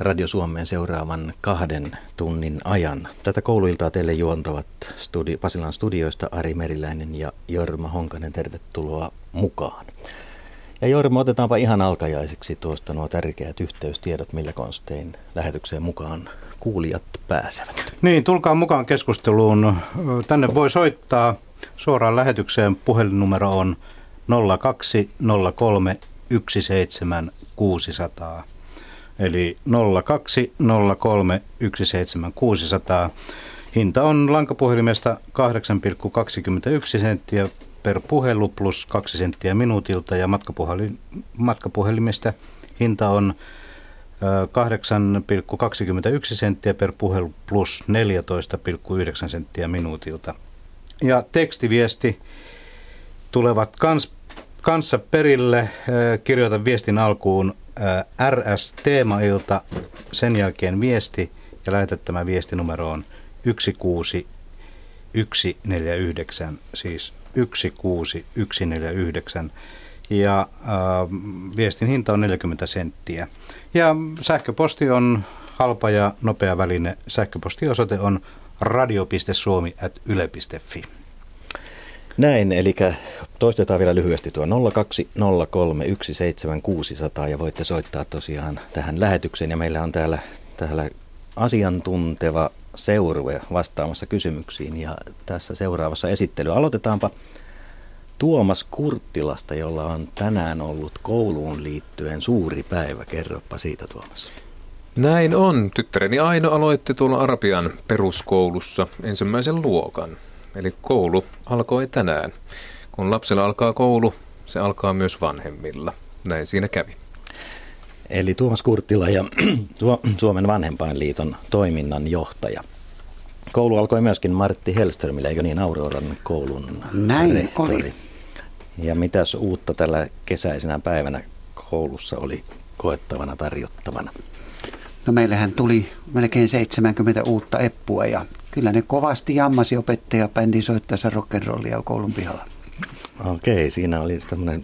Radio Suomeen seuraavan kahden tunnin ajan. Tätä kouluiltaa teille juontavat studi- Pasilan studioista Ari Meriläinen ja Jorma Honkanen. Tervetuloa mukaan. Ja Jorma, otetaanpa ihan alkajaiseksi tuosta nuo tärkeät yhteystiedot, millä konstein lähetykseen mukaan kuulijat pääsevät. Niin, tulkaa mukaan keskusteluun. Tänne voi soittaa suoraan lähetykseen. Puhelinnumero on 0203 17600. Eli 0203 17600. Hinta on lankapuhelimesta 8,21 senttiä per puhelu plus 2 senttiä minuutilta ja matkapuhelimesta hinta on 8,21 senttiä per puhelu plus 14,9 senttiä minuutilta. Ja tekstiviesti tulevat kans, kanssa perille. Kirjoita viestin alkuun RS Teemailta, sen jälkeen viesti ja lähetä tämä viestinumeroon 16149, siis 16149 ja äh, viestin hinta on 40 senttiä. Ja sähköposti on halpa ja nopea väline. Sähköpostiosoite on radio.suomi.yle.fi. Näin, eli toistetaan vielä lyhyesti tuo 020317600 ja voitte soittaa tosiaan tähän lähetykseen. Ja meillä on täällä, täällä asiantunteva seurue vastaamassa kysymyksiin ja tässä seuraavassa esittely. Aloitetaanpa Tuomas Kurttilasta, jolla on tänään ollut kouluun liittyen suuri päivä. Kerropa siitä Tuomas. Näin on. Tyttäreni Aino aloitti tuolla Arabian peruskoulussa ensimmäisen luokan. Eli koulu alkoi tänään. Kun lapsella alkaa koulu, se alkaa myös vanhemmilla. Näin siinä kävi. Eli Tuomas Kurttila ja Suomen vanhempainliiton toiminnan johtaja. Koulu alkoi myöskin Martti Hellströmillä, eikö niin, Auroran koulun Näin rehtori. oli. Ja mitäs uutta tällä kesäisenä päivänä koulussa oli koettavana, tarjottavana? No meillähän tuli melkein 70 uutta eppua ja kyllä ne kovasti jammasi opettaja bändin soittaessa rock'n'rollia koulun pihalla. Okei, siinä oli tämmöinen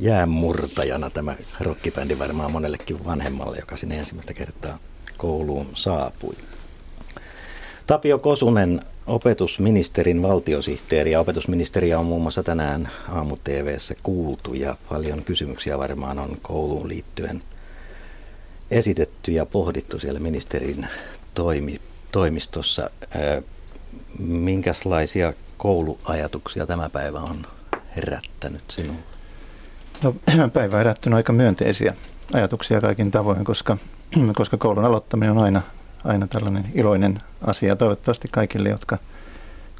jäänmurtajana tämä rockibändi varmaan monellekin vanhemmalle, joka sinne ensimmäistä kertaa kouluun saapui. Tapio Kosunen, opetusministerin valtiosihteeri ja opetusministeriä on muun muassa tänään aamu TVssä kuultu ja paljon kysymyksiä varmaan on kouluun liittyen esitetty ja pohdittu siellä ministerin toimi, toimistossa. Minkälaisia kouluajatuksia tämä päivä on herättänyt sinulle? No, päivä on herättänyt aika myönteisiä ajatuksia kaikin tavoin, koska, koska koulun aloittaminen on aina, aina tällainen iloinen asia. Toivottavasti kaikille, jotka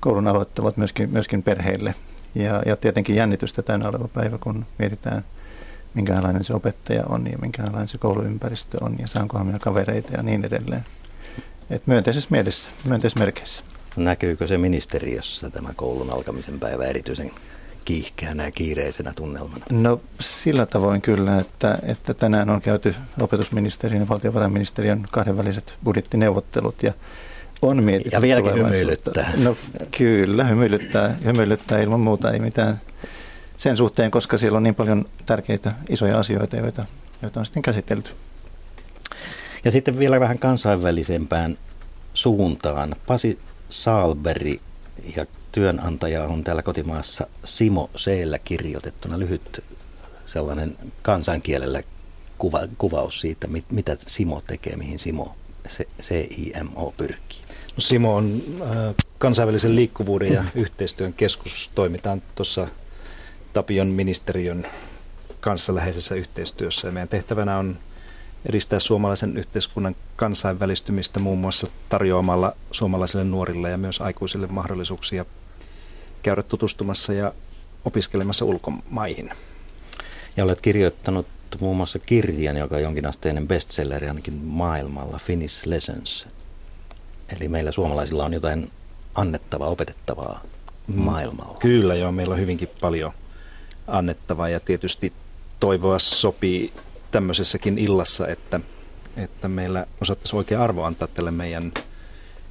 koulun aloittavat, myöskin, myöskin perheille. Ja, ja tietenkin jännitystä täynnä oleva päivä, kun mietitään, minkälainen se opettaja on ja minkälainen se kouluympäristö on ja saankohan minä kavereita ja niin edelleen. Et myönteisessä mielessä, myönteisessä merkeissä. Näkyykö se ministeriössä tämä koulun alkamisen päivä erityisen kiihkeänä ja kiireisenä tunnelmana? No sillä tavoin kyllä, että, että tänään on käyty opetusministeriön ja valtiovarainministeriön kahdenväliset budjettineuvottelut ja on mietitty Ja vieläkin hymyilyttää. No kyllä, hymyilyttää, hymyilyttää ilman muuta, ei mitään sen suhteen, koska siellä on niin paljon tärkeitä isoja asioita, joita, joita on sitten käsitelty. Ja sitten vielä vähän kansainvälisempään suuntaan. Pasi Saalberi ja työnantaja on täällä kotimaassa Simo Seellä kirjoitettuna lyhyt sellainen kansankielellä kuva, kuvaus siitä, mit, mitä Simo tekee, mihin Simo, CIMO pyrkii. No Simo on äh, kansainvälisen liikkuvuuden ja yhteistyön keskus. Toimitaan tuossa Tapion ministeriön kanssa läheisessä yhteistyössä. Ja meidän tehtävänä on edistää suomalaisen yhteiskunnan kansainvälistymistä muun muassa tarjoamalla suomalaisille nuorille ja myös aikuisille mahdollisuuksia käydä tutustumassa ja opiskelemassa ulkomaihin. Ja olet kirjoittanut muun muassa kirjan, joka on jonkinasteinen bestselleri ainakin maailmalla, Finnish Lessons. Eli meillä suomalaisilla on jotain annettavaa, opetettavaa mm. maailmalla. Kyllä joo, meillä on hyvinkin paljon annettavaa ja tietysti toivoa sopii tämmöisessäkin illassa, että, että meillä osattaisiin oikea arvo antaa tälle meidän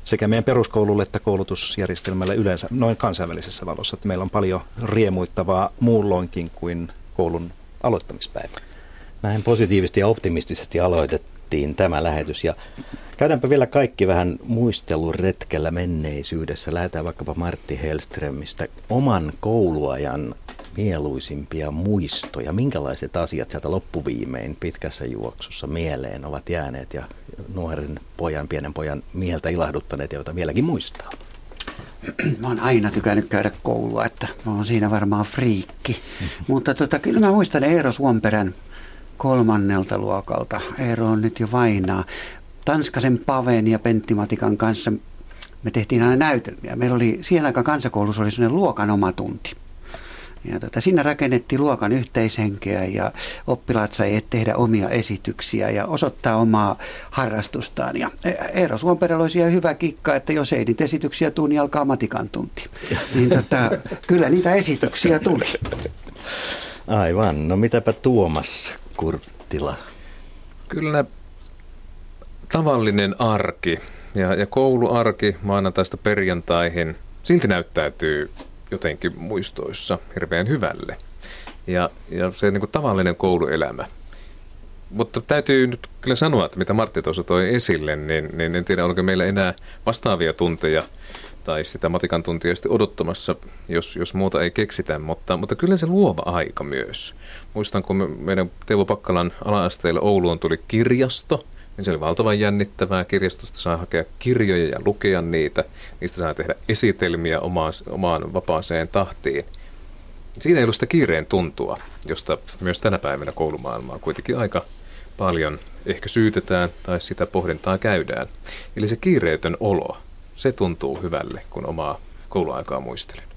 sekä meidän peruskoululle että koulutusjärjestelmälle yleensä noin kansainvälisessä valossa. Että meillä on paljon riemuittavaa muulloinkin kuin koulun aloittamispäivä. Näin positiivisesti ja optimistisesti aloitettiin tämä lähetys. Ja käydäänpä vielä kaikki vähän muisteluretkellä menneisyydessä. Lähdetään vaikkapa Martti Helströmistä oman kouluajan mieluisimpia muistoja. Minkälaiset asiat sieltä loppuviimein pitkässä juoksussa mieleen ovat jääneet ja nuoren pojan, pienen pojan mieltä ilahduttaneet, joita vieläkin muistaa? Mä oon aina tykännyt käydä koulua, että mä oon siinä varmaan friikki. Mutta tota, kyllä mä muistan Eero Suomperän kolmannelta luokalta. Eero on nyt jo vainaa. Tanskasen Paven ja Pentti Matikan kanssa me tehtiin aina näytelmiä. Meillä oli siihen aikaan kansakoulussa oli sellainen luokan oma tunti. Ja tota, siinä rakennettiin luokan yhteishenkeä ja oppilaat sai tehdä omia esityksiä ja osoittaa omaa harrastustaan. Ja e, Eero Suomperällä olisi hyvä kikka, että jos ei niitä esityksiä tule, niin alkaa matikan tunti. Niin tota, kyllä niitä esityksiä tuli. Aivan. No mitäpä Tuomas Kurttila? Kyllä tavallinen arki ja, ja kouluarki maanantaista perjantaihin silti näyttäytyy jotenkin muistoissa hirveän hyvälle. Ja, ja se niin kuin tavallinen kouluelämä. Mutta täytyy nyt kyllä sanoa, että mitä Martti tuossa toi esille, niin, niin en tiedä, oliko meillä enää vastaavia tunteja tai sitä matikan tuntia sitten odottamassa, jos, jos muuta ei keksitä, mutta, mutta kyllä se luova aika myös. Muistan, kun me, meidän Teuvo Pakkalan ala-asteelle Ouluun tuli kirjasto, niin se oli valtavan jännittävää. Kirjastosta saa hakea kirjoja ja lukea niitä. Niistä saa tehdä esitelmiä omaan, omaan vapaaseen tahtiin. Siinä ei ollut sitä kiireen tuntua, josta myös tänä päivänä koulumaailmaa kuitenkin aika paljon ehkä syytetään tai sitä pohdintaa käydään. Eli se kiireetön olo, se tuntuu hyvälle, kun omaa kouluaikaa muistelen.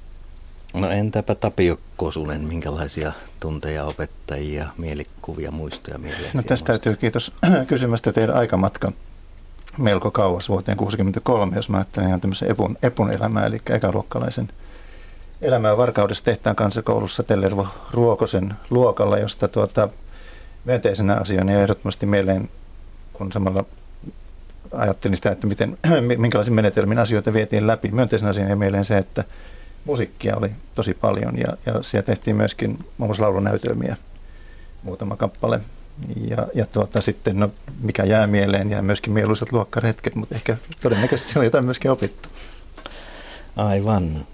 No entäpä Tapio Kosunen, minkälaisia tunteja, opettajia, mielikuvia, muistoja mieleen? No tästä täytyy kiitos kysymästä teidän aikamatka melko kauas vuoteen 1963, jos mä ajattelen ihan tämmöisen epun, epun elämää, eli ekaluokkalaisen elämää Varkaudessa tehtaan kansakoulussa Tellervo Ruokosen luokalla, josta tuota, myönteisenä asiana ja ehdottomasti mieleen, kun samalla ajattelin sitä, että miten, minkälaisen menetelmin asioita vietiin läpi. Myönteisenä asiana ja mieleen se, että musiikkia oli tosi paljon ja, ja siellä tehtiin myöskin muun muassa laulunäytelmiä muutama kappale. Ja, ja tuota, sitten, no, mikä jää mieleen, jää myöskin mieluisat luokkaretket, mutta ehkä todennäköisesti siellä on jotain myöskin opittu. Aivan.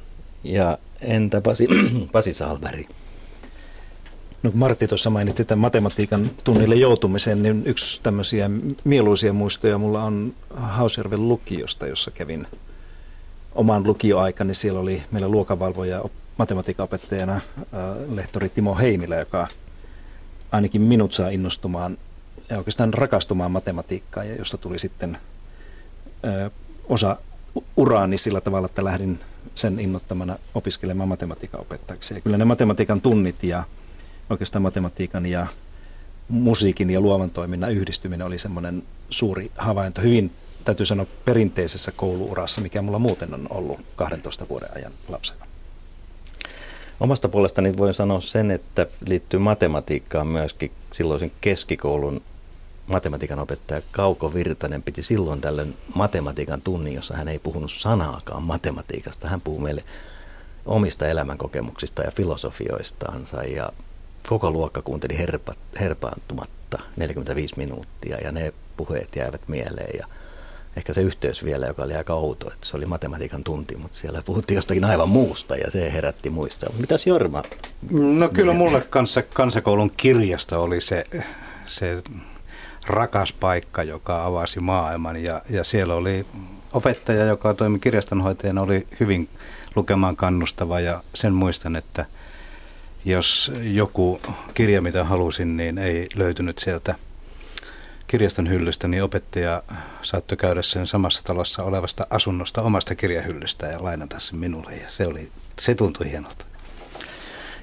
Ja entä Pasi, Pasi Salveri? No kun Martti tuossa mainitsi tämän matematiikan tunnille joutumisen, niin yksi tämmöisiä mieluisia muistoja mulla on Hausjärven lukiosta, jossa kävin – oman lukioaikani siellä oli meillä luokavalvoja matematiikan opettajana äh, lehtori Timo Heinilä, joka ainakin minut saa innostumaan ja oikeastaan rakastumaan matematiikkaan, ja josta tuli sitten äh, osa uraani sillä tavalla, että lähdin sen innottamana opiskelemaan matematiikan opettajaksi. Ja kyllä ne matematiikan tunnit ja oikeastaan matematiikan ja musiikin ja luovan toiminnan yhdistyminen oli semmoinen suuri havainto, hyvin täytyy sanoa perinteisessä kouluurassa, mikä mulla muuten on ollut 12 vuoden ajan lapsena. Omasta puolestani voin sanoa sen, että liittyy matematiikkaan myöskin silloisen keskikoulun matematiikan opettaja Kauko Virtanen piti silloin tällöin matematiikan tunnin, jossa hän ei puhunut sanaakaan matematiikasta. Hän puhui meille omista elämänkokemuksista ja filosofioistansa ja koko luokka kuunteli herpa, herpaantumatta 45 minuuttia ja ne puheet jäivät mieleen ja ehkä se yhteys vielä, joka oli aika outo, että se oli matematiikan tunti, mutta siellä puhuttiin jostakin aivan muusta ja se herätti muista. Mitäs Jorma? No kyllä mulle kanssa kansakoulun kirjasta oli se, se rakas paikka, joka avasi maailman ja, ja siellä oli opettaja, joka toimi kirjastonhoitajana, oli hyvin lukemaan kannustava ja sen muistan, että jos joku kirja, mitä halusin, niin ei löytynyt sieltä kirjaston hyllystä, niin opettaja saattoi käydä sen samassa talossa olevasta asunnosta omasta kirjahyllystä ja lainata sen minulle. Ja se, oli, se tuntui hienolta.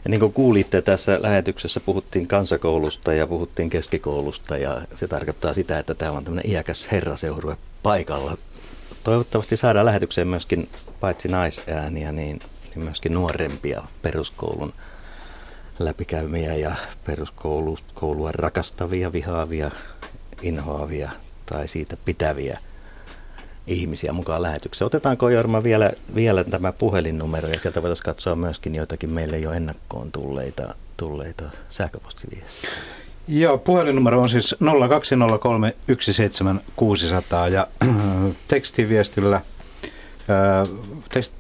Ja niin kuin kuulitte tässä lähetyksessä, puhuttiin kansakoulusta ja puhuttiin keskikoulusta ja se tarkoittaa sitä, että täällä on tämmöinen iäkäs herraseurue paikalla. Toivottavasti saadaan lähetykseen myöskin paitsi naisääniä, niin, niin myöskin nuorempia peruskoulun läpikäymiä ja peruskoulua rakastavia, vihaavia inhoavia tai siitä pitäviä ihmisiä mukaan lähetykseen. Otetaanko Jorma vielä, vielä tämä puhelinnumero ja sieltä voitaisiin katsoa myöskin joitakin meille jo ennakkoon tulleita, tulleita sähköpostiviestejä. Joo, puhelinnumero on siis 0203 17600 ja tekstiviestillä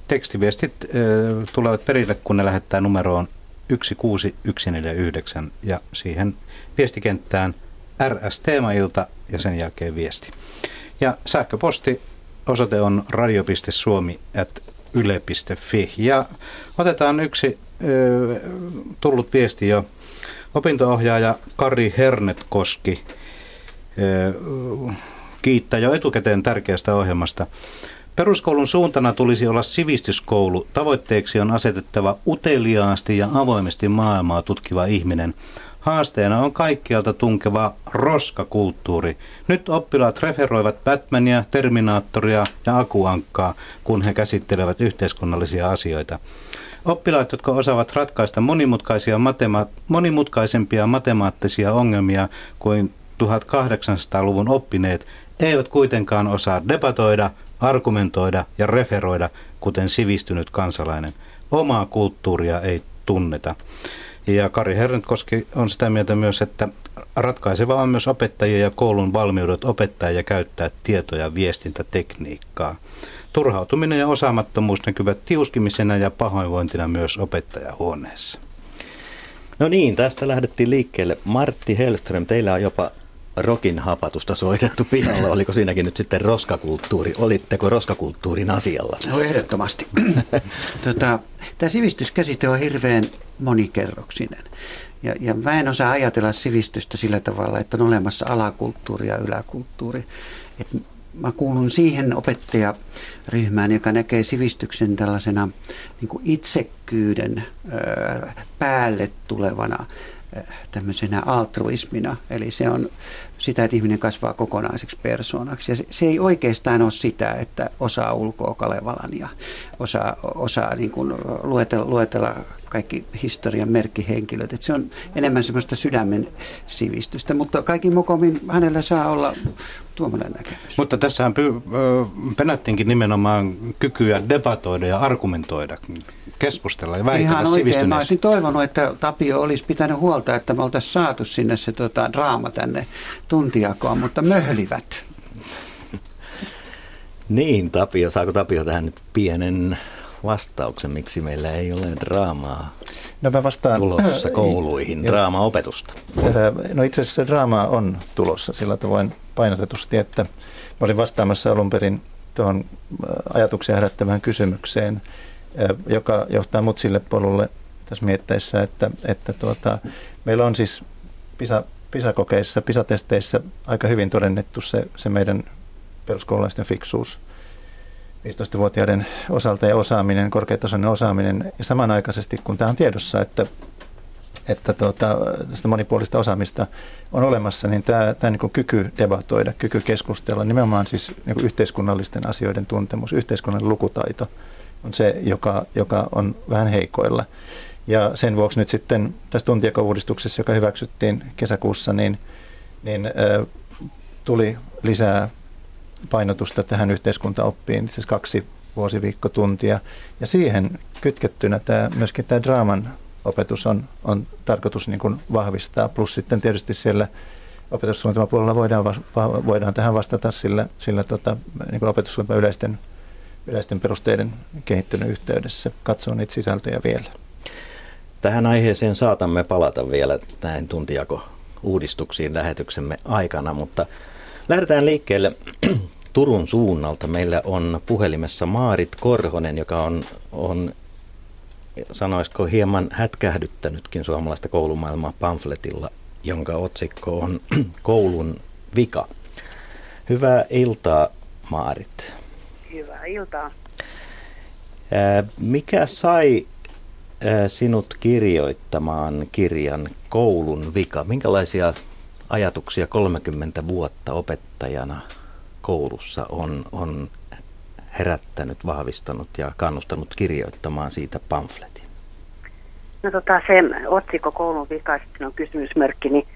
tekstiviestit tulevat perille, kun ne lähettää numeroon 16149 ja siihen viestikenttään RS Teemailta ja sen jälkeen viesti. Ja sähköposti osoite on radio.suomi.yle.fi ja otetaan yksi ö, tullut viesti jo. Opintoohjaaja Kari Hernetkoski ö, kiittää jo etukäteen tärkeästä ohjelmasta. Peruskoulun suuntana tulisi olla sivistyskoulu. Tavoitteeksi on asetettava uteliaasti ja avoimesti maailmaa tutkiva ihminen. Haasteena on kaikkialta tunkeva roskakulttuuri. Nyt oppilaat referoivat Batmania, Terminaattoria ja Akuankkaa, kun he käsittelevät yhteiskunnallisia asioita. Oppilaat, jotka osaavat ratkaista monimutkaisia matema- monimutkaisempia matemaattisia ongelmia kuin 1800-luvun oppineet, eivät kuitenkaan osaa debatoida, argumentoida ja referoida, kuten sivistynyt kansalainen. Omaa kulttuuria ei tunneta. Ja Kari Herrentkoski on sitä mieltä myös, että ratkaiseva on myös opettajia ja koulun valmiudet opettaa ja käyttää tieto- ja viestintätekniikkaa. Turhautuminen ja osaamattomuus näkyvät tiuskimisena ja pahoinvointina myös opettajahuoneessa. No niin, tästä lähdettiin liikkeelle. Martti Hellström, teillä on jopa rokin hapatusta soitettu pihalle. Oliko siinäkin nyt sitten roskakulttuuri? Olitteko roskakulttuurin asialla? No ehdottomasti. tota, tämä sivistyskäsite on hirveän monikerroksinen. Ja, ja mä en osaa ajatella sivistystä sillä tavalla, että on olemassa alakulttuuri ja yläkulttuuri. Et mä kuulun siihen opettajaryhmään, joka näkee sivistyksen tällaisena niin kuin itsekkyyden päälle tulevana tämmöisenä altruismina. Eli se on sitä, että ihminen kasvaa kokonaiseksi persoonaksi. Ja se, se ei oikeastaan ole sitä, että osaa ulkoa Kalevalan ja osaa, osaa niin kuin luetella, luetella kaikki historian merkkihenkilöt. Että se on enemmän semmoista sydämen sivistystä, mutta kaikki mokomin hänellä saa olla tuommoinen näkemys. Mutta tässähän py, penättiinkin nimenomaan kykyä debatoida ja argumentoida keskustella ja väitellä Ihan oikein. Mä olisin toivonut, että Tapio olisi pitänyt huolta, että me oltaisiin saatu sinne se tota, draama tänne tuntijakoon, mutta möhlivät. Niin, Tapio. Saako Tapio tähän nyt pienen vastauksen, miksi meillä ei ole draamaa no mä vastaan, tulossa kouluihin, draama-opetusta? No itse asiassa draamaa on tulossa sillä tavoin painotetusti, että mä olin vastaamassa alun perin tuohon ajatuksia herättävään kysymykseen, joka johtaa mut sille polulle tässä miettäessä, että, että tuota, meillä on siis PISA, PISA-kokeissa, PISA-testeissä aika hyvin todennettu se, se meidän peruskoululaisten fiksuus 15-vuotiaiden osalta ja osaaminen, korkeatasoinen osaaminen. Ja samanaikaisesti, kun tämä on tiedossa, että, että tuota, tästä monipuolista osaamista on olemassa, niin tämä, tämä niin kyky debatoida, kyky keskustella, nimenomaan siis niin yhteiskunnallisten asioiden tuntemus, yhteiskunnallinen lukutaito – on se, joka, joka on vähän heikoilla. Ja sen vuoksi nyt sitten tässä tuntijakouudistuksessa, joka hyväksyttiin kesäkuussa, niin, niin tuli lisää painotusta tähän yhteiskuntaoppiin, siis kaksi vuosiviikkotuntia. Ja siihen kytkettynä tämä, myöskin tämä draaman opetus on, on tarkoitus niin kuin vahvistaa. Plus sitten tietysti siellä opetussuunnitelmapuolella voidaan, voidaan tähän vastata sillä, sillä tota, niin opetussuunnitelman yleisten yleisten perusteiden kehittelyn yhteydessä katsoa niitä sisältöjä vielä. Tähän aiheeseen saatamme palata vielä näin tuntijako uudistuksiin lähetyksemme aikana, mutta lähdetään liikkeelle Turun suunnalta. Meillä on puhelimessa Maarit Korhonen, joka on, on sanoisiko hieman hätkähdyttänytkin suomalaista koulumaailmaa pamfletilla, jonka otsikko on Koulun vika. Hyvää iltaa, Maarit hyvää iltaa. Mikä sai sinut kirjoittamaan kirjan Koulun vika? Minkälaisia ajatuksia 30 vuotta opettajana koulussa on, on herättänyt, vahvistanut ja kannustanut kirjoittamaan siitä pamfletin? No tota, se otsikko koulun vika, sitten on kysymysmerkki, niin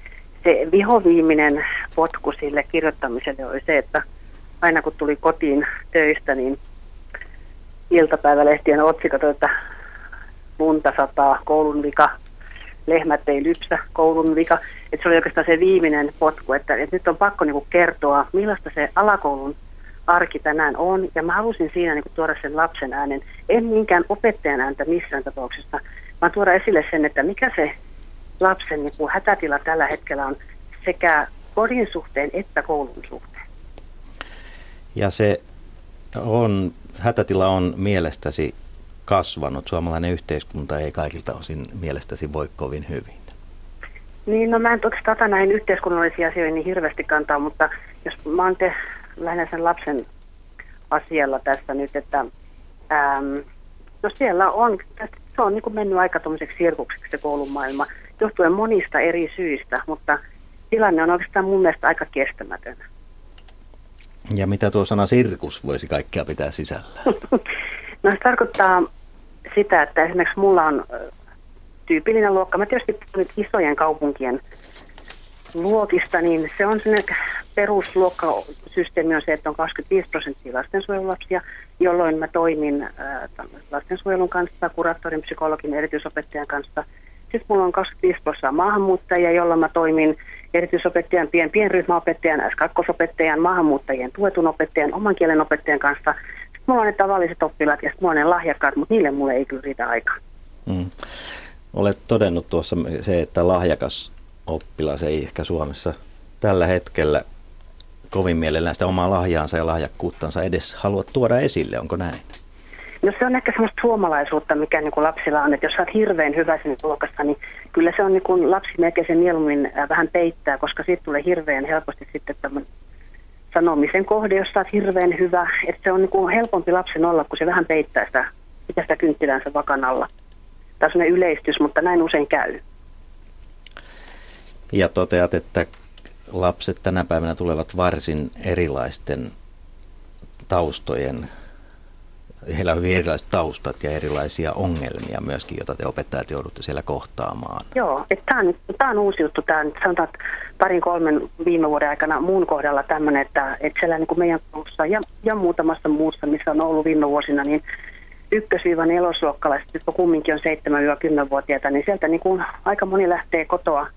se vihoviiminen potku sille kirjoittamiselle oli se, että aina kun tuli kotiin töistä, niin iltapäivälehtien otsikot, että lunta sataa, koulun vika, lehmät ei lypsä, koulun vika. Että se oli oikeastaan se viimeinen potku, että, että nyt on pakko niin kertoa, millaista se alakoulun arki tänään on. Ja mä halusin siinä niin tuoda sen lapsen äänen, en niinkään opettajan ääntä missään tapauksessa, vaan tuoda esille sen, että mikä se lapsen niin kuin hätätila tällä hetkellä on sekä kodin suhteen että koulun suhteen. Ja se on, hätätila on mielestäsi kasvanut. Suomalainen yhteiskunta ei kaikilta osin mielestäsi voi kovin hyvin. Niin, no mä en oikeastaan ota näihin yhteiskunnallisiin asioihin niin hirveästi kantaa, mutta jos mä oon te lähinnä sen lapsen asialla tässä nyt, että äm, no siellä on, se on niin kuin mennyt aika tuommoiseksi sirkukseksi se koulumaailma, johtuen monista eri syistä, mutta tilanne on oikeastaan mun mielestä aika kestämätön. Ja mitä tuo sana sirkus voisi kaikkea pitää sisällä? no se tarkoittaa sitä, että esimerkiksi mulla on tyypillinen luokka. Mä tietysti nyt isojen kaupunkien luokista, niin se on sellainen perusluokkasysteemi on se, että on 25 prosenttia lastensuojelulapsia, jolloin mä toimin lastensuojelun kanssa, kuraattorin, psykologin, erityisopettajan kanssa. Sitten mulla on 25 prosenttia maahanmuuttajia, jolloin mä toimin erityisopettajan, pien, pienryhmäopettajan, S2-opettajan, maahanmuuttajien tuetun opettajan, oman kielen opettajan kanssa. Mulla on ne tavalliset oppilaat ja sitten mulla on ne lahjakkaat, mutta niille mulle ei kyllä riitä aikaa. Mm. Olet todennut tuossa se, että lahjakas oppilas ei ehkä Suomessa tällä hetkellä kovin mielellään sitä omaa lahjaansa ja lahjakkuuttansa edes halua tuoda esille, onko näin? No se on ehkä semmoista suomalaisuutta, mikä niin kuin lapsilla on, että jos sä oot hirveän hyvä sinne luokassa, niin kyllä se on niin kuin lapsi melkein sen mieluummin äh, vähän peittää, koska siitä tulee hirveän helposti sitten sanomisen kohde, jos sä oot hirveän hyvä. Että se on niin kuin helpompi lapsen olla, kun se vähän peittää sitä, sitä, sitä kynttilänsä vakan alla. Tämä on yleistys, mutta näin usein käy. Ja toteat, että lapset tänä päivänä tulevat varsin erilaisten taustojen, heillä on hyvin erilaiset taustat ja erilaisia ongelmia myöskin, joita te opettajat joudutte siellä kohtaamaan. Joo, tämä on, tämä on uusi juttu, tämä sanotaan, että parin kolmen viime vuoden aikana muun kohdalla tämmöinen, että, että siellä niin kuin meidän koulussa ja, ja muutamassa muussa, missä on ollut viime vuosina, niin ykkös-nelosluokkalaiset, jotka kumminkin on 7-10-vuotiaita, niin sieltä niin kuin aika moni lähtee kotoa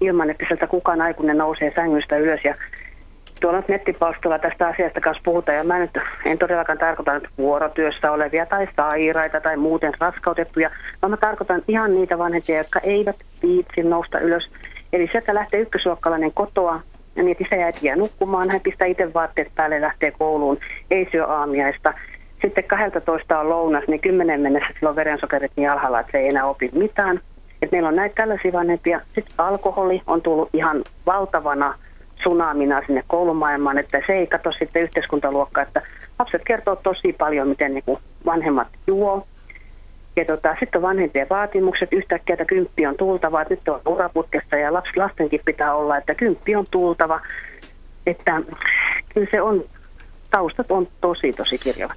ilman, että sieltä kukaan aikuinen nousee sängystä ylös. Ja tuolla nettipalstolla tästä asiasta kanssa puhutaan, ja mä nyt en todellakaan tarkoita nyt vuorotyössä olevia tai sairaita tai muuten raskautettuja, vaan mä tarkoitan ihan niitä vanhempia, jotka eivät viitsi nousta ylös. Eli sieltä lähtee ykkösluokkalainen kotoa, ja niin, isä ja jää nukkumaan, hän pistää itse vaatteet päälle ja lähtee kouluun, ei syö aamiaista. Sitten 12 on lounas, niin 10 mennessä silloin verensokerit niin alhaalla, että se ei enää opi mitään. Et meillä on näitä tällaisia vanhempia. Sitten alkoholi on tullut ihan valtavana tsunamina sinne koulumaailmaan, että se ei katso sitten yhteiskuntaluokkaa, että lapset kertoo tosi paljon, miten niin vanhemmat juo. Ja tota, sitten on vanhempien vaatimukset, yhtäkkiä, että kymppi on tultava, että nyt on uraputkessa ja lapsi, lastenkin pitää olla, että kymppi on tultava. Että kyllä se on, taustat on tosi, tosi kirjavat.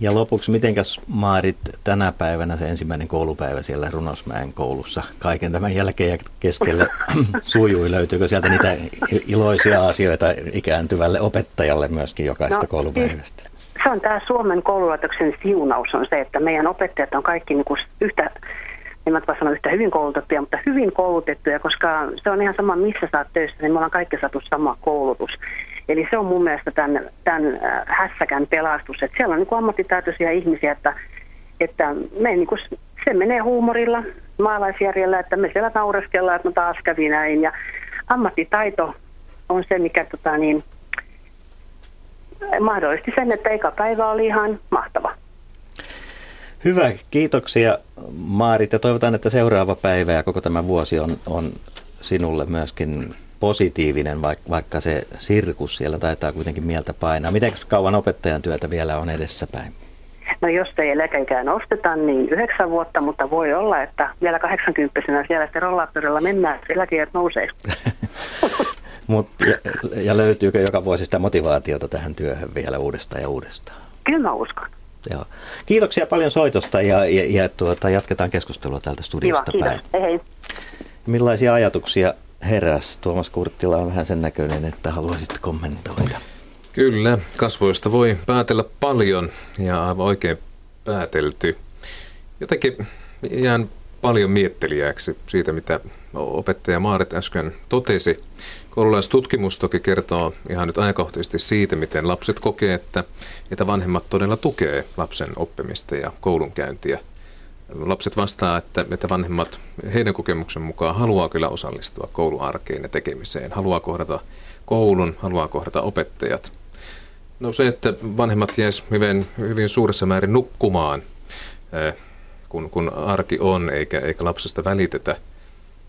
Ja lopuksi, mitenkäs Maarit tänä päivänä se ensimmäinen koulupäivä siellä Runosmäen koulussa kaiken tämän jälkeen ja keskelle sujui? Löytyykö sieltä niitä iloisia asioita ikääntyvälle opettajalle myöskin jokaista no, koulupäivästä? Se on tämä Suomen koululaitoksen siunaus on se, että meidän opettajat on kaikki niin kuin yhtä en mä sanoa yhtä hyvin koulutettuja, mutta hyvin koulutettuja, koska se on ihan sama, missä sä oot töissä, niin me ollaan kaikki saatu sama koulutus. Eli se on mun mielestä tämän, tämän äh, hässäkän pelastus, että siellä on niin ammattitaitoisia ihmisiä, että, että me niin kuin, se menee huumorilla, maalaisjärjellä, että me siellä naureskellaan, että no taas kävi näin. Ja ammattitaito on se, mikä tota, niin, mahdollisti sen, että eka päivä oli ihan mahtava. Hyvä, kiitoksia Maarit ja toivotaan, että seuraava päivä ja koko tämä vuosi on, on sinulle myöskin positiivinen, vaikka se sirkus siellä taitaa kuitenkin mieltä painaa. Miten kauan opettajan työtä vielä on edessäpäin? No jos ei eläkeikää nosteta, niin yhdeksän vuotta, mutta voi olla, että vielä 80 siellä sitten rollaattorilla mennään, eläkeijät nousee. Mut, ja, ja löytyykö joka vuosi sitä motivaatiota tähän työhön vielä uudestaan ja uudestaan? Kyllä mä uskon. Joo. Kiitoksia paljon soitosta ja, ja, ja tuota, jatketaan keskustelua täältä studiosta Kiva, päin. Hei, hei. Millaisia ajatuksia heräs? Tuomas Kurttila on vähän sen näköinen, että haluaisit kommentoida. Kyllä, kasvoista voi päätellä paljon ja aivan oikein päätelty. Jotenkin jään paljon miettelijäksi siitä, mitä opettaja Maaret äsken totesi. Koululaistutkimus toki kertoo ihan nyt ajankohtaisesti siitä, miten lapset kokee, että, että vanhemmat todella tukee lapsen oppimista ja koulunkäyntiä. Lapset vastaa, että, että vanhemmat heidän kokemuksen mukaan haluaa kyllä osallistua kouluarkeen ja tekemiseen, haluaa kohdata koulun, haluaa kohdata opettajat. No se, että vanhemmat jäis hyvin, hyvin suuressa määrin nukkumaan, eh, kun, kun arki on eikä, eikä lapsesta välitetä,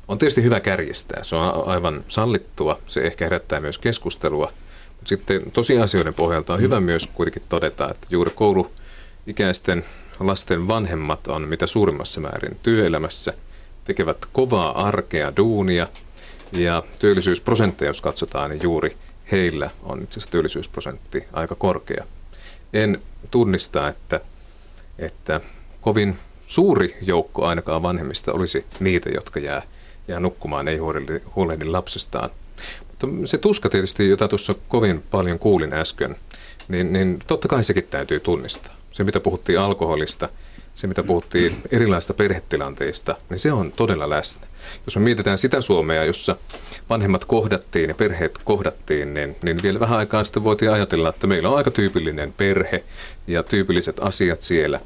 on tietysti hyvä kärjistää. Se on aivan sallittua. Se ehkä herättää myös keskustelua. Mutta sitten tosiasioiden pohjalta on hyvä myös kuitenkin todeta, että juuri kouluikäisten lasten vanhemmat on mitä suurimmassa määrin työelämässä, tekevät kovaa arkea, duunia ja työllisyysprosentteja, jos katsotaan, niin juuri heillä on itse asiassa työllisyysprosentti aika korkea. En tunnista, että, että kovin suuri joukko ainakaan vanhemmista olisi niitä, jotka jää, jää nukkumaan, ei huolehdi, huolehdi lapsestaan. Mutta se tuska tietysti, jota tuossa kovin paljon kuulin äsken, niin, niin totta kai sekin täytyy tunnistaa. Se, mitä puhuttiin alkoholista, se, mitä puhuttiin erilaista perhetilanteista, niin se on todella läsnä. Jos me mietitään sitä Suomea, jossa vanhemmat kohdattiin ja perheet kohdattiin, niin, niin vielä vähän aikaa sitten voitiin ajatella, että meillä on aika tyypillinen perhe ja tyypilliset asiat siellä,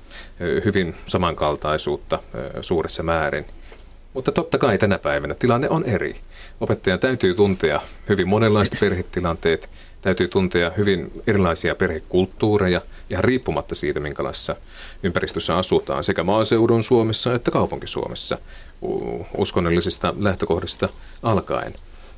hyvin samankaltaisuutta suuressa määrin. Mutta totta kai tänä päivänä tilanne on eri. Opettajan täytyy tuntea hyvin monenlaiset perhetilanteet, täytyy tuntea hyvin erilaisia perhekulttuureja, ihan riippumatta siitä, minkälaisessa ympäristössä asutaan, sekä maaseudun Suomessa että kaupunkisuomessa uskonnollisista lähtökohdista alkaen.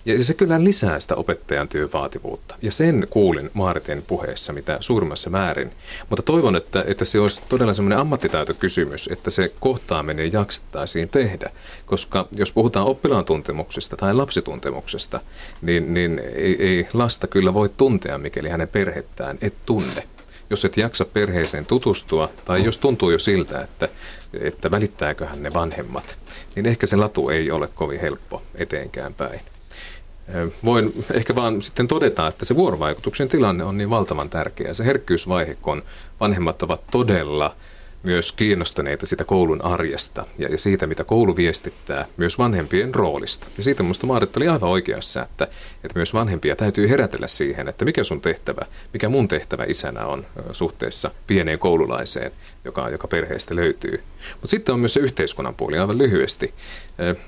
Ja se kyllä lisää sitä opettajan työn vaativuutta. Ja sen kuulin Maariten puheessa mitä suurimmassa määrin. Mutta toivon, että, että se olisi todella semmoinen ammattitaitokysymys, että se kohtaaminen jaksettaisiin tehdä. Koska jos puhutaan oppilaan tuntemuksesta tai lapsituntemuksesta, niin, niin ei, ei lasta kyllä voi tuntea, mikäli hänen perhettään et tunne jos et jaksa perheeseen tutustua, tai jos tuntuu jo siltä, että, että välittääköhän ne vanhemmat, niin ehkä se latu ei ole kovin helppo eteenkään päin. Voin ehkä vaan sitten todeta, että se vuorovaikutuksen tilanne on niin valtavan tärkeä. Se herkkyysvaihe, kun vanhemmat ovat todella myös kiinnostuneita sitä koulun arjesta ja, siitä, mitä koulu viestittää, myös vanhempien roolista. Ja siitä minusta Maarit oli aivan oikeassa, että, että myös vanhempia täytyy herätellä siihen, että mikä sun tehtävä, mikä mun tehtävä isänä on suhteessa pieneen koululaiseen, joka, joka perheestä löytyy. Mutta sitten on myös se yhteiskunnan puoli aivan lyhyesti.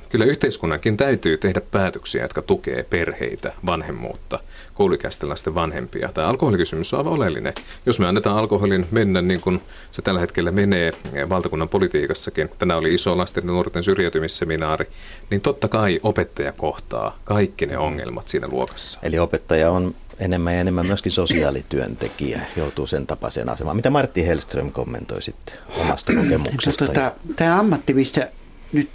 Kyllä yhteiskunnankin täytyy tehdä päätöksiä, jotka tukee perheitä, vanhemmuutta, kouluikäisten lasten vanhempia. Tämä alkoholikysymys on aivan oleellinen. Jos me annetaan alkoholin mennä niin kuin se tällä hetkellä menee valtakunnan politiikassakin, tänään oli iso lasten ja nuorten syrjäytymisseminaari, niin totta kai opettaja kohtaa kaikki ne ongelmat siinä luokassa. Eli opettaja on enemmän ja enemmän myöskin sosiaalityöntekijä, joutuu sen tapaiseen asemaan. Mitä Martti Hellström kommentoi sitten omasta kokemuksesta? Tota, tämä ammatti, missä nyt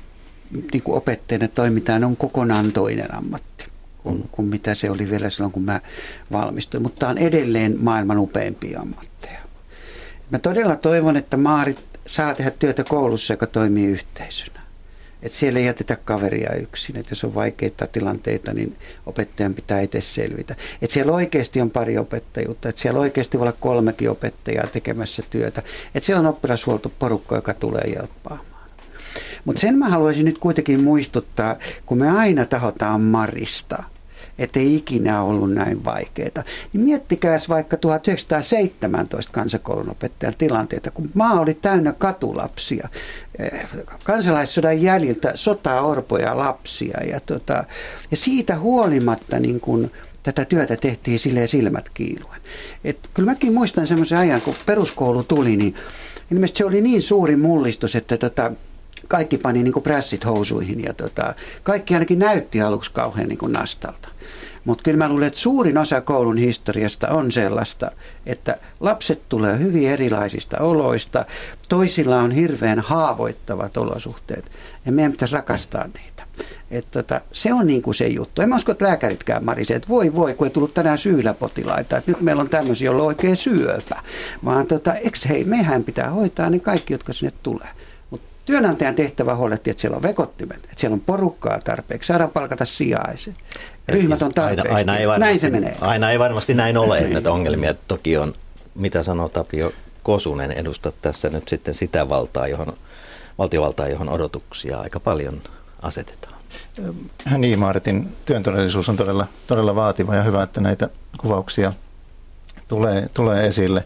niin kuin opettajana toimitaan, on kokonaan toinen ammatti kuin, kuin mitä se oli vielä silloin, kun mä valmistuin. Mutta tämä on edelleen maailman upeimpia ammatteja. Mä todella toivon, että Maarit saa tehdä työtä koulussa, joka toimii yhteisönä. Että siellä ei jätetä kaveria yksin, että jos on vaikeita tilanteita, niin opettajan pitää itse selvitä. Että siellä oikeasti on pari opettajuutta, että siellä oikeasti voi olla kolmekin opettajaa tekemässä työtä. Että siellä on oppilashuoltoporukka, joka tulee jelppaamaan. Mutta sen mä haluaisin nyt kuitenkin muistuttaa, kun me aina tahotaan Marista, ei ikinä ollut näin vaikeaa. Niin miettikääs vaikka 1917 kansakoulun opettajan tilanteita, kun maa oli täynnä katulapsia, eh, kansalaissodan jäljiltä sotaorpoja lapsia. Ja, tota, ja siitä huolimatta niin kun, tätä työtä tehtiin silleen silmät kiiluen. Et kyllä mäkin muistan semmoisen ajan, kun peruskoulu tuli, niin ilmeisesti se oli niin suuri mullistus, että tota, kaikki pani niin kuin prässit housuihin ja tota, kaikki ainakin näytti aluksi kauhean niin kuin nastalta. Mutta kyllä mä luulen, että suurin osa koulun historiasta on sellaista, että lapset tulee hyvin erilaisista oloista, toisilla on hirveän haavoittavat olosuhteet ja meidän pitäisi rakastaa niitä. Et tota, se on niin kuin se juttu. En mä usko, että lääkäritkään marisee, että voi voi, kun ei tullut tänään syyläpotilaita, että nyt meillä on tämmöisiä, joilla on oikein syöpä. Vaan tota, eks hei, mehän pitää hoitaa ne kaikki, jotka sinne tulee. Työnantajan tehtävä huolehtia, että siellä on vekottimet, että siellä on porukkaa tarpeeksi, saadaan palkata sijaisen. Ryhmät on tarpeeksi. Aina, aina ei varmasti, näin se menee. Aina ei varmasti näin ole, että ongelmia toki on, mitä sanoo Tapio Kosunen, edustat tässä nyt sitten sitä valtaa, johon valtiovaltaa, johon odotuksia aika paljon asetetaan. Niin, Maaretin työn todellisuus on todella, todella vaativa ja hyvä, että näitä kuvauksia tulee, tulee esille.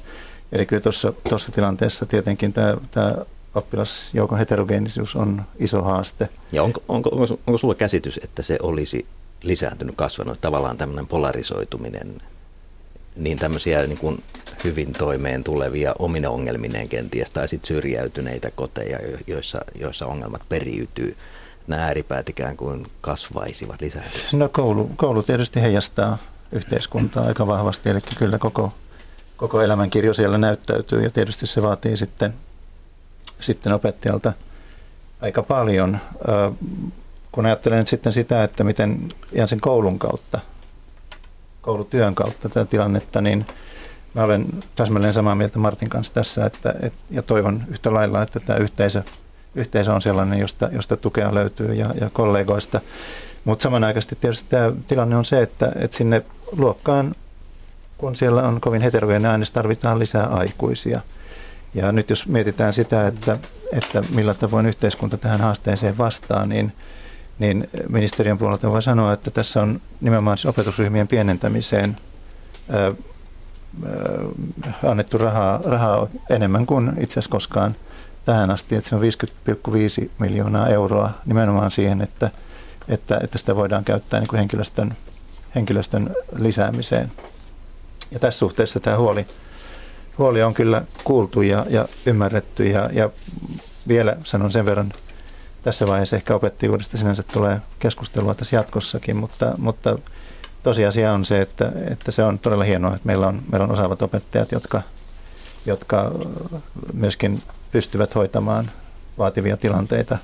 Eli kyllä tuossa, tuossa tilanteessa tietenkin tämä, tämä oppilasjoukon heterogeenisuus on iso haaste. Ja onko, onko, onko, onko sulla käsitys, että se olisi lisääntynyt, kasvanut, tavallaan tämmöinen polarisoituminen, niin tämmöisiä niin kuin hyvin toimeen tulevia omine ongelmineen kenties, tai sitten syrjäytyneitä koteja, joissa, joissa ongelmat periytyy, nämä ääripäät ikään kuin kasvaisivat lisääntyisivät? No koulu, koulu tietysti heijastaa yhteiskuntaa aika vahvasti, eli kyllä koko, koko elämänkirjo siellä näyttäytyy, ja tietysti se vaatii sitten, sitten opettajalta aika paljon kun ajattelen nyt sitten sitä, että miten ihan sen koulun kautta, koulutyön kautta tätä tilannetta, niin mä olen täsmälleen samaa mieltä Martin kanssa tässä, että, et, ja toivon yhtä lailla, että tämä yhteisö, yhteisö on sellainen, josta, josta tukea löytyy ja, ja kollegoista. Mutta samanaikaisesti tietysti tämä tilanne on se, että, että sinne luokkaan, kun siellä on kovin heterogeeninen äänes, tarvitaan lisää aikuisia. Ja nyt jos mietitään sitä, että, että millä tavoin yhteiskunta tähän haasteeseen vastaa, niin – niin ministeriön puolelta voi sanoa, että tässä on nimenomaan siis opetusryhmien pienentämiseen ää, annettu rahaa, rahaa enemmän kuin itse asiassa koskaan tähän asti, että se on 50,5 miljoonaa euroa nimenomaan siihen, että, että, että sitä voidaan käyttää niin kuin henkilöstön, henkilöstön lisäämiseen. Ja tässä suhteessa tämä huoli, huoli on kyllä kuultu ja, ja ymmärretty ja, ja vielä sanon sen verran tässä vaiheessa ehkä opettajuudesta sinänsä tulee keskustelua tässä jatkossakin, mutta, mutta tosiasia on se, että, että se on todella hienoa, että meillä on, meillä on osaavat opettajat, jotka, jotka myöskin pystyvät hoitamaan vaativia tilanteita.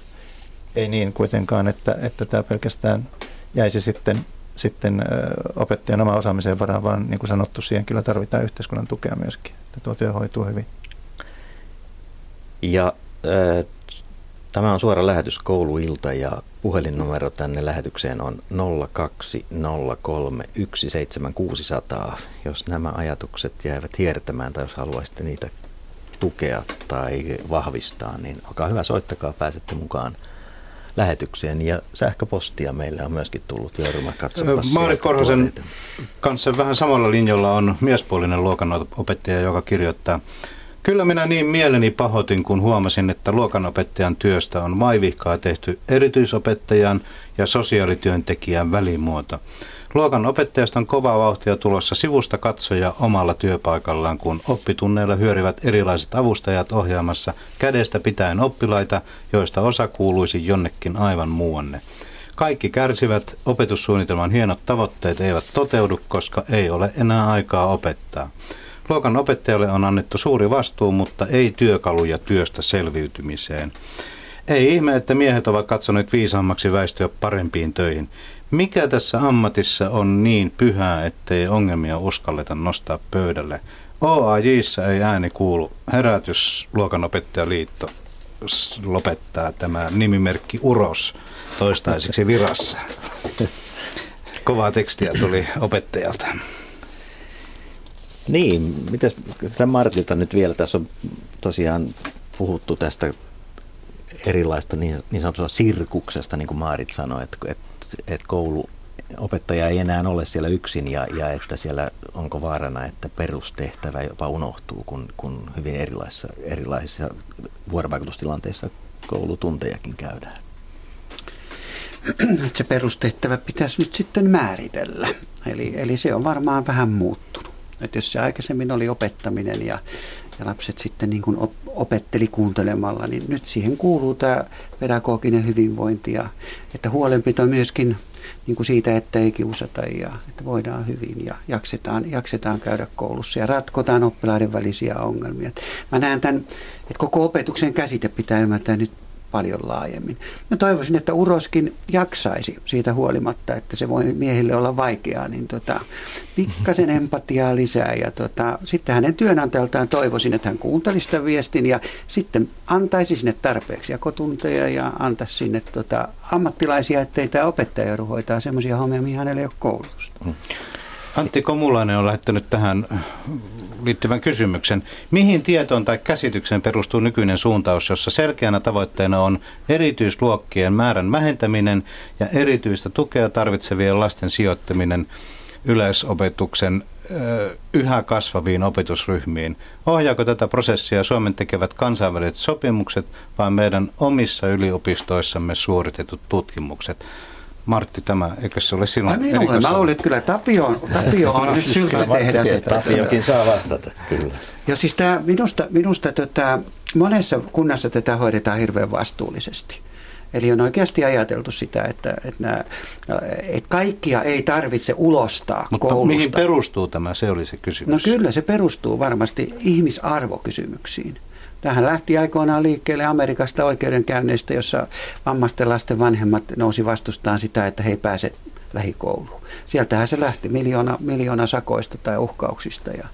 Ei niin kuitenkaan, että, että tämä pelkästään jäisi sitten, sitten opettajan oma osaamisen varaan, vaan niin kuin sanottu, siihen kyllä tarvitaan yhteiskunnan tukea myöskin, että tuo työ hoituu hyvin. Ja äh, Tämä on suora lähetys kouluilta ja puhelinnumero tänne lähetykseen on 020317600. Jos nämä ajatukset jäävät hiertämään tai jos haluaisitte niitä tukea tai vahvistaa, niin olkaa hyvä, soittakaa, pääsette mukaan lähetykseen. Ja sähköpostia meille on myöskin tullut. Jouduma Maari Korhosen kanssa vähän samalla linjalla on miespuolinen luokanopettaja, joka kirjoittaa Kyllä minä niin mieleni pahoitin, kun huomasin, että luokanopettajan työstä on maivihkaa tehty erityisopettajan ja sosiaalityöntekijän välimuoto. Luokan opettajasta on kova vauhtia tulossa sivusta katsoja omalla työpaikallaan, kun oppitunneilla hyörivät erilaiset avustajat ohjaamassa kädestä pitäen oppilaita, joista osa kuuluisi jonnekin aivan muuanne. Kaikki kärsivät, opetussuunnitelman hienot tavoitteet eivät toteudu, koska ei ole enää aikaa opettaa. Luokan opettajalle on annettu suuri vastuu, mutta ei työkaluja työstä selviytymiseen. Ei ihme, että miehet ovat katsoneet viisaammaksi väistyä parempiin töihin. Mikä tässä ammatissa on niin pyhää, ettei ongelmia uskalleta nostaa pöydälle? OAJissa ei ääni kuulu. Herätys Luokanopettajaliitto lopettaa tämä nimimerkki Uros toistaiseksi virassa. Kovaa tekstiä tuli opettajalta. Niin, mitäs tämä Martilta nyt vielä, tässä on tosiaan puhuttu tästä erilaista niin, niin sanotusta sirkuksesta, niin kuin Maarit sanoi, että, että, että koulu opettaja ei enää ole siellä yksin ja, ja että siellä onko vaarana, että perustehtävä jopa unohtuu, kun, kun hyvin erilaisissa, erilaisissa vuorovaikutustilanteissa koulutuntejakin käydään. Se perustehtävä pitäisi nyt sitten määritellä. Eli, eli se on varmaan vähän muuttunut. Että jos se aikaisemmin oli opettaminen ja, ja lapset sitten niin kuin opetteli kuuntelemalla, niin nyt siihen kuuluu tämä pedagoginen hyvinvointi ja että huolenpito myöskin niin kuin siitä, että ei kiusata ja että voidaan hyvin ja jaksetaan, jaksetaan käydä koulussa ja ratkotaan oppilaiden välisiä ongelmia. Mä näen tämän, että koko opetuksen käsite pitää ymmärtää nyt paljon laajemmin. Mä toivoisin, että Uroskin jaksaisi siitä huolimatta, että se voi miehille olla vaikeaa, niin tota, pikkasen empatiaa lisää. Ja tota, sitten hänen työnantajaltaan toivoisin, että hän kuuntelisi sitä viestin ja sitten antaisi sinne tarpeeksi jakotunteja ja antaisi sinne tota, ammattilaisia, ettei tämä opettaja joudu hoitaa sellaisia hommia, mihin hänellä ei ole koulutusta. Antti Komulainen on lähettänyt tähän liittyvän kysymyksen. Mihin tietoon tai käsitykseen perustuu nykyinen suuntaus, jossa selkeänä tavoitteena on erityisluokkien määrän vähentäminen ja erityistä tukea tarvitsevien lasten sijoittaminen yleisopetuksen yhä kasvaviin opetusryhmiin. Ohjaako tätä prosessia Suomen tekevät kansainväliset sopimukset vai meidän omissa yliopistoissamme suoritetut tutkimukset? Martti, tämä, eikö se ole sinun Ai minulle, mä luulin, että kyllä Tapio, Tapio on nyt syytä tehdä se. Tapiokin saa vastata, kyllä. Ja siis tämä, minusta, minusta tota, monessa kunnassa tätä hoidetaan hirveän vastuullisesti. Eli on oikeasti ajateltu sitä, että, että, nämä, että kaikkia ei tarvitse ulostaa Mutta koulusta. mihin perustuu tämä, se oli se kysymys. No kyllä, se perustuu varmasti ihmisarvokysymyksiin. Tähän lähti aikoinaan liikkeelle Amerikasta oikeudenkäynneistä, jossa vammaisten lasten vanhemmat nousi vastustaan sitä, että he ei pääse lähikouluun. Sieltähän se lähti miljoona, miljoona sakoista tai uhkauksista ja,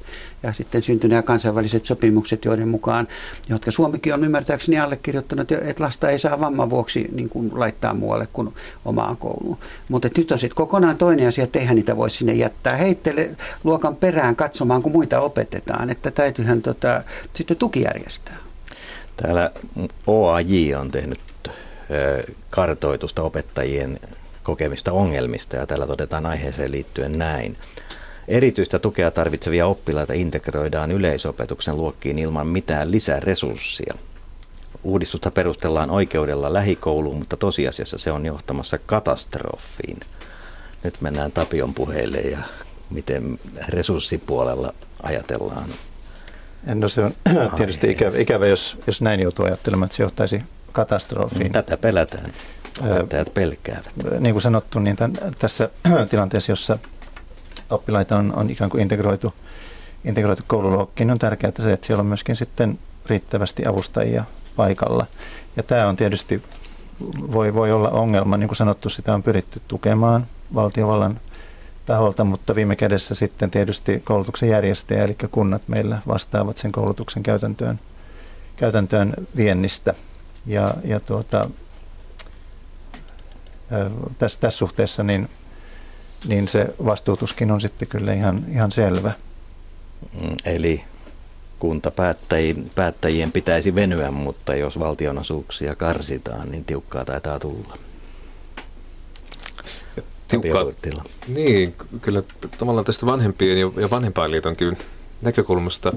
ja sitten syntyi nämä kansainväliset sopimukset, joiden mukaan, jotka Suomikin on ymmärtääkseni allekirjoittanut, että lasta ei saa vamman vuoksi niin kuin laittaa muualle kuin omaan kouluun. Mutta nyt on sitten kokonaan toinen asia, että eihän niitä voi sinne jättää heittele luokan perään katsomaan, kun muita opetetaan, että täytyyhän tota, sitten tukijärjestää. Täällä OAJ on tehnyt kartoitusta opettajien kokemista ongelmista ja täällä todetaan aiheeseen liittyen näin. Erityistä tukea tarvitsevia oppilaita integroidaan yleisopetuksen luokkiin ilman mitään lisäresurssia. Uudistusta perustellaan oikeudella lähikouluun, mutta tosiasiassa se on johtamassa katastrofiin. Nyt mennään Tapion puheille ja miten resurssipuolella ajatellaan. No se on tietysti ikävä, ikävä jos, jos näin joutuu ajattelemaan, että se johtaisi katastrofiin. Tätä pelätään. Opettajat pelkäävät. Niin kuin sanottu, niin tämän, tässä tilanteessa, jossa oppilaita on, on ikään kuin integroitu, integroitu koululuokkiin, on tärkeää se, että siellä on myöskin sitten riittävästi avustajia paikalla. Ja tämä on tietysti, voi, voi olla ongelma, niin kuin sanottu, sitä on pyritty tukemaan valtiovallan taholta, mutta viime kädessä sitten tietysti koulutuksen järjestäjä, eli kunnat meillä vastaavat sen koulutuksen käytäntöön, käytäntöön viennistä. Ja, ja tuota, tässä, tässä suhteessa niin, niin se vastuutuskin on sitten kyllä ihan, ihan selvä. Mm, eli kuntapäättäjien päättäjien pitäisi venyä, mutta jos valtionosuuksia karsitaan, niin tiukkaa taitaa tulla. Tiukkaa, niin, kyllä tavallaan tästä vanhempien ja vanhempainliitonkin näkökulmasta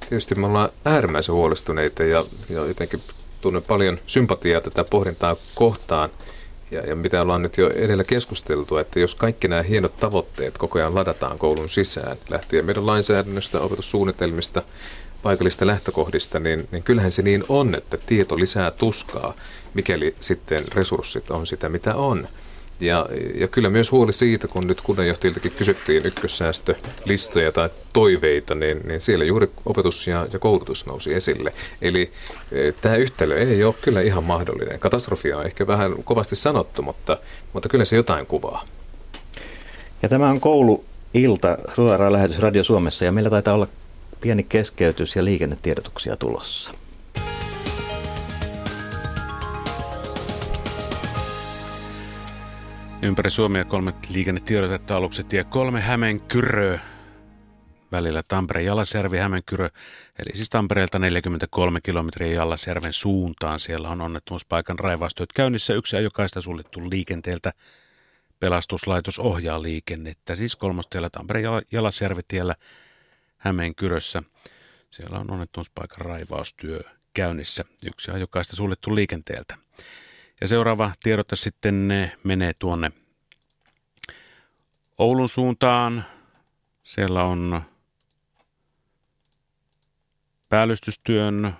tietysti me ollaan äärimmäisen huolestuneita ja, ja jotenkin tunnen paljon sympatiaa tätä pohdintaa kohtaan – ja, ja mitä ollaan nyt jo edellä keskusteltu, että jos kaikki nämä hienot tavoitteet koko ajan ladataan koulun sisään, lähtien meidän lainsäädännöstä, opetussuunnitelmista, paikallista lähtökohdista, niin, niin kyllähän se niin on, että tieto lisää tuskaa, mikäli sitten resurssit on sitä, mitä on. Ja, ja kyllä myös huoli siitä, kun nyt kunnanjohtajiltakin kysyttiin ykkössäästölistoja tai toiveita, niin, niin siellä juuri opetus ja, ja koulutus nousi esille. Eli e, tämä yhtälö ei ole kyllä ihan mahdollinen. Katastrofia on ehkä vähän kovasti sanottu, mutta, mutta kyllä se jotain kuvaa. Ja tämä on kouluilta, suoraan lähetys Radio Suomessa, ja meillä taitaa olla pieni keskeytys ja liikennetiedotuksia tulossa. Ympäri Suomea kolme liikennetiedotetta aluksi tie kolme Hämeenkyrö välillä Tampere Jalasjärvi Hämeenkyrö, eli siis Tampereelta 43 kilometriä Jalasjärven suuntaan. Siellä on onnettomuuspaikan raivaustyöt käynnissä. Yksi ajokaista suljettu liikenteeltä. Pelastuslaitos ohjaa liikennettä, siis kolmostiellä Tampere Jalasjärvi tiellä Hämeenkyrössä. Siellä on onnettomuuspaikan raivaustyö käynnissä. Yksi ajokaista suljettu liikenteeltä. Ja seuraava tiedotte sitten menee tuonne Oulun suuntaan. Siellä on päällystystyön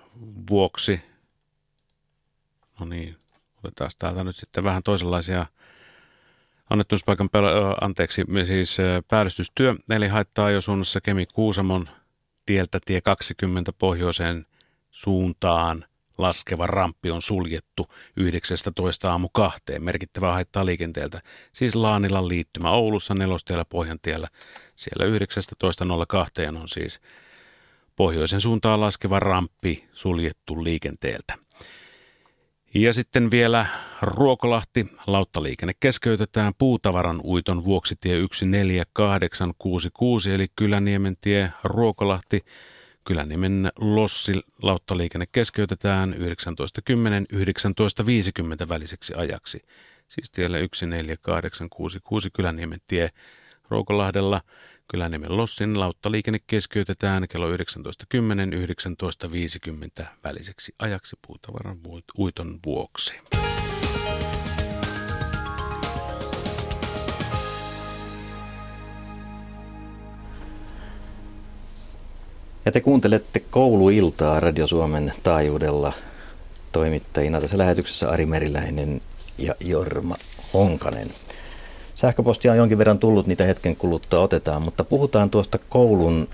vuoksi, no niin, otetaan täältä nyt sitten vähän toisenlaisia annettuuspaikan, anteeksi, siis päällystystyö, eli haittaa jo suunnassa Kemi Kuusamon tieltä tie 20 pohjoiseen suuntaan – laskeva ramppi on suljettu 19 aamu kahteen. Merkittävää haittaa liikenteeltä. Siis Laanilan liittymä Oulussa, Nelostiellä, Pohjantiellä. Siellä 19.02 on siis pohjoisen suuntaan laskeva ramppi suljettu liikenteeltä. Ja sitten vielä Ruokolahti. Lauttaliikenne keskeytetään puutavaran uiton vuoksi tie 14866 eli Kyläniemen tie Ruokolahti. Kyläniemen Lossi lauttaliikenne keskeytetään 19.10-19.50 väliseksi ajaksi. Siis tiellä 14866 Kyläniemen tie Ruokolahdella. Kyläniemen Lossin lauttaliikenne keskeytetään kello 19.10-19.50 väliseksi ajaksi puutavaran uiton vuoksi. Ja te kuuntelette kouluiltaa Radio Suomen taajuudella toimittajina tässä lähetyksessä Ari Meriläinen ja Jorma Honkanen. Sähköpostia on jonkin verran tullut, niitä hetken kuluttua otetaan, mutta puhutaan tuosta koulun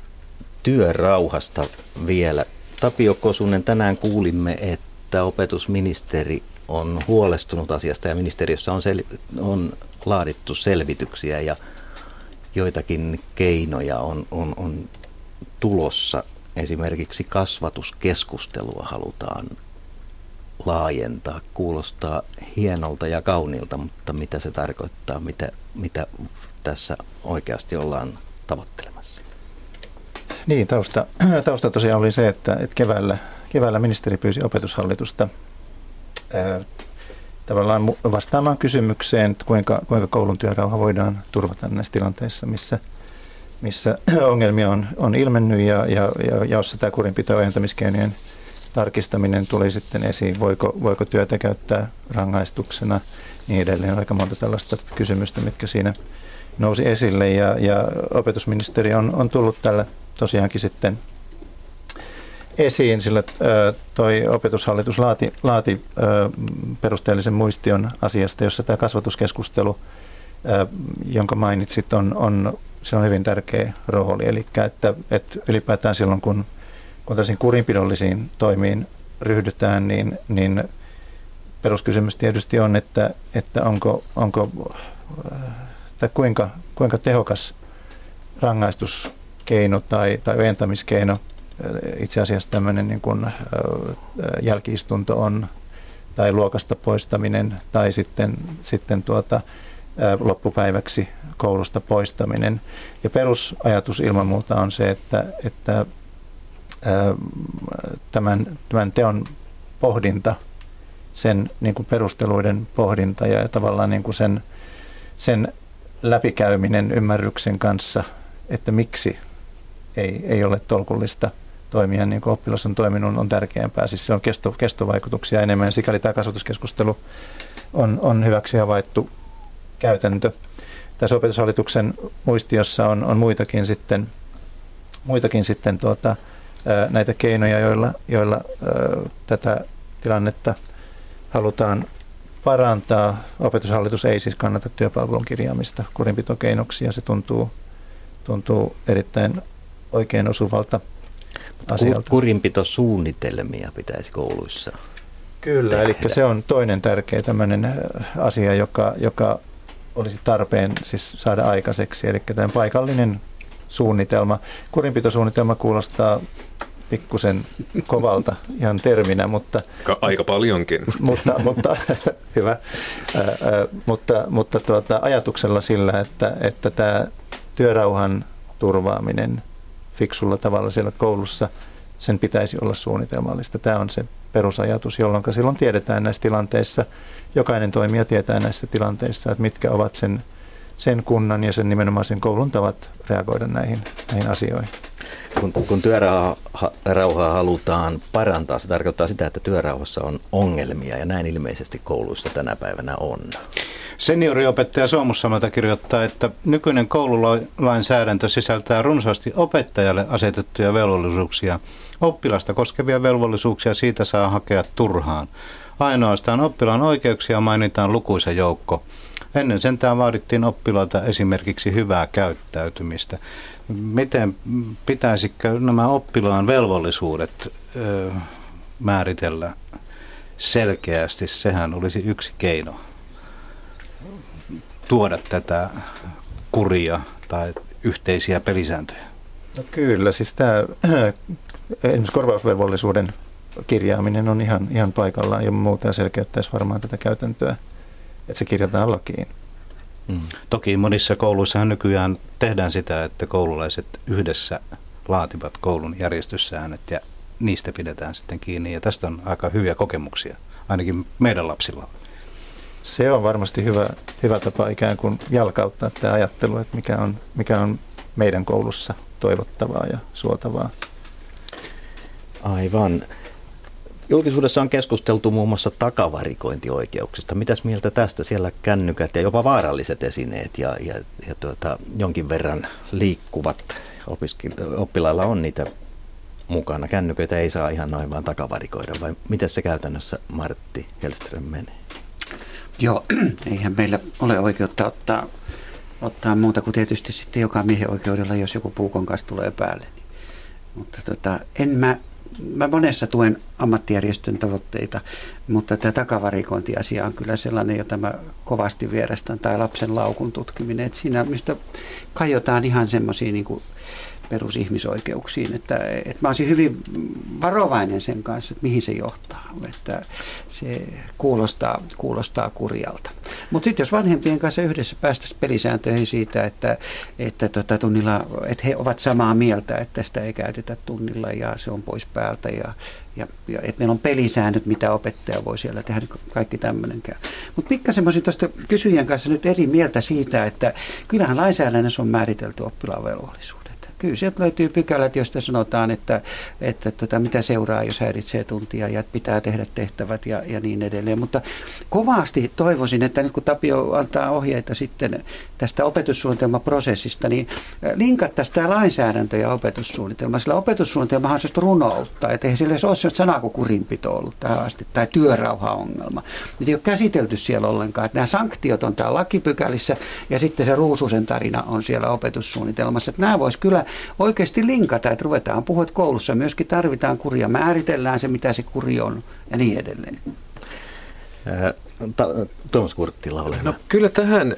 työrauhasta vielä. Tapio Kosunen, tänään kuulimme, että opetusministeri on huolestunut asiasta ja ministeriössä on, sel- on laadittu selvityksiä ja joitakin keinoja on, on, on tulossa. Esimerkiksi kasvatuskeskustelua halutaan laajentaa. Kuulostaa hienolta ja kauniilta, mutta mitä se tarkoittaa, mitä, mitä tässä oikeasti ollaan tavoittelemassa? Niin, tausta, tausta tosiaan oli se, että, että keväällä, keväällä ministeri pyysi opetushallitusta ää, tavallaan vastaamaan kysymykseen, kuinka, kuinka koulun työrauha voidaan turvata näissä tilanteissa, missä, missä ongelmia on, on ilmennyt ja, ja, ja jossa tämä kurinpito- ohjentamiskeinojen tarkistaminen tuli sitten esiin, voiko, voiko työtä käyttää rangaistuksena, niin edelleen. Aika monta tällaista kysymystä, mitkä siinä nousi esille. Ja, ja opetusministeri on, on tullut tällä tosiaankin sitten esiin, sillä toi opetushallitus laati, laati perusteellisen muistion asiasta, jossa tämä kasvatuskeskustelu, jonka mainitsit, on, on, se on hyvin tärkeä rooli. Eli että, että ylipäätään silloin, kun kun tällaisiin kurinpidollisiin toimiin ryhdytään, niin, niin peruskysymys tietysti on, että, että onko, onko tai kuinka, kuinka tehokas rangaistuskeino tai, tai ojentamiskeino itse asiassa tämmöinen niin kuin, jälkiistunto on tai luokasta poistaminen tai sitten, sitten tuota, loppupäiväksi koulusta poistaminen. Ja perusajatus ilman muuta on se, että, että tämän, tämän teon pohdinta, sen niin kuin perusteluiden pohdinta ja tavallaan niin kuin sen, sen läpikäyminen ymmärryksen kanssa, että miksi ei, ei ole tolkullista toimia niin kuin oppilas on toiminut, on tärkeämpää. Siis se on kesto, kestovaikutuksia enemmän. Sikäli tämä kasvatuskeskustelu on, on hyväksi havaittu käytäntö. Tässä opetushallituksen muistiossa on, on muitakin sitten, muitakin sitten tuota, näitä keinoja, joilla, joilla tätä tilannetta halutaan parantaa. Opetushallitus ei siis kannata työpalvelun kirjaamista kurinpitokeinoksi ja se tuntuu, tuntuu erittäin oikein osuvalta asialta. Kurinpitosuunnitelmia pitäisi kouluissa Kyllä, tehdä. eli se on toinen tärkeä tämmöinen asia, joka, joka olisi tarpeen siis saada aikaiseksi. Eli tämä paikallinen suunnitelma. Kurinpitosuunnitelma kuulostaa pikkusen kovalta ihan terminä, mutta... Aika paljonkin. Mutta, mutta hyvä. Ää, ää, mutta mutta tuota, ajatuksella sillä, että, että tämä työrauhan turvaaminen fiksulla tavalla siellä koulussa, sen pitäisi olla suunnitelmallista. Tämä on se perusajatus, jolloin silloin tiedetään näissä tilanteissa, jokainen toimija tietää näissä tilanteissa, että mitkä ovat sen, sen kunnan ja sen nimenomaan sen koulun tavat reagoida näihin, näihin asioihin. Kun, kun työrauhaa halutaan parantaa, se tarkoittaa sitä, että työrauhassa on ongelmia ja näin ilmeisesti kouluissa tänä päivänä on. Senioriopettaja Suomussamalta kirjoittaa, että nykyinen koululainsäädäntö sisältää runsaasti opettajalle asetettuja velvollisuuksia. Oppilasta koskevia velvollisuuksia siitä saa hakea turhaan. Ainoastaan oppilaan oikeuksia mainitaan lukuisa joukko. Ennen sentään vaadittiin oppilailta esimerkiksi hyvää käyttäytymistä miten pitäisikö nämä oppilaan velvollisuudet ö, määritellä selkeästi? Sehän olisi yksi keino tuoda tätä kuria tai yhteisiä pelisääntöjä. No kyllä, siis tämä esimerkiksi korvausvelvollisuuden kirjaaminen on ihan, ihan paikallaan ja muuta selkeyttäisi varmaan tätä käytäntöä, että se kirjataan lakiin. Mm. Toki monissa kouluissa nykyään tehdään sitä, että koululaiset yhdessä laativat koulun järjestyssäännöt ja niistä pidetään sitten kiinni. Ja tästä on aika hyviä kokemuksia, ainakin meidän lapsilla. Se on varmasti hyvä, hyvä tapa ikään kuin jalkauttaa tämä ajattelu, että mikä on, mikä on meidän koulussa toivottavaa ja suotavaa. Aivan. Julkisuudessa on keskusteltu muun muassa takavarikointioikeuksista. Mitäs mieltä tästä? Siellä kännykät ja jopa vaaralliset esineet ja, ja, ja tuota, jonkin verran liikkuvat oppilailla on niitä mukana. Kännyköitä ei saa ihan noin vaan takavarikoida, vai miten se käytännössä Martti Helström menee? Joo, eihän meillä ole oikeutta ottaa, ottaa muuta kuin tietysti sitten joka miehen oikeudella, jos joku puukon kanssa tulee päälle. Mutta tota, en mä mä monessa tuen ammattijärjestön tavoitteita, mutta tämä takavarikointiasia on kyllä sellainen, jota mä kovasti vierestän, tai lapsen laukun tutkiminen. Että siinä mistä kajotaan ihan semmoisiin niin perusihmisoikeuksiin. Että, että mä olisin hyvin varovainen sen kanssa, että mihin se johtaa. Että se kuulostaa, kuulostaa kurjalta. Mutta sitten jos vanhempien kanssa yhdessä päästäisiin pelisääntöihin siitä, että, että, tota, tunnilla, että he ovat samaa mieltä, että sitä ei käytetä tunnilla ja se on pois päältä ja, ja, ja että meillä on pelisäännöt, mitä opettaja voi siellä tehdä, kaikki tämmöinenkään. Mutta pikkasen mä tuosta kysyjän kanssa nyt eri mieltä siitä, että kyllähän lainsäädännössä on määritelty oppilaan velvollisuus kyllä sieltä löytyy pykälät, joista sanotaan, että, että tota, mitä seuraa, jos häiritsee tuntia ja pitää tehdä tehtävät ja, ja niin edelleen. Mutta kovasti toivoisin, että nyt kun Tapio antaa ohjeita sitten tästä opetussuunnitelmaprosessista, niin linkattaisiin tämä lainsäädäntö ja opetussuunnitelma. Sillä opetussuunnitelmahan on sellaista runoutta, että eihän sillä ole sellaista sanaa kuin kurinpito ollut tähän asti, tai työrauhaongelma. Niitä ei ole käsitelty siellä ollenkaan. Että nämä sanktiot on täällä lakipykälissä ja sitten se Ruususen tarina on siellä opetussuunnitelmassa. Että nämä voisi kyllä oikeasti linkata, että ruvetaan puhua, että koulussa myöskin tarvitaan kuria, määritellään se, mitä se kuri on ja niin edelleen. Tuomas Kurttila, ole No kyllä tähän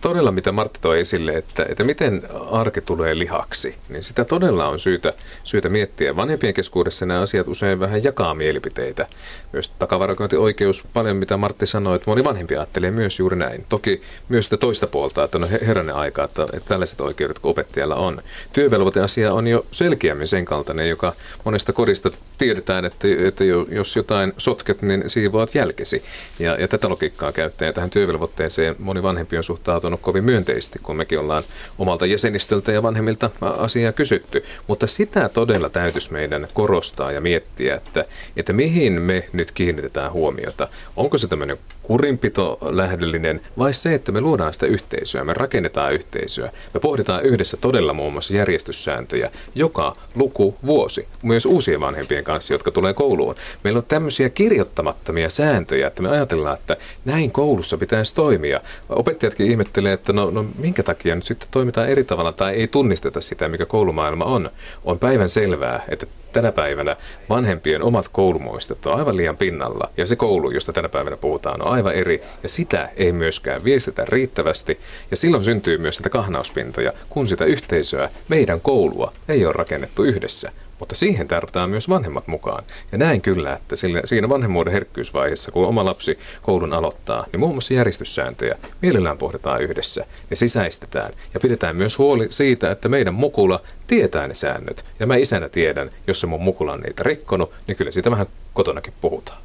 todella, mitä Martti toi esille, että, että miten arki tulee lihaksi, niin sitä todella on syytä, syytä miettiä. Vanhempien keskuudessa nämä asiat usein vähän jakaa mielipiteitä. Myös takavarakointioikeus, paljon mitä Martti sanoi, että moni vanhempi ajattelee myös juuri näin. Toki myös sitä toista puolta, että no herranen aika, että, että tällaiset oikeudet kuin opettajalla on. Työvelvoiteasia on jo selkeämmin sen kaltainen, joka monesta kodista tiedetään, että, että jos jotain sotket, niin siivoat jälkesi. Ja, ja tätä logiikkaa käyttäen tähän työvelvoitteeseen moni vanhempi on suhtautunut suhtautunut kovin myönteisesti, kun mekin ollaan omalta jäsenistöltä ja vanhemmilta asiaa kysytty. Mutta sitä todella täytyisi meidän korostaa ja miettiä, että, että mihin me nyt kiinnitetään huomiota. Onko se tämmöinen kurinpito lähdöllinen vai se, että me luodaan sitä yhteisöä, me rakennetaan yhteisöä, me pohditaan yhdessä todella muun muassa järjestyssääntöjä joka luku vuosi, myös uusien vanhempien kanssa, jotka tulee kouluun. Meillä on tämmöisiä kirjoittamattomia sääntöjä, että me ajatellaan, että näin koulussa pitäisi toimia. Opettajatkin ihmettelee, että no, no minkä takia nyt sitten toimitaan eri tavalla tai ei tunnisteta sitä, mikä koulumaailma on. On päivän selvää, että tänä päivänä vanhempien omat koulumuistot on aivan liian pinnalla. Ja se koulu, josta tänä päivänä puhutaan, on aivan eri. Ja sitä ei myöskään viestetä riittävästi. Ja silloin syntyy myös sitä kahnauspintoja, kun sitä yhteisöä, meidän koulua, ei ole rakennettu yhdessä. Mutta siihen tarvitaan myös vanhemmat mukaan. Ja näin kyllä, että sillä, siinä vanhemmuuden herkkyysvaiheessa, kun oma lapsi koulun aloittaa, niin muun muassa järjestyssääntöjä mielellään pohditaan yhdessä. Ne sisäistetään ja pidetään myös huoli siitä, että meidän mukula tietää ne säännöt. Ja mä isänä tiedän, jos se mun mukula on niitä rikkonut, niin kyllä siitä vähän kotonakin puhutaan.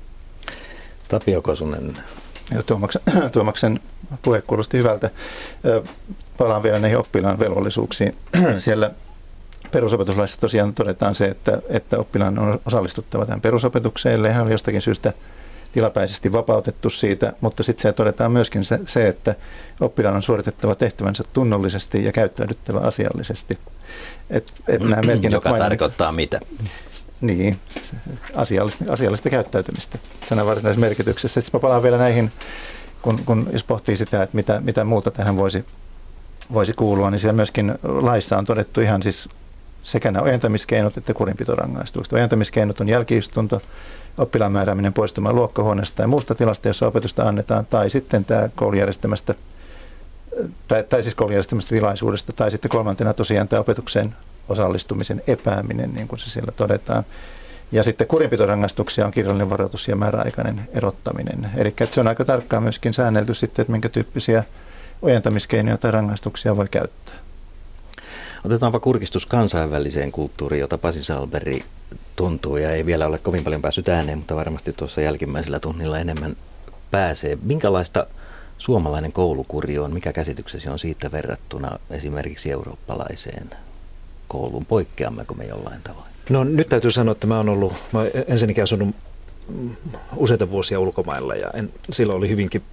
Tapio Kosunen. Tuomaksen puhe kuulosti hyvältä. Palaan vielä näihin oppilaan velvollisuuksiin. Siellä perusopetuslaissa tosiaan todetaan se, että, että oppilaan on osallistuttava tähän perusopetukseen. Hän on jostakin syystä tilapäisesti vapautettu siitä, mutta sitten se todetaan myöskin se, se, että oppilaan on suoritettava tehtävänsä tunnollisesti ja käyttäydyttävä asiallisesti. Et, et nämä Joka mainit, tarkoittaa mitä? Niin, asiallista, asiallista käyttäytymistä sanan varsinaisessa merkityksessä. Sitten mä palaan vielä näihin, kun, kun jos pohtii sitä, että mitä, mitä muuta tähän voisi, voisi kuulua, niin siellä myöskin laissa on todettu ihan siis sekä nämä ojentamiskeinot että kurinpitorangaistukset. Ojentamiskeinot on jälkiistunto, oppilaan määrääminen poistumaan luokkahuoneesta ja muusta tilasta, jossa opetusta annetaan, tai sitten tämä koulujärjestelmästä, tai, tai siis koulujärjestelmästä tilaisuudesta, tai sitten kolmantena tosiaan tämä opetukseen osallistumisen epääminen, niin kuin se siellä todetaan. Ja sitten kurinpitorangaistuksia on kirjallinen varoitus ja määräaikainen erottaminen. Eli se on aika tarkkaan myöskin säännelty sitten, että minkä tyyppisiä ojentamiskeinoja tai rangaistuksia voi käyttää. Otetaanpa kurkistus kansainväliseen kulttuuriin, jota Pasi Salberi tuntuu ja ei vielä ole kovin paljon päässyt ääneen, mutta varmasti tuossa jälkimmäisellä tunnilla enemmän pääsee. Minkälaista suomalainen koulukuri on? Mikä käsityksesi on siitä verrattuna esimerkiksi eurooppalaiseen kouluun? Poikkeammeko me jollain tavoin? No nyt täytyy sanoa, että mä oon ollut, mä ensinnäkin asunut useita vuosia ulkomailla ja en, silloin oli hyvinkin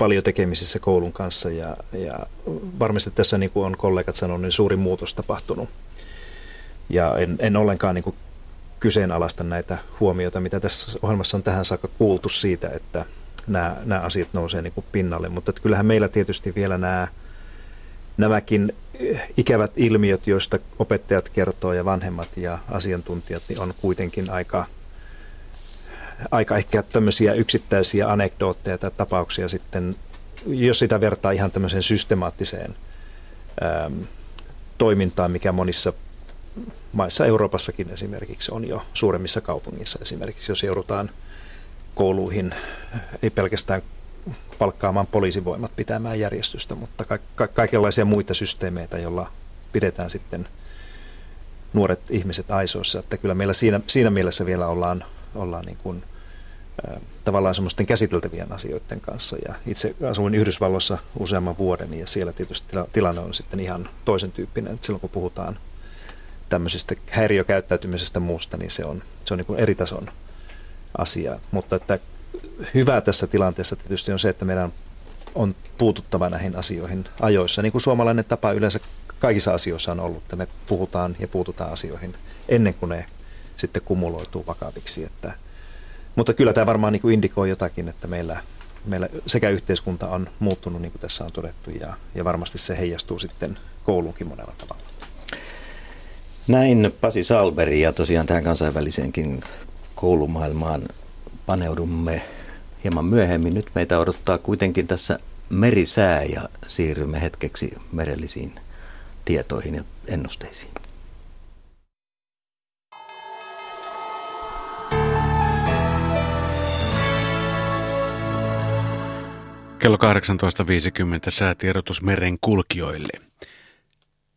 paljon tekemisissä koulun kanssa ja, ja varmasti tässä niin kuin on kollegat sanonut, niin suuri muutos tapahtunut. Ja en, en ollenkaan niin kuin kyseenalaista näitä huomioita, mitä tässä ohjelmassa on tähän saakka kuultu siitä, että nämä, nämä asiat nousee niin kuin pinnalle. Mutta että kyllähän meillä tietysti vielä nämä, nämäkin ikävät ilmiöt, joista opettajat kertoo ja vanhemmat ja asiantuntijat, niin on kuitenkin aika, aika ehkä tämmöisiä yksittäisiä anekdootteja tai tapauksia sitten, jos sitä vertaa ihan tämmöiseen systemaattiseen äm, toimintaan, mikä monissa maissa Euroopassakin esimerkiksi on jo suuremmissa kaupungissa esimerkiksi, jos joudutaan kouluihin ei pelkästään palkkaamaan poliisivoimat pitämään järjestystä, mutta ka- ka- kaikenlaisia muita systeemeitä, joilla pidetään sitten nuoret ihmiset aisoissa. Että kyllä meillä siinä, siinä mielessä vielä ollaan, ollaan niin kuin, tavallaan semmoisten käsiteltävien asioiden kanssa. Ja itse asuin Yhdysvalloissa useamman vuoden ja siellä tietysti tila, tilanne on sitten ihan toisen tyyppinen. Että silloin kun puhutaan tämmöisestä häiriökäyttäytymisestä muusta, niin se on, se on niin kuin eri tason asia. Mutta että hyvä tässä tilanteessa tietysti on se, että meidän on puututtava näihin asioihin ajoissa, niin kuin suomalainen tapa yleensä kaikissa asioissa on ollut, että me puhutaan ja puututaan asioihin ennen kuin ne sitten kumuloituu vakaviksi. Että, mutta kyllä tämä varmaan niin kuin indikoi jotakin, että meillä, meillä sekä yhteiskunta on muuttunut, niin kuin tässä on todettu, ja, ja varmasti se heijastuu sitten kouluunkin monella tavalla. Näin Pasi Salberi ja tosiaan tähän kansainväliseenkin koulumaailmaan paneudumme hieman myöhemmin. Nyt meitä odottaa kuitenkin tässä merisää ja siirrymme hetkeksi merellisiin tietoihin ja ennusteisiin. Kello 18.50 säätiedotus meren kulkijoille.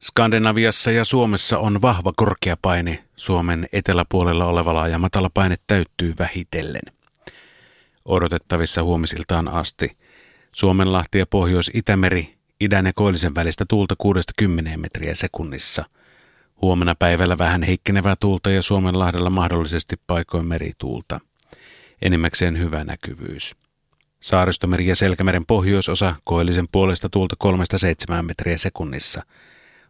Skandinaviassa ja Suomessa on vahva korkeapaine. Suomen eteläpuolella oleva laaja matalapaine täyttyy vähitellen. Odotettavissa huomisiltaan asti. Suomenlahti ja Pohjois-Itämeri, idän ja koillisen välistä tuulta 6-10 metriä sekunnissa. Huomenna päivällä vähän heikkenevää tuulta ja Suomenlahdella mahdollisesti paikoin merituulta. Enimmäkseen hyvä näkyvyys. Saaristomeri ja Selkämeren pohjoisosa koillisen puolesta tuulta 3-7 metriä sekunnissa –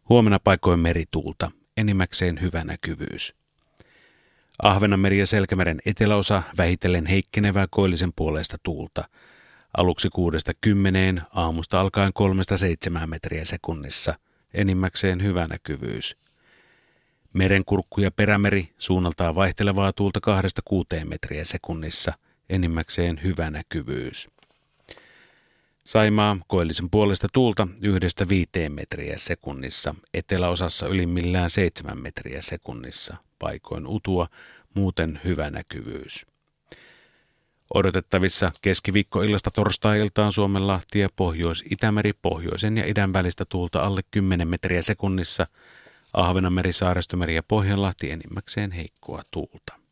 Huomenna paikoin merituulta, enimmäkseen hyvä näkyvyys. Ahvenanmeri ja Selkämeren eteläosa vähitellen heikkenevää koillisen puolesta tuulta. Aluksi kuudesta kymmeneen, aamusta alkaen kolmesta seitsemään metriä sekunnissa, enimmäkseen hyvä näkyvyys. Merenkurkku ja perämeri suunnaltaan vaihtelevaa tuulta kahdesta kuuteen metriä sekunnissa, enimmäkseen hyvä näkyvyys. Saimaa koillisen puolesta tuulta yhdestä viiteen metriä sekunnissa, eteläosassa ylimmillään seitsemän metriä sekunnissa, paikoin utua, muuten hyvä näkyvyys. Odotettavissa keskiviikkoillasta torstai-iltaan Suomenlahti ja Pohjois-Itämeri pohjoisen ja idän välistä tuulta alle 10 metriä sekunnissa, Ahvenanmeri, Saaristomeri ja Pohjanlahti enimmäkseen heikkoa tuulta.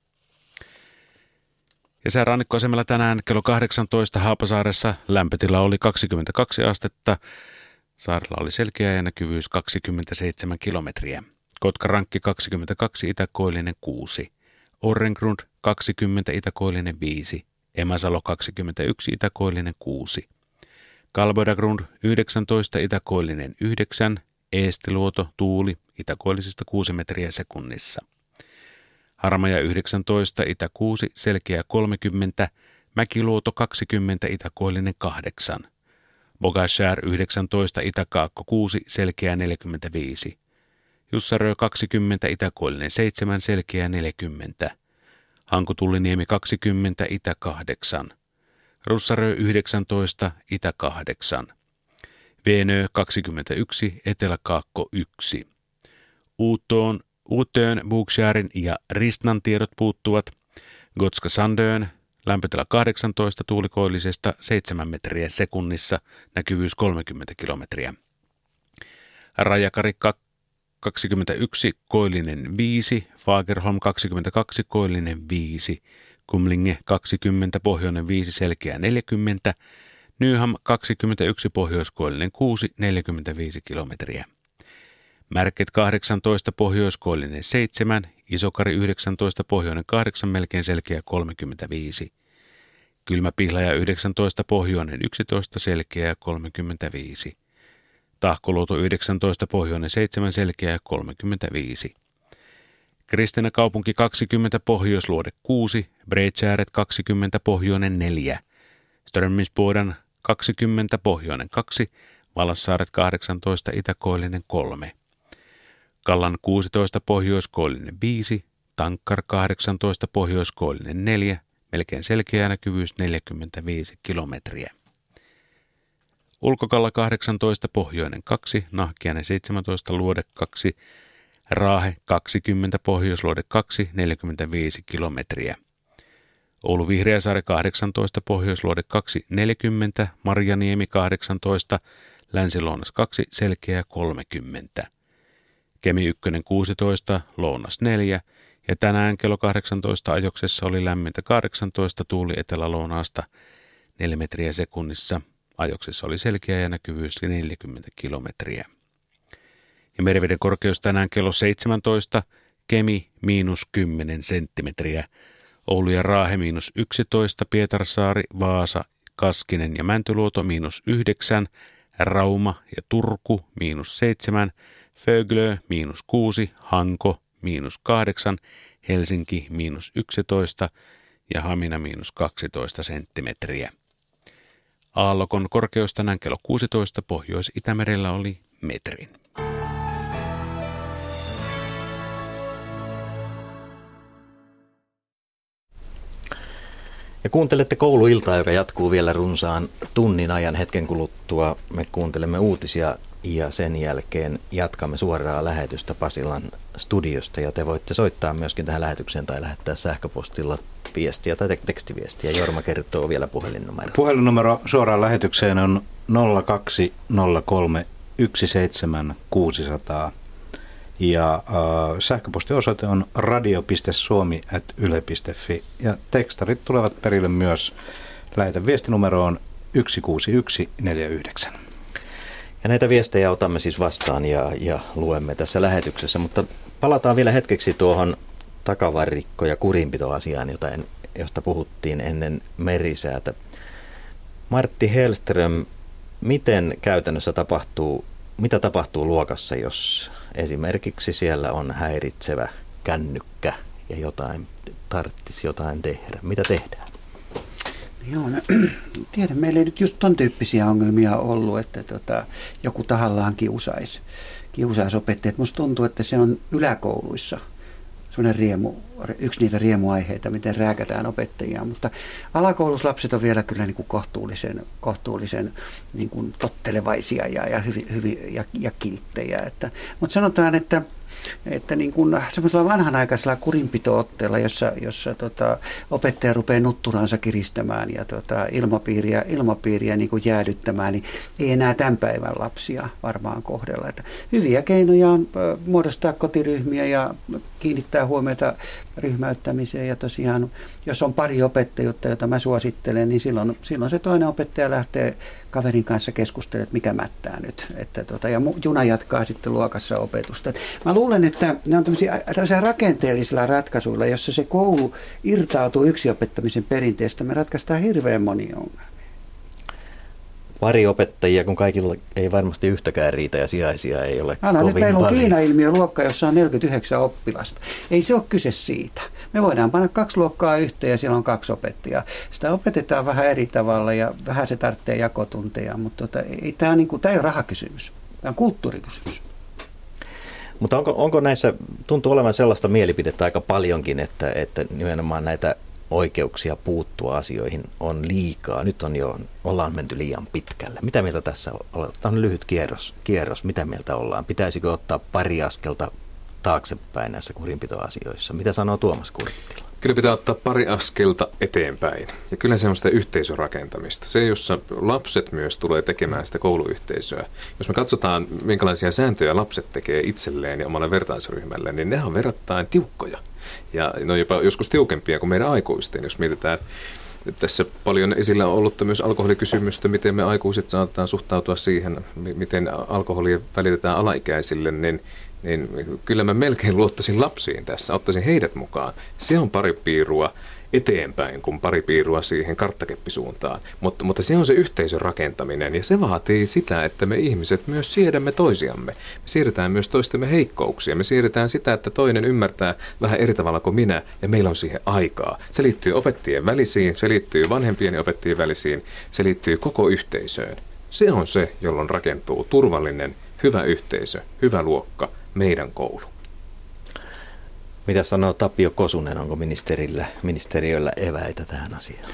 Ja säärannikkoasemalla tänään kello 18 Haapasaaressa lämpötila oli 22 astetta. Saarella oli selkeä ja näkyvyys 27 kilometriä. Kotkarankki 22, Itäkoillinen 6. Orrengrund 20, Itäkoillinen 5. Emäsalo 21, Itäkoillinen 6. Kalbodagrund 19, Itäkoillinen 9. Eestiluoto, tuuli, itäkoillisista 6 metriä sekunnissa. Harmaja 19, Itä 6, Selkeä 30, Mäkiluoto 20, Itäkoillinen 8. Bogashär 19, Itäkaakko 6, Selkeä 45. Jussarö 20, Itäkoillinen 7, Selkeä 40. Hankutulliniemi 20, Itä 8. Russarö 19, Itä 8. Veenö 21, Eteläkaakko 1. Uuttoon Uutön, Buksjärin ja Ristnan tiedot puuttuvat. Gotska Sandöön, lämpötila 18 tuulikoillisesta 7 metriä sekunnissa, näkyvyys 30 kilometriä. Rajakari 21, koillinen 5, Fagerholm 22, koillinen 5, Kumlinge 20, pohjoinen 5, selkeä 40, Nyham 21, pohjoiskoillinen 6, 45 kilometriä. Märket 18, pohjoiskoillinen 7, Isokari 19, pohjoinen 8, melkein selkeä 35. Kylmäpihlaja 19, pohjoinen 11, selkeä 35. Tahkoluoto 19, pohjoinen 7, selkeä 35. Kristina kaupunki 20, pohjoisluode 6, Breitsääret 20, pohjoinen 4. Strömmingsboden 20, pohjoinen 2, Valassaaret 18, itäkoillinen 3. Kallan 16, pohjoiskoillinen 5, Tankkar 18, pohjoiskoillinen 4, melkein selkeä näkyvyys 45 kilometriä. Ulkokalla 18, pohjoinen 2, Nahkiainen 17, luode 2, Raahe 20, pohjoisluode 2, 45 kilometriä. Oulu Vihreäsaari 18, pohjoisluode 2, 40, Marjaniemi 18, Länsi-Lounas 2, Selkeä 30. Kemi 1 16, Lounas 4 ja tänään kello 18 ajoksessa oli lämmintä 18 tuuli etelä-lounaasta 4 metriä sekunnissa. Ajoksessa oli selkeä ja näkyvyys 40 kilometriä. Ja meriveden korkeus tänään kello 17, Kemi miinus 10 senttimetriä, Oulu ja Raahe miinus 11, Pietarsaari, Vaasa, Kaskinen ja Mäntyluoto miinus 9, Rauma ja Turku miinus 7, Föglö miinus 6, Hanko miinus 8, Helsinki miinus 11 ja Hamina miinus 12 senttimetriä. Aallokon korkeus tänään kello 16 Pohjois-Itämerellä oli metrin. Ja kuuntelette kouluiltaa, joka jatkuu vielä runsaan tunnin ajan hetken kuluttua. Me kuuntelemme uutisia ja sen jälkeen jatkamme suoraa lähetystä Pasilan studiosta ja te voitte soittaa myöskin tähän lähetykseen tai lähettää sähköpostilla viestiä tai tekstiviestiä. Jorma kertoo vielä puhelinnumero. Puhelinnumero suoraan lähetykseen on 0203 17600 ja äh, sähköpostiosoite on radio.suomi.yle.fi ja tekstarit tulevat perille myös. Lähetä viestinumeroon 16149. Ja näitä viestejä otamme siis vastaan ja, ja luemme tässä lähetyksessä, mutta palataan vielä hetkeksi tuohon takavarikko- ja kurinpitoasiaan, jota en, josta puhuttiin ennen merisäätä. Martti Helström, miten käytännössä tapahtuu, mitä tapahtuu luokassa, jos esimerkiksi siellä on häiritsevä kännykkä ja jotain tarttisi jotain tehdä? Mitä tehdään? Joo, no, tiedän, meillä ei nyt just ton tyyppisiä ongelmia ollut, että tota, joku tahallaan kiusaisi, kiusaisi opettajat. Musta tuntuu, että se on yläkouluissa riemu, yksi niitä riemuaiheita, miten rääkätään opettajia, mutta alakouluslapset on vielä kyllä niin kuin kohtuullisen, kohtuullisen niin kuin tottelevaisia ja, ja, hyvin, hyvin, ja, ja kilttejä. Että, mutta sanotaan, että että niin kuin semmoisella vanhanaikaisella kurinpitootteella, jossa, jossa tota, opettaja rupeaa nutturansa kiristämään ja tota, ilmapiiriä, ilmapiiriä niin kuin jäädyttämään, niin ei enää tämän päivän lapsia varmaan kohdella. Että hyviä keinoja on muodostaa kotiryhmiä ja kiinnittää huomiota ryhmäyttämiseen ja tosiaan, jos on pari opettajuutta, jota mä suosittelen, niin silloin, silloin se toinen opettaja lähtee kaverin kanssa keskustelemaan, että mikä mättää nyt. Että tota, ja juna jatkaa sitten luokassa opetusta. Mä luulen, että ne on tämmöisiä, tämmöisiä rakenteellisilla ratkaisuilla, jossa se koulu irtautuu yksiopettamisen perinteestä, me ratkaistaan hirveän moni ongelmia pari opettajia, kun kaikilla ei varmasti yhtäkään riitä ja sijaisia ei ole Anna, nyt meillä on Kiina-ilmiö luokka, jossa on 49 oppilasta. Ei se ole kyse siitä. Me voidaan panna kaksi luokkaa yhteen ja siellä on kaksi opettajaa. Sitä opetetaan vähän eri tavalla ja vähän se tarvitsee jakotunteja, mutta tota, ei, tämä, niin kuin, tämä ei ole rahakysymys. Tämä on kulttuurikysymys. Mutta onko, onko näissä, tuntuu olevan sellaista mielipidettä aika paljonkin, että, että nimenomaan näitä oikeuksia puuttua asioihin on liikaa. Nyt on jo, ollaan menty liian pitkälle. Mitä mieltä tässä on? Tämä on lyhyt kierros. kierros. Mitä mieltä ollaan? Pitäisikö ottaa pari askelta taaksepäin näissä kurinpitoasioissa. Mitä sanoo Tuomas Kurttila? Kyllä pitää ottaa pari askelta eteenpäin. Ja kyllä se on sitä yhteisörakentamista. Se, jossa lapset myös tulee tekemään sitä kouluyhteisöä. Jos me katsotaan, minkälaisia sääntöjä lapset tekee itselleen ja omalle vertaisryhmälle, niin ne on verrattain tiukkoja. Ja ne on jopa joskus tiukempia kuin meidän aikuisten, jos mietitään tässä paljon esillä on ollut myös alkoholikysymystä, miten me aikuiset saatetaan suhtautua siihen, miten alkoholia välitetään alaikäisille, niin niin kyllä mä melkein luottaisin lapsiin tässä, ottaisin heidät mukaan. Se on pari piirua eteenpäin kuin pari piirua siihen karttakeppisuuntaan. Mutta, mutta se on se yhteisön rakentaminen ja se vaatii sitä, että me ihmiset myös siedämme toisiamme. Me siirretään myös toistemme heikkouksia. Me siirretään sitä, että toinen ymmärtää vähän eri tavalla kuin minä ja meillä on siihen aikaa. Se liittyy opettajien välisiin, se liittyy vanhempien ja opettajien välisiin, se liittyy koko yhteisöön. Se on se, jolloin rakentuu turvallinen, hyvä yhteisö, hyvä luokka – meidän koulu. Mitä sanoo Tapio Kosunen, onko ministerillä, ministeriöllä eväitä tähän asiaan?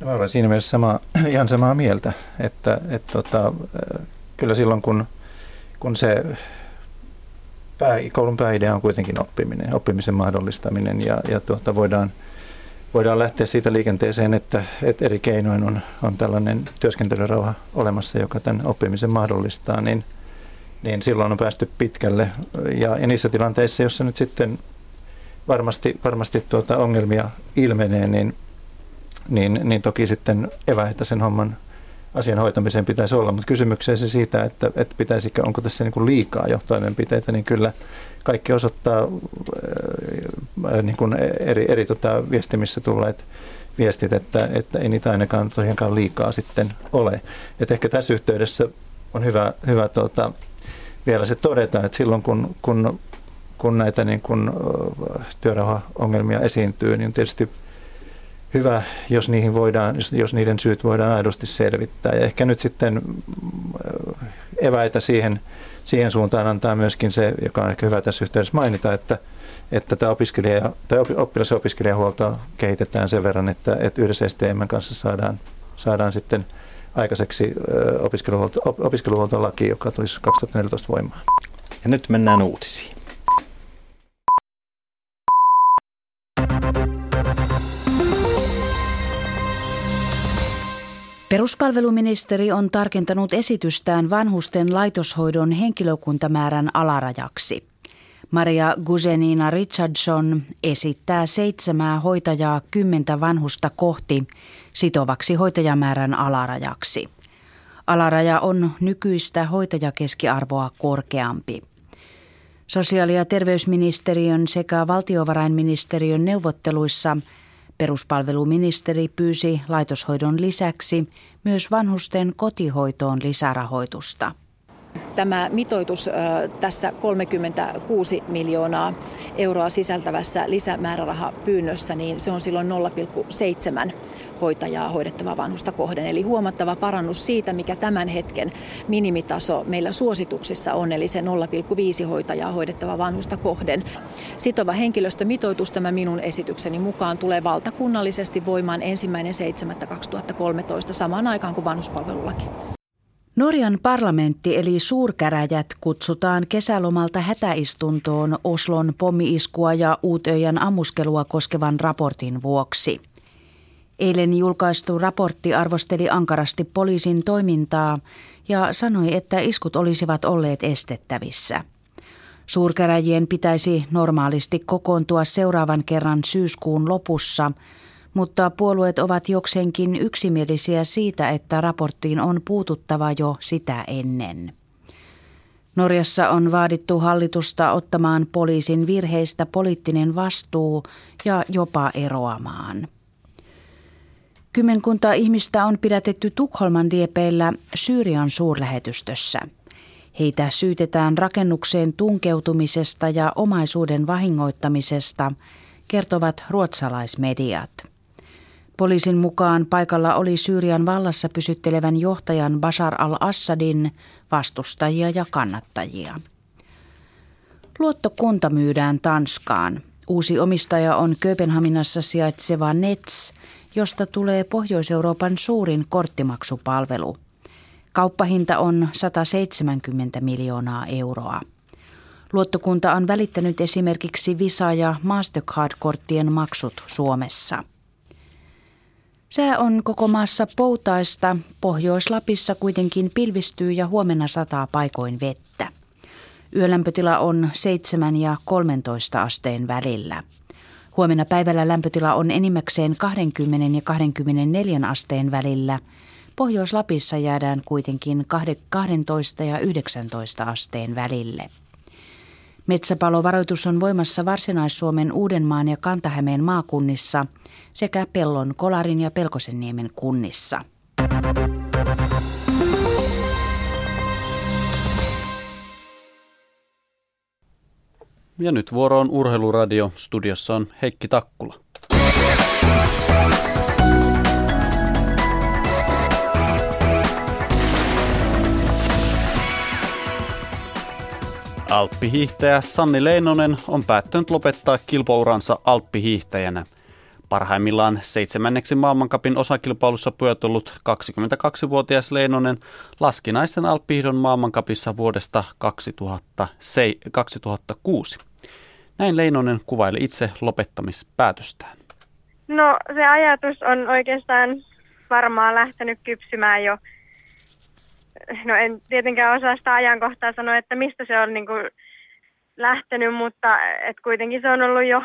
No, olen siinä mielessä sama, ihan samaa mieltä, että, että tota, kyllä silloin kun, kun se pää, koulun pääidea on kuitenkin oppiminen, oppimisen mahdollistaminen ja, ja tuota, voidaan, voidaan lähteä siitä liikenteeseen, että, että eri keinoin on, on tällainen työskentelyrauha olemassa, joka tämän oppimisen mahdollistaa, niin – niin silloin on päästy pitkälle. Ja, ja niissä tilanteissa, joissa nyt sitten varmasti, varmasti tuota ongelmia ilmenee, niin, niin, niin toki sitten eväitä sen homman asian hoitamiseen pitäisi olla. Mutta kysymykseen se siitä, että, että pitäisikö, onko tässä niin kuin liikaa jo toimenpiteitä, niin kyllä kaikki osoittaa äh, niin kuin eri, eri tota viestimissä tulleet viestit, että, että ei niitä ainakaan tosiaankaan liikaa sitten ole. Et ehkä tässä yhteydessä on hyvä, hyvä tuota, vielä se todeta, että silloin kun, kun, kun näitä niin kun, työrauhaongelmia esiintyy, niin tietysti hyvä, jos, niihin voidaan, jos niiden syyt voidaan aidosti selvittää. Ja ehkä nyt sitten eväitä siihen, siihen suuntaan antaa myöskin se, joka on ehkä hyvä tässä yhteydessä mainita, että, että tämä opiskelija, tai oppilas- ja opiskelijahuolto kehitetään sen verran, että, että yhdessä STM kanssa saadaan, saadaan sitten – aikaiseksi opiskeluhuolto, opiskeluhuoltolaki, joka tulisi 2014 voimaan. Ja nyt mennään uutisiin. Peruspalveluministeri on tarkentanut esitystään vanhusten laitoshoidon henkilökuntamäärän alarajaksi. Maria Guzenina Richardson esittää seitsemää hoitajaa kymmentä vanhusta kohti sitovaksi hoitajamäärän alarajaksi. Alaraja on nykyistä hoitajakeskiarvoa korkeampi. Sosiaali- ja terveysministeriön sekä valtiovarainministeriön neuvotteluissa peruspalveluministeri pyysi laitoshoidon lisäksi myös vanhusten kotihoitoon lisärahoitusta. Tämä mitoitus tässä 36 miljoonaa euroa sisältävässä lisämäärärahapyynnössä, niin se on silloin 0,7 hoitajaa hoidettavaa vanhusta kohden. Eli huomattava parannus siitä, mikä tämän hetken minimitaso meillä suosituksissa on, eli se 0,5 hoitajaa hoidettava vanhusta kohden. Sitova henkilöstömitoitus tämä minun esitykseni mukaan tulee valtakunnallisesti voimaan ensimmäinen 7.2013 samaan aikaan kuin vanhuspalvelulaki. Norjan parlamentti eli suurkäräjät kutsutaan kesälomalta hätäistuntoon Oslon pommiiskua ja Uutöjän ammuskelua koskevan raportin vuoksi. Eilen julkaistu raportti arvosteli ankarasti poliisin toimintaa ja sanoi, että iskut olisivat olleet estettävissä. Suurkäräjien pitäisi normaalisti kokoontua seuraavan kerran syyskuun lopussa – mutta puolueet ovat jokseenkin yksimielisiä siitä, että raporttiin on puututtava jo sitä ennen. Norjassa on vaadittu hallitusta ottamaan poliisin virheistä poliittinen vastuu ja jopa eroamaan. Kymmenkunta ihmistä on pidätetty Tukholman diepeillä Syyrian suurlähetystössä. Heitä syytetään rakennukseen tunkeutumisesta ja omaisuuden vahingoittamisesta, kertovat ruotsalaismediat. Poliisin mukaan paikalla oli Syyrian vallassa pysyttelevän johtajan Bashar al-Assadin vastustajia ja kannattajia. Luottokunta myydään Tanskaan. Uusi omistaja on Kööpenhaminassa sijaitseva Nets, josta tulee Pohjois-Euroopan suurin korttimaksupalvelu. Kauppahinta on 170 miljoonaa euroa. Luottokunta on välittänyt esimerkiksi Visa- ja Mastercard-korttien maksut Suomessa. Sää on koko maassa poutaista, Pohjois-Lapissa kuitenkin pilvistyy ja huomenna sataa paikoin vettä. Yölämpötila on 7 ja 13 asteen välillä. Huomenna päivällä lämpötila on enimmäkseen 20 ja 24 asteen välillä. Pohjois-Lapissa jäädään kuitenkin 12 ja 19 asteen välille. Metsäpalovaroitus on voimassa Varsinais-Suomen, Uudenmaan ja Kantahämeen maakunnissa sekä Pellon, Kolarin ja Pelkosenniemen kunnissa. Ja nyt vuoro on Urheiluradio. Studiossa on Heikki Takkula. Alppihiihtäjä Sanni Leinonen on päättänyt lopettaa kilpauransa alppihiihtäjänä. Parhaimmillaan seitsemänneksi maailmankapin osakilpailussa pyötullut 22-vuotias Leinonen laski naisten alppihiidon maailmankapissa vuodesta 2006. Näin Leinonen kuvaili itse lopettamispäätöstään. No se ajatus on oikeastaan varmaan lähtenyt kypsymään jo no en tietenkään osaa sitä ajankohtaa sanoa, että mistä se on niin kuin lähtenyt, mutta et kuitenkin se on ollut jo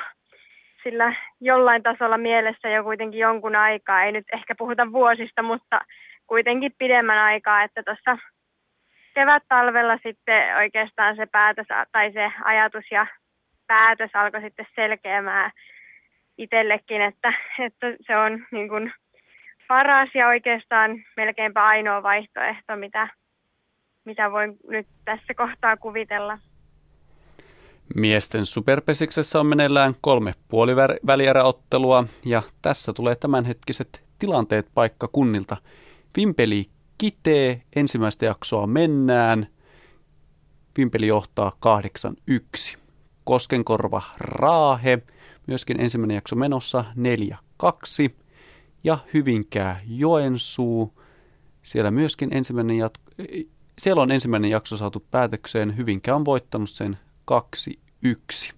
sillä jollain tasolla mielessä jo kuitenkin jonkun aikaa. Ei nyt ehkä puhuta vuosista, mutta kuitenkin pidemmän aikaa, että tuossa kevät-talvella sitten oikeastaan se päätös tai se ajatus ja päätös alkoi sitten selkeämään itsellekin, että, että se on niin kuin paras ja oikeastaan melkeinpä ainoa vaihtoehto, mitä, mitä voin nyt tässä kohtaa kuvitella. Miesten superpesiksessä on meneillään kolme puolivälieräottelua ja tässä tulee tämänhetkiset tilanteet paikkakunnilta. Vimpeli kitee, ensimmäistä jaksoa mennään. Vimpeli johtaa 8-1. Koskenkorva Raahe, myöskin ensimmäinen jakso menossa 4-2 ja Hyvinkää Joensuu. Siellä myöskin ensimmäinen jat- siellä on ensimmäinen jakso saatu päätökseen. Hyvinkää on voittanut sen 2-1.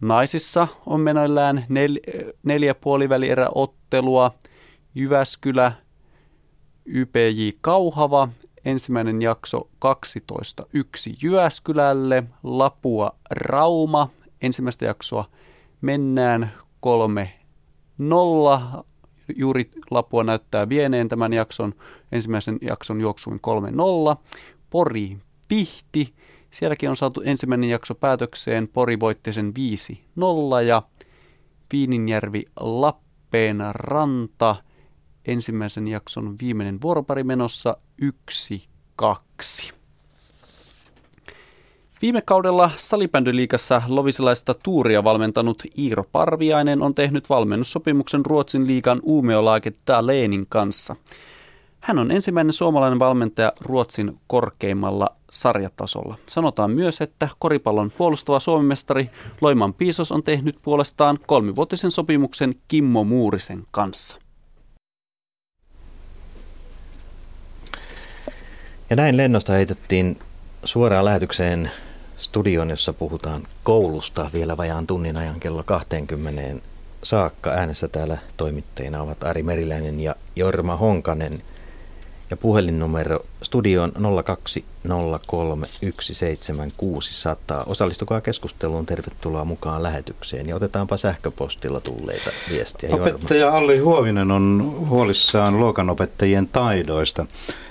Naisissa on menoillään nel- neljä puolivälierä ottelua. Jyväskylä, YPJ Kauhava, ensimmäinen jakso 12.1 Jyväskylälle, Lapua Rauma, ensimmäistä jaksoa mennään 3-0 juuri Lapua näyttää vieneen tämän jakson, ensimmäisen jakson juoksuin 3-0. Pori Pihti, sielläkin on saatu ensimmäinen jakso päätökseen, Pori voitti sen 5-0 ja Viininjärvi Lappeen ranta, ensimmäisen jakson viimeinen vuoropari menossa 1-2. Viime kaudella salibändyliikassa lovisilaista tuuria valmentanut Iiro Parviainen on tehnyt valmennussopimuksen Ruotsin liigan Umeålaget Dalenin kanssa. Hän on ensimmäinen suomalainen valmentaja Ruotsin korkeimmalla sarjatasolla. Sanotaan myös, että koripallon puolustava suomimestari Loiman Piisos on tehnyt puolestaan kolmivuotisen sopimuksen Kimmo Muurisen kanssa. Ja näin lennosta heitettiin suoraan lähetykseen studion, jossa puhutaan koulusta vielä vajaan tunnin ajan kello 20 saakka. Äänessä täällä toimittajina ovat Ari Meriläinen ja Jorma Honkanen. Ja puhelinnumero studioon 020317600. Osallistukaa keskusteluun, tervetuloa mukaan lähetykseen ja otetaanpa sähköpostilla tulleita viestiä. Opettaja Alli Huovinen on huolissaan luokanopettajien taidoista.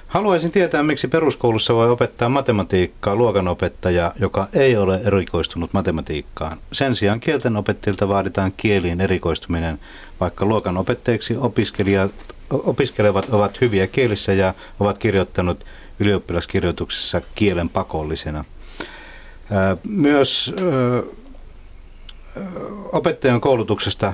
Haluaisin tietää, miksi peruskoulussa voi opettaa matematiikkaa luokanopettaja, joka ei ole erikoistunut matematiikkaan. Sen sijaan kieltenopettajilta vaaditaan kieliin erikoistuminen, vaikka luokanopettajiksi opiskelijat, opiskelevat ovat hyviä kielissä ja ovat kirjoittanut ylioppilaskirjoituksessa kielen pakollisena. Myös opettajan koulutuksesta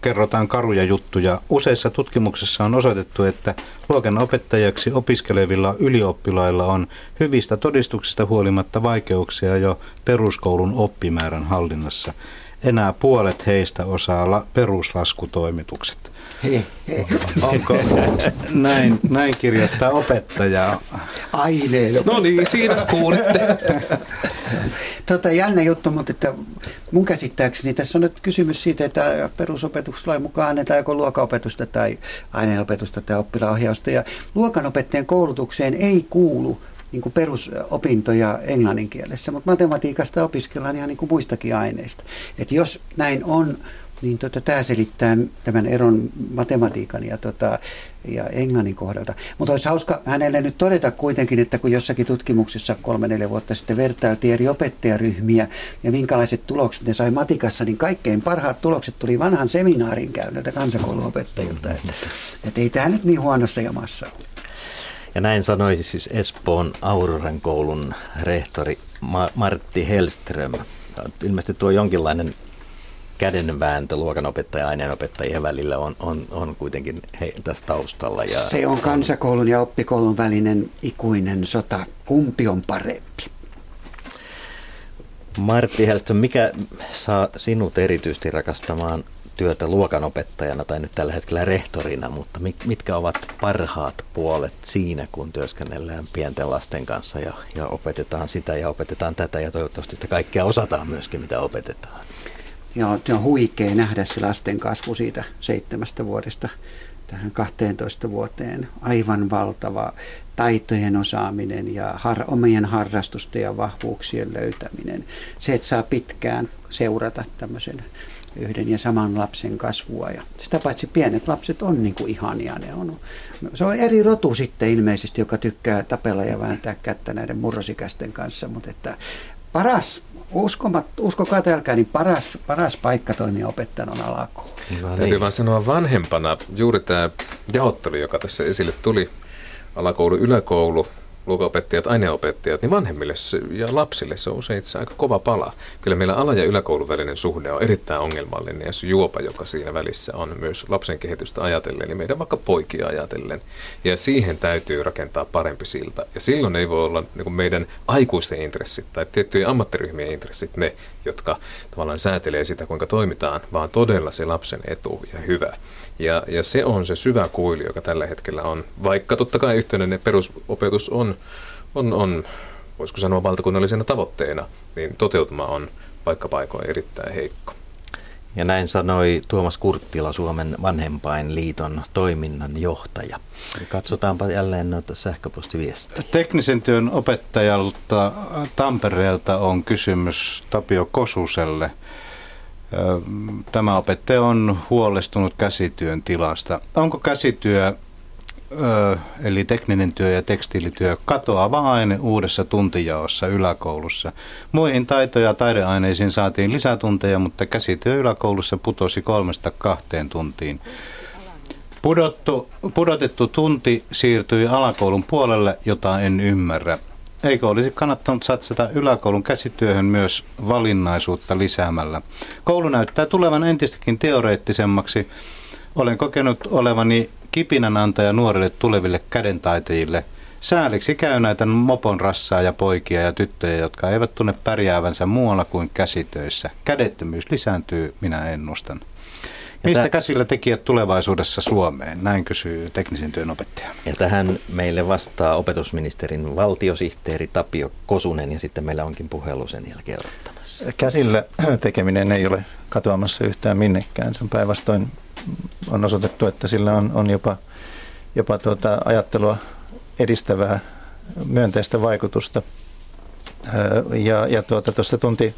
kerrotaan karuja juttuja. Useissa tutkimuksissa on osoitettu, että luokan opettajaksi opiskelevilla ylioppilailla on hyvistä todistuksista huolimatta vaikeuksia jo peruskoulun oppimäärän hallinnassa. Enää puolet heistä osaa la- peruslaskutoimitukset. Onko näin, näin kirjoittaa opettaja? Aineen. No niin, siinä kuulitte. tota, jännä juttu, mutta että mun käsittääkseni tässä on nyt kysymys siitä, että perusopetuslain mukaan annetaan joko luokanopetusta tai aineenopetusta tai oppilaohjausta. Ja luokanopettajan koulutukseen ei kuulu niin kuin perusopintoja englannin kielessä, mutta matematiikasta opiskellaan ihan niin kuin muistakin aineista. Et jos näin on, niin tota, tämä selittää tämän eron matematiikan ja, tota, ja englannin kohdalta. Mutta olisi hauska hänelle nyt todeta kuitenkin, että kun jossakin tutkimuksessa kolme-neljä vuotta sitten vertailtiin eri opettajaryhmiä ja minkälaiset tulokset ne sai matikassa, niin kaikkein parhaat tulokset tuli vanhan seminaarin käynniltä kansakouluopettajilta. Että, että ei tämä nyt niin huonossa jamassa ole. Ja näin sanoi siis Espoon Auroran koulun rehtori Martti Hellström. Ilmeisesti tuo jonkinlainen kädenvääntö luokanopettaja ja aineenopettajien välillä on, on, on kuitenkin tässä taustalla. Ja Se on kansakoulun ja oppikoulun välinen ikuinen sota. Kumpi on parempi? Martti Hellström, mikä saa sinut erityisesti rakastamaan työtä luokanopettajana tai nyt tällä hetkellä rehtorina, mutta mitkä ovat parhaat puolet siinä, kun työskennellään pienten lasten kanssa ja, ja opetetaan sitä ja opetetaan tätä ja toivottavasti että kaikkea osataan myöskin, mitä opetetaan? Ja se on huikea nähdä se lasten kasvu siitä seitsemästä vuodesta tähän 12 vuoteen. Aivan valtava taitojen osaaminen ja har, omien harrastusten ja vahvuuksien löytäminen. Se, että saa pitkään seurata tämmöisen yhden ja saman lapsen kasvua. Ja sitä paitsi pienet lapset on niin kuin ihania. Ne on, se on eri rotu sitten ilmeisesti, joka tykkää tapella ja vääntää kättä näiden murrosikäisten kanssa, mutta että paras uskomat, uskokaa tälkää, niin paras, paras paikka toimia opettajana on alakoulu. No, niin. Täytyy vaan sanoa vanhempana, juuri tämä jaottelu, joka tässä esille tuli, alakoulu, yläkoulu, luokaopettajat, aineopettajat, niin vanhemmille ja lapsille se on usein itse aika kova pala. Kyllä meillä ala- ja yläkoulun välinen suhde on erittäin ongelmallinen ja se juopa, joka siinä välissä on myös lapsen kehitystä ajatellen, niin meidän vaikka poikia ajatellen. Ja siihen täytyy rakentaa parempi silta. Ja silloin ei voi olla niin meidän aikuisten intressit tai tiettyjen ammattiryhmien intressit ne, jotka tavallaan säätelee sitä, kuinka toimitaan, vaan todella se lapsen etu ja hyvä. Ja, ja se on se syvä kuilu, joka tällä hetkellä on, vaikka totta kai yhteinen perusopetus on, on, on voisiko sanoa valtakunnallisena tavoitteena, niin toteutuma on vaikka paikoin erittäin heikko. Ja näin sanoi Tuomas Kurttila, Suomen vanhempainliiton toiminnan johtaja. Katsotaanpa jälleen noita sähköpostiviestejä. Teknisen työn opettajalta Tampereelta on kysymys Tapio Kosuselle – Tämä opettaja on huolestunut käsityön tilasta. Onko käsityö, eli tekninen työ ja tekstiilityö, katoava aine uudessa tuntijaossa yläkoulussa? Muihin taito- ja taideaineisiin saatiin lisätunteja, mutta käsityö yläkoulussa putosi kolmesta kahteen tuntiin. Pudottu, pudotettu tunti siirtyi alakoulun puolelle, jota en ymmärrä. Eikö olisi kannattanut satsata yläkoulun käsityöhön myös valinnaisuutta lisäämällä? Koulu näyttää tulevan entistäkin teoreettisemmaksi. Olen kokenut olevani kipinänantaja nuorille tuleville kädentaitajille. Sääliksi käy näitä mopon rassaa ja poikia ja tyttöjä, jotka eivät tunne pärjäävänsä muualla kuin käsitöissä. Kädettömyys lisääntyy, minä ennustan. Mistä käsillä tekijät tulevaisuudessa Suomeen? Näin kysyy teknisen työn opettaja. Ja tähän meille vastaa opetusministerin valtiosihteeri Tapio Kosunen ja sitten meillä onkin puhelu sen jälkeen odottamassa. Käsillä tekeminen ei ole katoamassa yhtään minnekään. Se on päinvastoin on osoitettu, että sillä on, on jopa, jopa tuota ajattelua edistävää myönteistä vaikutusta. Ja, ja tuota, tuossa tunti,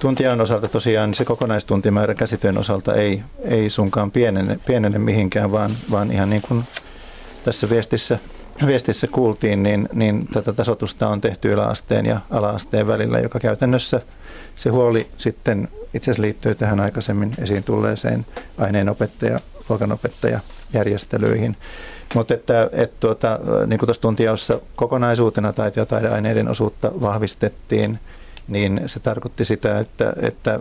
tuntiajan osalta tosiaan se kokonaistuntimäärä käsityön osalta ei, ei sunkaan pienene, pienene mihinkään, vaan, vaan ihan niin kuin tässä viestissä, viestissä kuultiin, niin, niin tätä tasotusta on tehty yläasteen ja alaasteen välillä, joka käytännössä se huoli sitten itse asiassa liittyy tähän aikaisemmin esiin tulleeseen aineenopettaja, luokanopettaja järjestelyihin. Mutta että, et tuota, niin kuin tuossa tuntijaossa kokonaisuutena taito- ja taideaineiden osuutta vahvistettiin, niin se tarkoitti sitä, että, että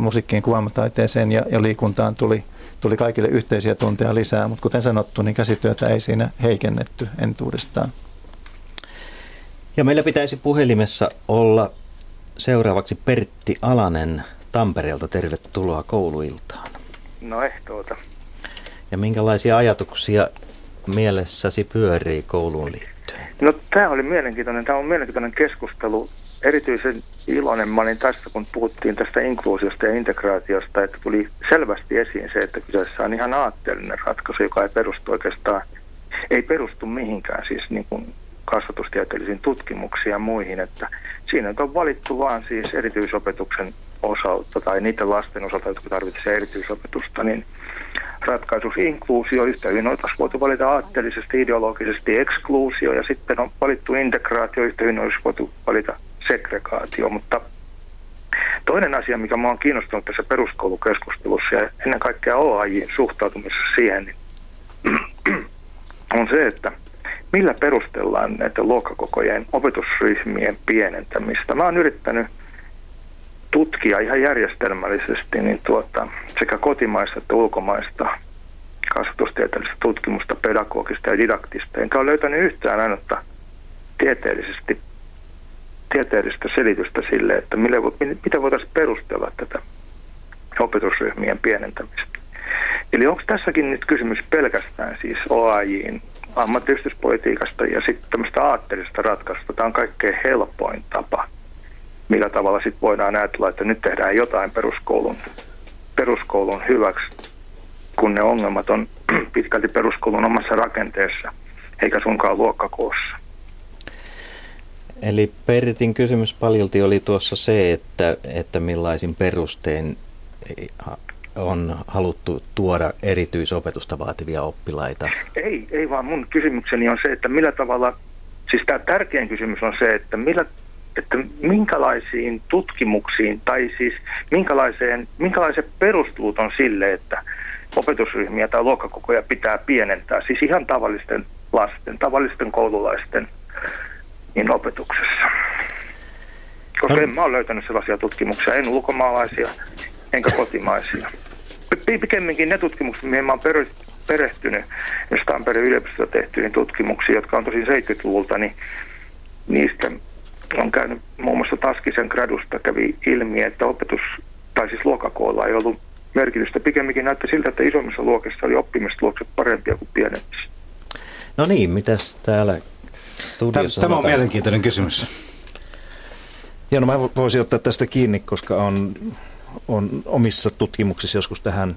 musiikkiin, kuvaamataiteeseen ja, ja liikuntaan tuli, tuli kaikille yhteisiä tunteja lisää, mutta kuten sanottu, niin käsityötä ei siinä heikennetty entuudestaan. Ja meillä pitäisi puhelimessa olla seuraavaksi Pertti Alanen Tampereelta. Tervetuloa kouluiltaan. No ehtoota. Ja minkälaisia ajatuksia mielessäsi pyörii kouluun liittyen? No tämä oli mielenkiintoinen, tämä on mielenkiintoinen keskustelu. Erityisen iloinen mä olin tässä, kun puhuttiin tästä inkluusiosta ja integraatiosta, että tuli selvästi esiin se, että kyseessä on ihan aatteellinen ratkaisu, joka ei perustu oikeastaan, ei perustu mihinkään, siis niin kuin kasvatustieteellisiin tutkimuksiin ja muihin, että siinä on valittu vaan siis erityisopetuksen osalta tai niiden lasten osalta, jotka tarvitsevat erityisopetusta, niin ratkaisussa inkluusio, yhtä hyvin oltaisiin voitu valita aatteellisesti, ideologisesti ekskluusio ja sitten on valittu integraatio, yhtä hyvin olisi voitu valita segregaatio, mutta toinen asia, mikä minua on kiinnostunut tässä peruskoulukeskustelussa ja ennen kaikkea OAJin suhtautumisessa siihen, niin on se, että millä perustellaan näiden luokkakokojen opetusryhmien pienentämistä. Mä oon yrittänyt tutkia ihan järjestelmällisesti niin tuota, sekä kotimaista että ulkomaista kasvatustieteellistä tutkimusta, pedagogista ja didaktista, enkä ole löytänyt yhtään ainutta tieteellisesti, tieteellistä selitystä sille, että millä, mitä voitaisiin perustella tätä opetusryhmien pienentämistä. Eli onko tässäkin nyt kysymys pelkästään siis OAJin ammattiyhdistyspolitiikasta ja sitten tämmöistä aatteellisesta ratkaisusta. Tämä on kaikkein helpoin tapa, millä tavalla sitten voidaan ajatella, että nyt tehdään jotain peruskoulun, peruskoulun hyväksi, kun ne ongelmat on pitkälti peruskoulun omassa rakenteessa, eikä sunkaan luokkakoossa. Eli Pertin kysymys paljolti oli tuossa se, että, että millaisin perustein on haluttu tuoda erityisopetusta vaativia oppilaita? Ei, ei vaan mun kysymykseni on se, että millä tavalla, siis tämä tärkein kysymys on se, että millä että minkälaisiin tutkimuksiin tai siis minkälaiseen, minkälaiset perustelut on sille, että opetusryhmiä tai luokkakokoja pitää pienentää, siis ihan tavallisten lasten, tavallisten koululaisten niin opetuksessa. Koska en mä ole löytänyt sellaisia tutkimuksia, en ulkomaalaisia enkä kotimaisia pikemminkin ne tutkimukset, mihin mä oon perehtynyt, jos Tampereen yliopistossa tehtyihin tutkimuksiin, jotka on tosi 70-luvulta, niin niistä on käynyt muun muassa Taskisen gradusta kävi ilmi, että opetus, tai siis luokakoolla ei ollut merkitystä. Pikemminkin näytti siltä, että isommissa luokissa oli oppimistulokset parempia kuin pienemmissä. No niin, mitäs täällä studiossa Tämä on mielenkiintoinen kysymys. Ja no mä voisin ottaa tästä kiinni, koska on on omissa tutkimuksissa joskus tähän,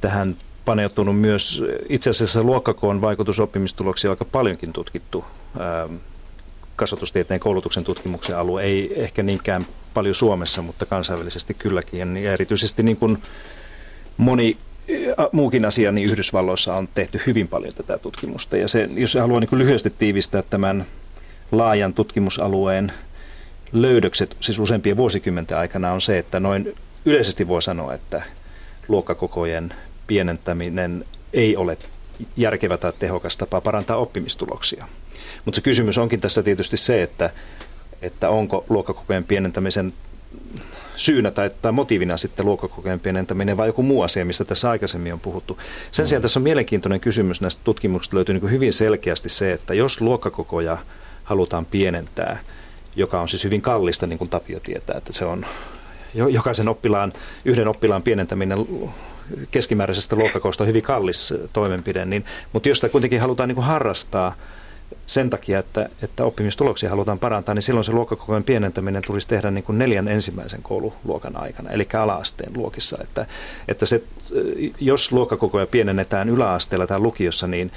tähän paneutunut myös. Itse asiassa luokkakoon vaikutus oppimistuloksia on aika paljonkin tutkittu ähm, kasvatustieteen koulutuksen tutkimuksen alue. Ei ehkä niinkään paljon Suomessa, mutta kansainvälisesti kylläkin. Ja erityisesti niin kuin moni muukin asia, niin Yhdysvalloissa on tehty hyvin paljon tätä tutkimusta. Ja se, jos haluan niin lyhyesti tiivistää tämän laajan tutkimusalueen löydökset siis useampien vuosikymmenten aikana on se, että noin yleisesti voi sanoa, että luokkakokojen pienentäminen ei ole järkevä tai tehokas tapa parantaa oppimistuloksia. Mutta se kysymys onkin tässä tietysti se, että, että onko luokkakokojen pienentämisen syynä tai, tai motiivina sitten luokkakokojen pienentäminen vai joku muu asia, mistä tässä aikaisemmin on puhuttu. Sen sijaan tässä on mielenkiintoinen kysymys näistä tutkimuksista löytyy niin hyvin selkeästi se, että jos luokkakokoja halutaan pienentää – joka on siis hyvin kallista, niin kuin Tapio tietää, että se on jokaisen oppilaan, yhden oppilaan pienentäminen keskimääräisestä luokkakoosta on hyvin kallis toimenpide, niin, mutta jos sitä kuitenkin halutaan niin kuin harrastaa sen takia, että, että oppimistuloksia halutaan parantaa, niin silloin se luokkakokojen pienentäminen tulisi tehdä niin kuin neljän ensimmäisen koululuokan aikana, eli alaasteen luokissa. Että, että se, jos luokkakokoja pienennetään yläasteella tai lukiossa, niin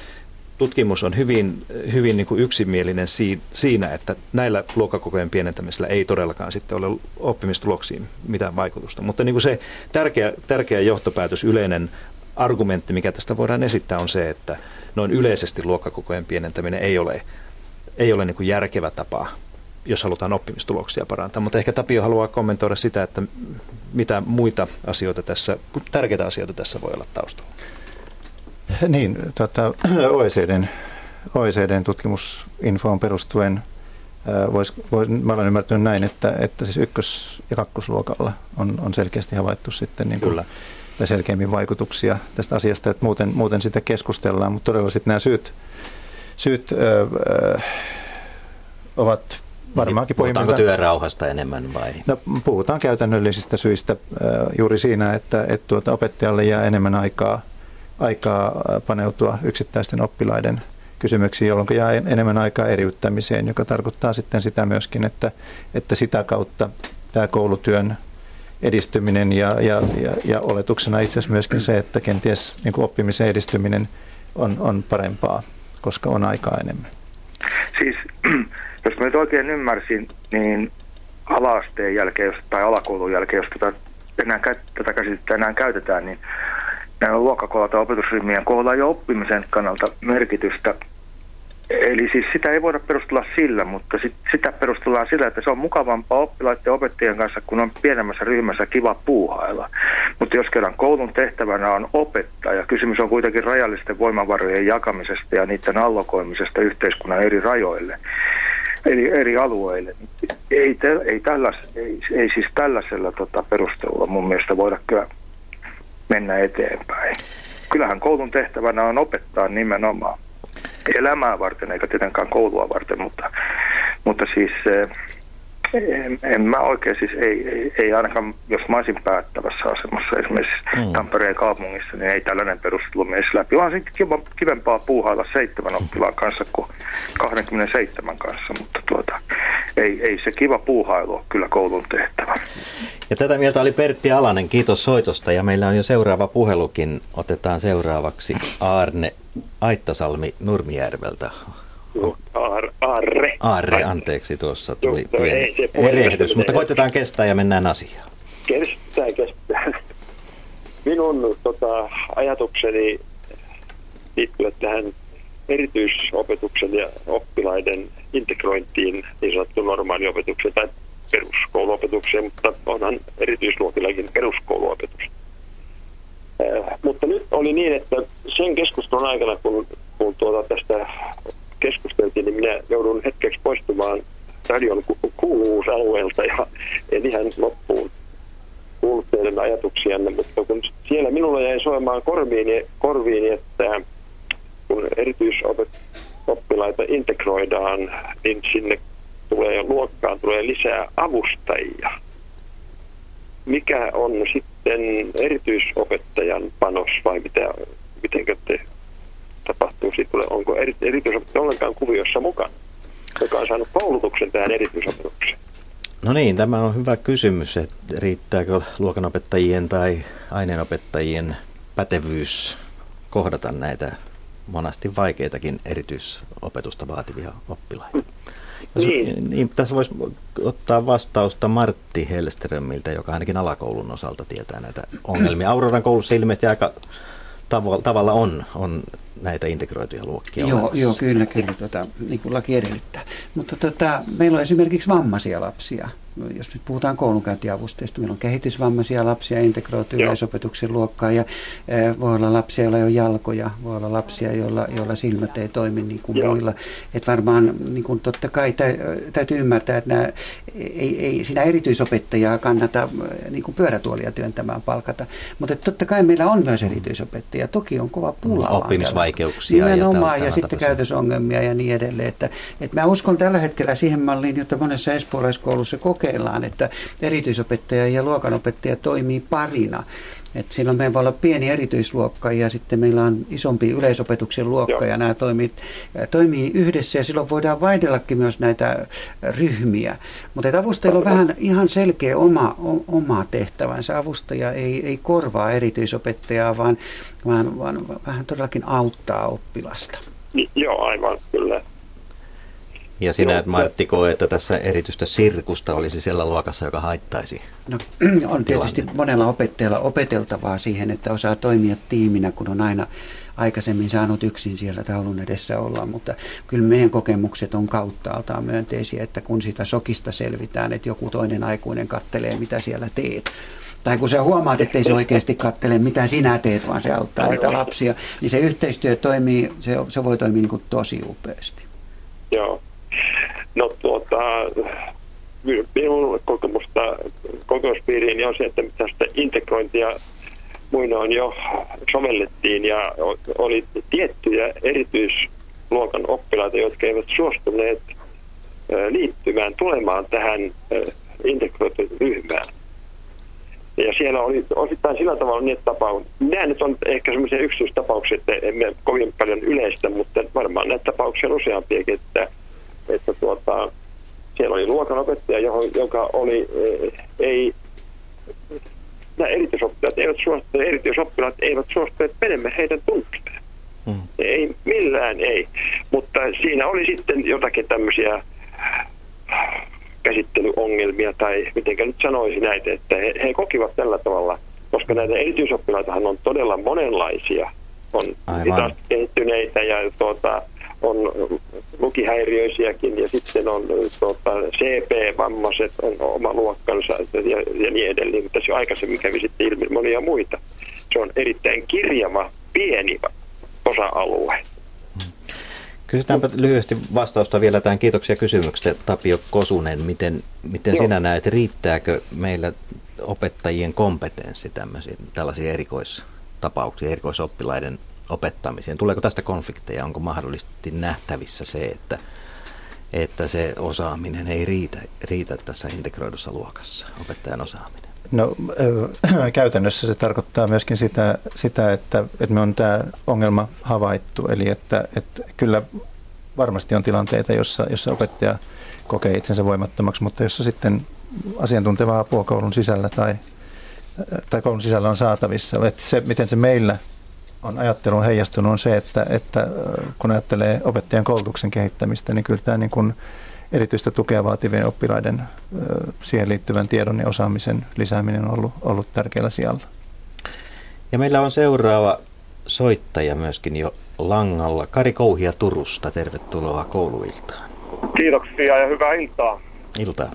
tutkimus on hyvin, hyvin niin kuin yksimielinen siinä, että näillä luokkakokojen pienentämisellä ei todellakaan sitten ole oppimistuloksiin mitään vaikutusta. Mutta niin kuin se tärkeä, tärkeä johtopäätös, yleinen argumentti, mikä tästä voidaan esittää, on se, että noin yleisesti luokkakokojen pienentäminen ei ole, ei ole niin kuin järkevä tapa jos halutaan oppimistuloksia parantaa. Mutta ehkä Tapio haluaa kommentoida sitä, että mitä muita asioita tässä, tärkeitä asioita tässä voi olla taustalla. Niin, tota, OECDn, OECDn tutkimusinfoon perustuen vois, vois, mä olen ymmärtänyt näin, että, että siis ykkös- ja kakkosluokalla on, on selkeästi havaittu sitten niin kuin, tai selkeämmin vaikutuksia tästä asiasta, että muuten, muuten sitä keskustellaan, mutta todella sitten nämä syyt, syyt ö, ö, ovat varmaankin Puhutaanko työrauhasta enemmän vai? No, puhutaan käytännöllisistä syistä juuri siinä, että, että tuota opettajalle jää enemmän aikaa aikaa paneutua yksittäisten oppilaiden kysymyksiin, jolloin jää enemmän aikaa eriyttämiseen, joka tarkoittaa sitten sitä myöskin, että, että sitä kautta tämä koulutyön edistyminen ja, ja, ja, ja oletuksena itse asiassa myöskin se, että kenties niin kuin oppimisen edistyminen on, on parempaa, koska on aikaa enemmän. Siis, jos mä nyt oikein ymmärsin, niin alaasteen jälkeen tai alakoulun jälkeen, jos tätä, enää, tätä käsitettä enää käytetään, niin näillä luokkakohdalla tai opetusryhmien kohdalla ei ole oppimisen kannalta merkitystä Eli siis sitä ei voida perustella sillä, mutta sit, sitä perustellaan sillä, että se on mukavampaa oppilaiden ja opettajien kanssa, kun on pienemmässä ryhmässä kiva puuhailla. Mutta jos kerran koulun tehtävänä on opettaja, kysymys on kuitenkin rajallisten voimavarojen jakamisesta ja niiden allokoimisesta yhteiskunnan eri rajoille, eli eri alueille. Ei, te, ei, tälläs, ei, ei siis tällaisella tota, perustelulla mun mielestä voida kyllä mennä eteenpäin. Kyllähän koulun tehtävänä on opettaa nimenomaan elämää varten eikä tietenkään koulua varten, mutta, mutta siis eh, en, en mä oikein siis, ei, ei, ei ainakaan, jos mä olisin päättävässä asemassa esimerkiksi mm. Tampereen kaupungissa, niin ei tällainen perustelu mies läpi. Vaan sitten kivempaa puuhailla seitsemän oppilaan kanssa kuin 27 kanssa, mutta tuota, ei, ei se kiva puuhailu ole kyllä koulun tehtävä. Ja tätä mieltä oli Pertti Alanen, kiitos soitosta ja meillä on jo seuraava puhelukin. Otetaan seuraavaksi Arne Aittasalmi Nurmijärveltä. Aarre. Aarre, anteeksi, tuossa tuli no, pieni erehdys, mutta koitetaan kestää ja mennään asiaan. Kestää, kestää. Minun tota, ajatukseni liittyvät tähän erityisopetuksen ja oppilaiden integrointiin niin sanottu normaaliopetukseen tai peruskouluopetukseen, mutta onhan erityisluokillakin peruskouluopetus. Äh, mutta nyt oli niin, että sen keskustelun aikana, kun, kun tuota tästä keskusteltiin, niin minä joudun hetkeksi poistumaan radion kuuluvuusalueelta ja en ihan loppuun kuullut teidän ajatuksianne, mutta kun siellä minulla jäi soimaan korviini, korviini että kun erityisoppilaita integroidaan, niin sinne tulee luokkaan tulee lisää avustajia. Mikä on sitten erityisopettajan panos vai mitä, miten te tapahtuu? Siitä onko eri, erityisopettaja ollenkaan kuviossa mukana, joka on saanut koulutuksen tähän erityisopetukseen? No niin, tämä on hyvä kysymys, että riittääkö luokanopettajien tai aineenopettajien pätevyys kohdata näitä monasti vaikeitakin erityisopetusta vaativia oppilaita. Jos, niin. niin. Tässä voisi ottaa vastausta Martti Helströmiltä, joka ainakin alakoulun osalta tietää näitä ongelmia. Auroran koulussa ilmeisesti aika tavalla, tavalla on, on näitä integroituja luokkia Joo, joo kyllä, kyllä tota, niin kuin laki edellyttää. Mutta tota, meillä on esimerkiksi vammaisia lapsia, jos nyt puhutaan koulunkäyntiavusteista, meillä on kehitysvammaisia lapsia integroitu yleisopetuksen luokkaan ja e, voi olla lapsia, joilla ei ole jalkoja, voi olla lapsia, joilla, joilla silmät ei toimi niin kuin Joo. muilla. Että varmaan niin kuin totta kai tä, täytyy ymmärtää, että nämä, ei, ei siinä erityisopettajaa kannata niin kuin pyörätuolia työntämään palkata, mutta totta kai meillä on myös erityisopettajia. Toki on kova pula. Oppimisvaikeuksia. Nimenomaan ja, ja sitten käytösongelmia ja niin edelleen. Että, että mä uskon tällä hetkellä siihen malliin, jota monessa espoolaiskoulussa kokee kokeillaan, että erityisopettaja ja luokanopettaja toimii parina. Et silloin meillä voi olla pieni erityisluokka ja sitten meillä on isompi yleisopetuksen luokka Joo. ja nämä toimii, toimii yhdessä ja silloin voidaan vaihdellakin myös näitä ryhmiä. Mutta avustajilla on vähän ihan selkeä oma, oma tehtävänsä. Avustaja ei, ei korvaa erityisopettajaa, vaan, vaan, vaan vähän todellakin auttaa oppilasta. Joo, aivan kyllä. Ja sinä, että Martti, koe, että tässä erityistä sirkusta olisi siellä luokassa, joka haittaisi? No, on tietysti monella opettajalla opeteltavaa siihen, että osaa toimia tiiminä, kun on aina aikaisemmin saanut yksin siellä taulun edessä olla, mutta kyllä meidän kokemukset on kauttaaltaan myönteisiä, että kun sitä sokista selvitään, että joku toinen aikuinen kattelee, mitä siellä teet, tai kun sä huomaat, että ei se oikeasti kattele, mitä sinä teet, vaan se auttaa niitä lapsia, niin se yhteistyö toimii, se, se voi toimia niin kuin tosi upeasti. Joo. No tuota, minun kokemusta kokouspiiriin on se, että tästä integrointia muinoin jo sovellettiin ja oli tiettyjä erityisluokan oppilaita, jotka eivät suostuneet liittymään, tulemaan tähän integroituun ryhmään. Ja siellä oli osittain sillä tavalla niitä tapauksia. Nämä nyt on ehkä semmoisia yksityistapauksia, että emme kovin paljon yleistä, mutta varmaan näitä tapauksia on useampiakin, että, että tuota, siellä oli luokanopettaja, johon, joka oli, ei, nämä erityisoppilaat eivät suostuneet, erityisoppilaat eivät suostuneet menemään heidän tunnistaan. Hmm. Ei, millään ei. Mutta siinä oli sitten jotakin tämmöisiä käsittelyongelmia tai miten nyt sanoisi näitä, että he, he kokivat tällä tavalla, koska näitä erityisoppilaitahan on todella monenlaisia. On hitaasti kehittyneitä ja tuota, on lukihäiriöisiäkin ja sitten on tuota, CP-vammaiset, on oma luokkansa ja, ja niin edelleen, mutta se aikaisemmin kävi sitten ilmi monia muita. Se on erittäin kirjava, pieni osa-alue. Kysytäänpä lyhyesti vastausta vielä tähän. Kiitoksia kysymyksestä Tapio Kosunen. Miten, miten sinä näet, riittääkö meillä opettajien kompetenssi tämmöisiin, tällaisiin erikoistapauksiin, erikoisoppilaiden opettamiseen? Tuleeko tästä konflikteja? Onko mahdollisesti nähtävissä se, että, että se osaaminen ei riitä, riitä tässä integroidussa luokassa, opettajan osaaminen? No käytännössä se tarkoittaa myöskin sitä, sitä että, että me on tämä ongelma havaittu. Eli että, että kyllä varmasti on tilanteita, jossa, jossa opettaja kokee itsensä voimattomaksi, mutta jossa sitten asiantuntevaa apua koulun sisällä tai, tai koulun sisällä on saatavissa. Että se, miten se meillä on ajattelun heijastunut on se, että, että kun ajattelee opettajan koulutuksen kehittämistä, niin kyllä tämä niin kuin erityistä tukea vaativien oppilaiden siihen liittyvän tiedon ja osaamisen lisääminen on ollut, ollut tärkeällä sijalla. Ja meillä on seuraava soittaja myöskin jo langalla. Kari Kouhia Turusta, tervetuloa kouluiltaan. Kiitoksia ja hyvää iltaa. Iltaa.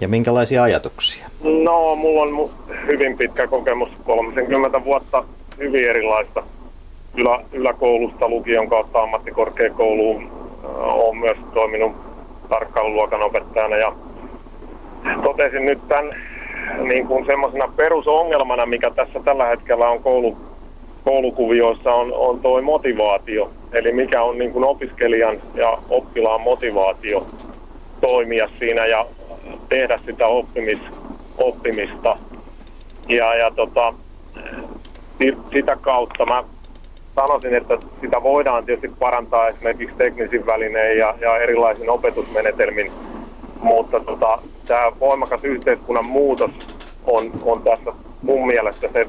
Ja minkälaisia ajatuksia? No, mulla on hyvin pitkä kokemus, 30 vuotta hyvin erilaista ylä, yläkoulusta lukion kautta ammattikorkeakouluun olen myös toiminut tarkkailuluokan opettajana ja totesin nyt tämän niin kuin semmoisena perusongelmana, mikä tässä tällä hetkellä on koulu, koulukuvioissa, on, on tuo motivaatio. Eli mikä on niin kuin opiskelijan ja oppilaan motivaatio toimia siinä ja tehdä sitä oppimis, oppimista. Ja, ja tota, sitä kautta mä sanoisin, että sitä voidaan tietysti parantaa esimerkiksi teknisin välinein ja, ja erilaisin opetusmenetelmin, mutta tota, tämä voimakas yhteiskunnan muutos on, on tässä mun mielestä se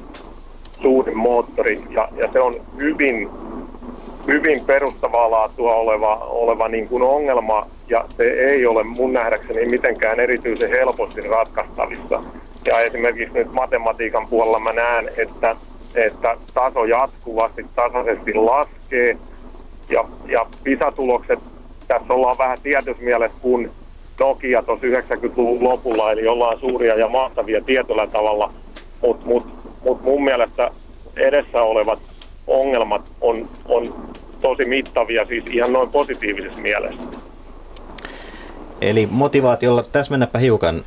suurin moottori ja, ja se on hyvin, hyvin perustavaa laatua oleva, oleva niin kuin ongelma ja se ei ole mun nähdäkseni mitenkään erityisen helposti ratkaistavissa. Ja esimerkiksi nyt matematiikan puolella mä näen, että että taso jatkuvasti tasaisesti laskee ja, ja PISA-tulokset, tässä ollaan vähän tietyssä mielessä kuin Nokia tuossa 90-luvun lopulla, eli ollaan suuria ja mahtavia tietyllä tavalla, mutta mut, mut mun mielestä edessä olevat ongelmat on, on tosi mittavia, siis ihan noin positiivisessa mielessä. Eli motivaatiolla, täsmennäpä hiukan,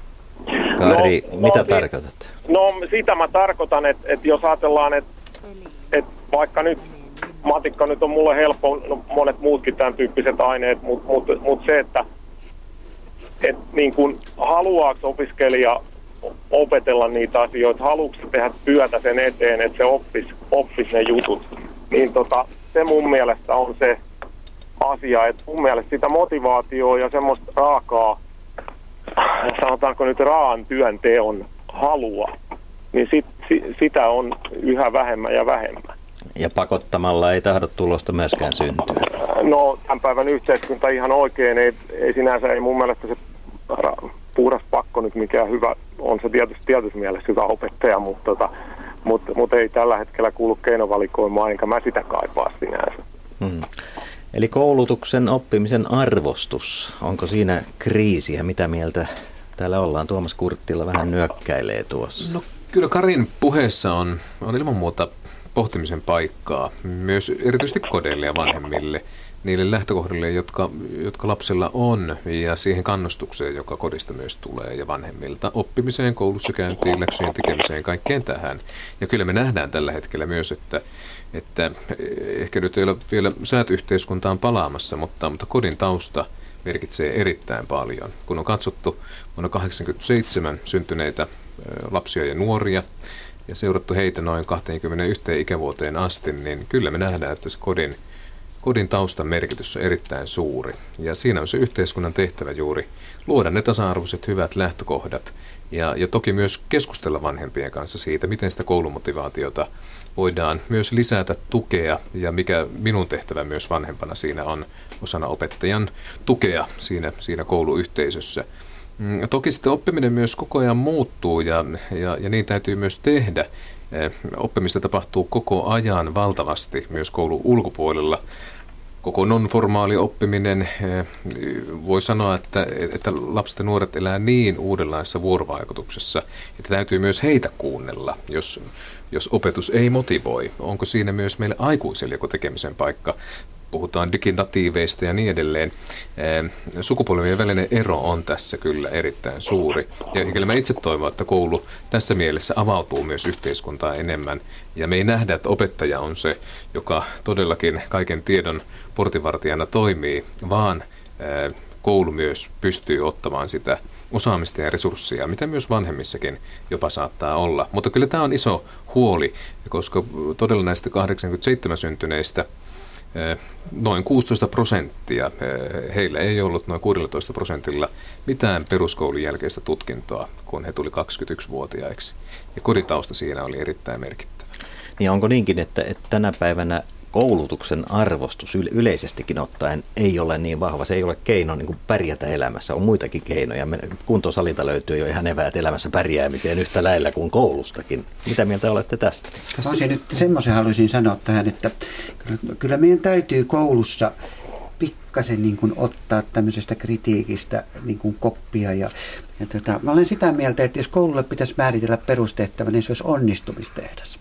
Kari, no, mitä no, tarkoitat? No sitä mä tarkoitan, että, että jos ajatellaan, että, että vaikka nyt matikka nyt on mulle helppo, no monet muutkin tämän tyyppiset aineet, mutta mut, mut se, että et niin kun, haluaako opiskelija opetella niitä asioita, haluatko tehdä työtä sen eteen, että se oppisi oppis ne jutut, niin tota, se mun mielestä on se asia, että mun mielestä sitä motivaatioa ja semmoista raakaa, sanotaanko nyt raan työn teon halua, niin sit, si, sitä on yhä vähemmän ja vähemmän. Ja pakottamalla ei tahdo tulosta myöskään syntyä. No, tämän päivän yhteiskunta ihan oikein, ei, ei sinänsä, ei mun mielestä se puhdas pakko nyt mikään hyvä, on se tietysti tietysti mielessä hyvä opettaja, mutta, tota, mutta, mutta ei tällä hetkellä kuulu keinovalikoimaan, enkä mä sitä kaipaa sinänsä. Hmm. Eli koulutuksen oppimisen arvostus, onko siinä kriisiä? Mitä mieltä täällä ollaan? Tuomas Kurttila vähän nyökkäilee tuossa. No kyllä Karin puheessa on, on ilman muuta pohtimisen paikkaa, myös erityisesti kodeille ja vanhemmille, niille lähtökohdille, jotka, jotka lapsella on, ja siihen kannustukseen, joka kodista myös tulee, ja vanhemmilta, oppimiseen, koulussa käyntiin, läksyjen tekemiseen, kaikkeen tähän. Ja kyllä me nähdään tällä hetkellä myös, että, että ehkä nyt ei ole vielä säätyyhteiskuntaan palaamassa, mutta, mutta kodin tausta merkitsee erittäin paljon. Kun on katsottu vuonna 1987 syntyneitä lapsia ja nuoria ja seurattu heitä noin 21 ikävuoteen asti, niin kyllä me nähdään, että se kodin, kodin taustan merkitys on erittäin suuri. Ja siinä on se yhteiskunnan tehtävä juuri luoda ne tasa-arvoiset hyvät lähtökohdat ja, ja toki myös keskustella vanhempien kanssa siitä, miten sitä koulumotivaatiota voidaan myös lisätä tukea ja mikä minun tehtävä myös vanhempana siinä on osana opettajan tukea siinä, siinä kouluyhteisössä. Mm, toki sitten oppiminen myös koko ajan muuttuu ja, ja, ja niin täytyy myös tehdä. Eh, oppimista tapahtuu koko ajan valtavasti myös koulun ulkopuolella koko non-formaali oppiminen, eh, voi sanoa, että, että lapset ja nuoret elää niin uudenlaisessa vuorovaikutuksessa, että täytyy myös heitä kuunnella, jos, jos opetus ei motivoi. Onko siinä myös meille aikuisille joku tekemisen paikka? puhutaan diginatiiveista ja niin edelleen. Sukupolvien välinen ero on tässä kyllä erittäin suuri. Ja kyllä mä itse toivon, että koulu tässä mielessä avautuu myös yhteiskuntaa enemmän. Ja me ei nähdä, että opettaja on se, joka todellakin kaiken tiedon portinvartijana toimii, vaan koulu myös pystyy ottamaan sitä osaamista ja resursseja, mitä myös vanhemmissakin jopa saattaa olla. Mutta kyllä tämä on iso huoli, koska todella näistä 87 syntyneistä – noin 16 prosenttia. Heillä ei ollut noin 16 prosentilla mitään peruskoulun jälkeistä tutkintoa, kun he tuli 21-vuotiaiksi. Ja koditausta siinä oli erittäin merkittävä. Niin onko niinkin, että, että tänä päivänä koulutuksen arvostus yleisestikin ottaen ei ole niin vahva. Se ei ole keino niin pärjätä elämässä. On muitakin keinoja. Kuntosalita löytyy jo ihan eväät elämässä pärjäämiseen yhtä lailla kuin koulustakin. Mitä mieltä olette tästä? Tässä nyt semmoisen haluaisin sanoa tähän, että kyllä meidän täytyy koulussa pikkasen niin kuin ottaa tämmöisestä kritiikistä niin kuin koppia. Ja, ja tota, mä olen sitä mieltä, että jos koululle pitäisi määritellä perustehtävä, niin se olisi onnistumistehdas.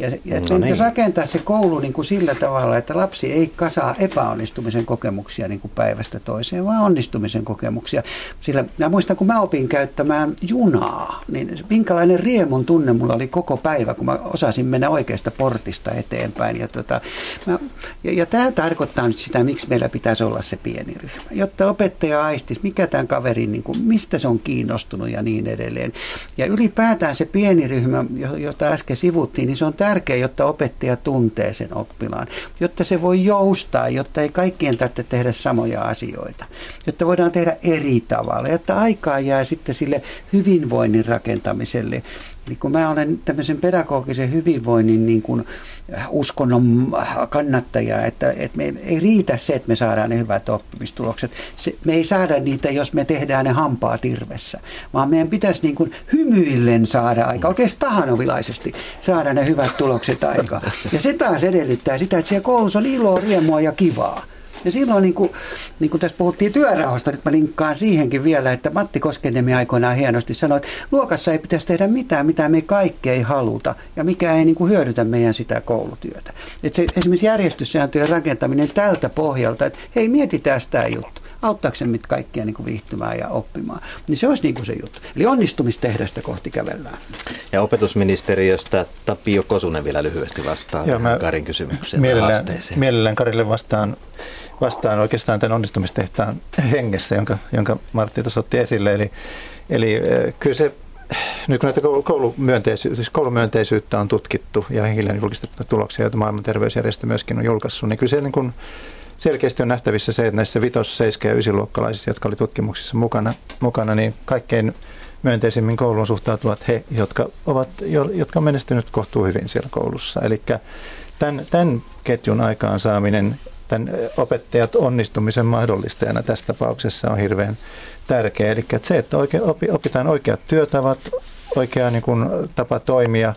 Ja, ja no niin. rakentaa se koulu niin kuin sillä tavalla, että lapsi ei kasaa epäonnistumisen kokemuksia niin kuin päivästä toiseen, vaan onnistumisen kokemuksia. Sillä mä muistan, kun mä opin käyttämään junaa, niin minkälainen riemun tunne mulla oli koko päivä, kun mä osasin mennä oikeasta portista eteenpäin. Ja, tota, mä, ja, ja tämä tarkoittaa nyt sitä, miksi meillä pitäisi olla se pieni ryhmä, jotta opettaja aistisi, mikä tämän kaverin, niin kuin, mistä se on kiinnostunut ja niin edelleen. Ja ylipäätään se pieni ryhmä, jota äsken sivuttiin, niin se on tärkeää tärkeä, jotta opettaja tuntee sen oppilaan, jotta se voi joustaa, jotta ei kaikkien tarvitse tehdä samoja asioita, jotta voidaan tehdä eri tavalla, jotta aikaa jää sitten sille hyvinvoinnin rakentamiselle Eli kun mä olen tämmöisen pedagogisen hyvinvoinnin niin kuin äh, uskonnon kannattaja, että, että me ei riitä se, että me saadaan ne hyvät oppimistulokset. Se, me ei saada niitä, jos me tehdään ne hampaa tirvessä, vaan meidän pitäisi niin kuin hymyillen saada aika, oikein tahanovilaisesti saada ne hyvät tulokset aika. Ja se taas edellyttää sitä, että siellä koulussa on iloa, riemua ja kivaa. Ja silloin, niin kuin, niin kuin tässä puhuttiin työrauhasta, nyt mä linkkaan siihenkin vielä, että Matti Koskeniemi aikoinaan hienosti sanoi, että luokassa ei pitäisi tehdä mitään, mitä me kaikki ei haluta ja mikä ei niin kuin hyödytä meidän sitä koulutyötä. Että se, esimerkiksi järjestyssääntöjen rakentaminen tältä pohjalta, että hei mietitään sitä juttu auttaako se mit kaikkia niin kuin viihtymään ja oppimaan. Niin se olisi niin kuin se juttu. Eli onnistumistehdasta kohti kävellään. Ja opetusministeriöstä Tapio Kosunen vielä lyhyesti vastaa Joo, tähän Karin kysymykseen. Mielellään, mielellään Karille vastaan vastaan oikeastaan tämän onnistumistehtaan hengessä, jonka, jonka Martti tuossa otti esille. Eli, eli eh, kyllä se nyt kun näitä koulumyönteisy- siis koulumyönteisyyttä on tutkittu ja hiljan julkistettu tuloksia, joita maailman terveysjärjestö myöskin on julkaissut, niin kyllä se niin kuin selkeästi on nähtävissä se, että näissä vitos-, seiska- ja ysiluokkalaisissa, jotka oli tutkimuksissa mukana, mukana niin kaikkein myönteisimmin kouluun suhtautuvat he, jotka, ovat, jotka on menestynyt kohtuu hyvin siellä koulussa. Eli tämän, tämän ketjun aikaansaaminen tämän opettajat onnistumisen mahdollistajana tässä tapauksessa on hirveän tärkeä. Eli että se, että oikein, opitaan oikeat työtavat, oikea niin kuin, tapa toimia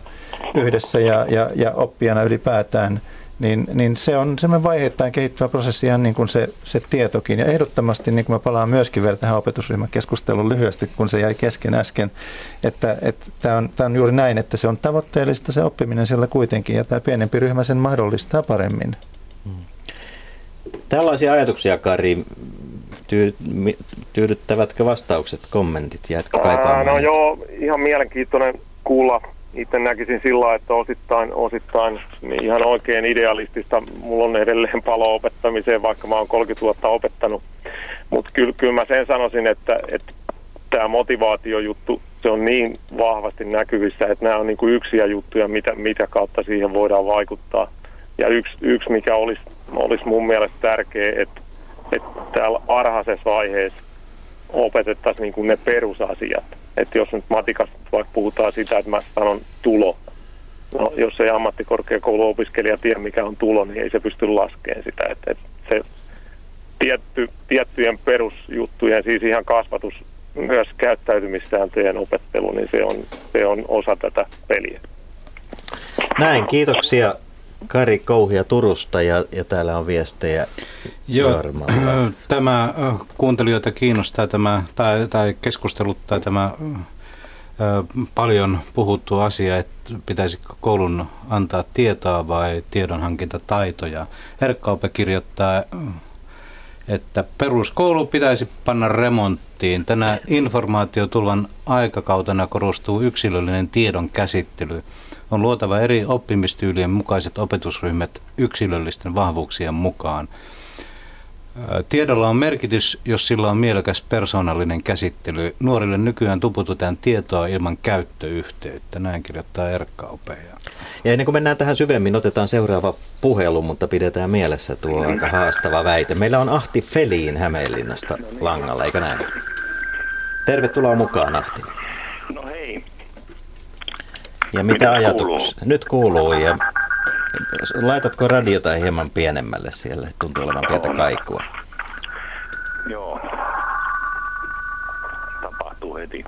yhdessä ja, ja, ja oppijana ylipäätään, niin, niin se on semmoinen vaiheittain kehittyvä prosessi ihan niin kuin se, se tietokin. Ja ehdottomasti, niin kuin mä palaan myöskin vielä tähän opetusryhmän keskusteluun lyhyesti, kun se jäi kesken äsken, että, että tämä, on, tämä on juuri näin, että se on tavoitteellista se oppiminen siellä kuitenkin, ja tämä pienempi ryhmä sen mahdollistaa paremmin. Tällaisia ajatuksia, Kari, tyy, tyydyttävätkö vastaukset, kommentit? Jäätkö kaipaamaan? No joo, ihan mielenkiintoinen kuulla, itse näkisin sillä että osittain, osittain niin ihan oikein idealistista. Mulla on edelleen palo opettamiseen, vaikka mä oon 30 vuotta opettanut. Mutta kyllä, kyllä mä sen sanoisin, että, että tämä motivaatiojuttu, se on niin vahvasti näkyvissä, että nämä on niin kuin yksiä juttuja, mitä, mitä kautta siihen voidaan vaikuttaa. Ja yksi, yksi mikä olisi, olisi mun mielestä tärkeä, että, että täällä arhaisessa vaiheessa opetettaisiin niin kuin ne perusasiat. Että jos nyt matikasta vaikka puhutaan sitä, että mä sanon tulo, no jos ei ammattikorkeakouluopiskelija tiedä mikä on tulo, niin ei se pysty laskemaan sitä. Että, että se tietty, tiettyjen perusjuttujen, siis ihan kasvatus, myös käyttäytymissääntöjen opettelu, niin se on, se on osa tätä peliä. Näin, kiitoksia Kari Kouhia Turusta ja, ja täällä on viestejä Joo, tämä kuuntelijoita kiinnostaa tämä, tai, tai keskusteluttaa tämä paljon puhuttu asia, että pitäisikö koulun antaa tietoa vai tiedonhankintataitoja. Erkkaupe kirjoittaa, että peruskoulu pitäisi panna remonttiin. Tänä informaatiotulvan aikakautena korostuu yksilöllinen tiedon käsittely on luotava eri oppimistyylien mukaiset opetusryhmät yksilöllisten vahvuuksien mukaan. Tiedolla on merkitys, jos sillä on mielekäs persoonallinen käsittely. Nuorille nykyään tuputetaan tietoa ilman käyttöyhteyttä, näin kirjoittaa Erkka Opea. Ja ennen kuin mennään tähän syvemmin, otetaan seuraava puhelu, mutta pidetään mielessä tuo aika haastava väite. Meillä on Ahti Feliin Hämeenlinnasta langalla, eikö näin? Tervetuloa mukaan Ahti. Ja mitä ajatuksia? Nyt kuuluu ja laitatko radiota hieman pienemmälle siellä? Tuntuu olevan pientä kaikua. Joo. Tapahtuu heti.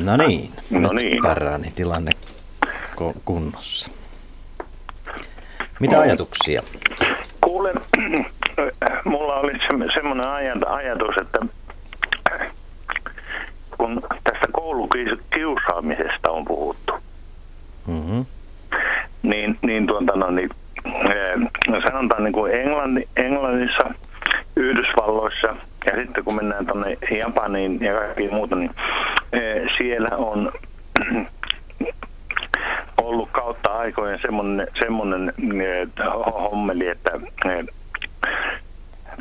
No niin, no niin. parani tilanne kunnossa. Mitä ajatuksia? Kuulen, mulla oli se, semmoinen ajatus, että kun tästä koulukiusaamisesta on puhuttu, Mm-hmm. Niin, niin, tuota, no, niin eh, sanotaan niin kuin Englanti, Englannissa, Yhdysvalloissa ja sitten kun mennään tuonne Japaniin ja kaikkiin muuta, niin eh, siellä on ollut kautta aikojen semmoinen, semmoinen eh, hommeli, että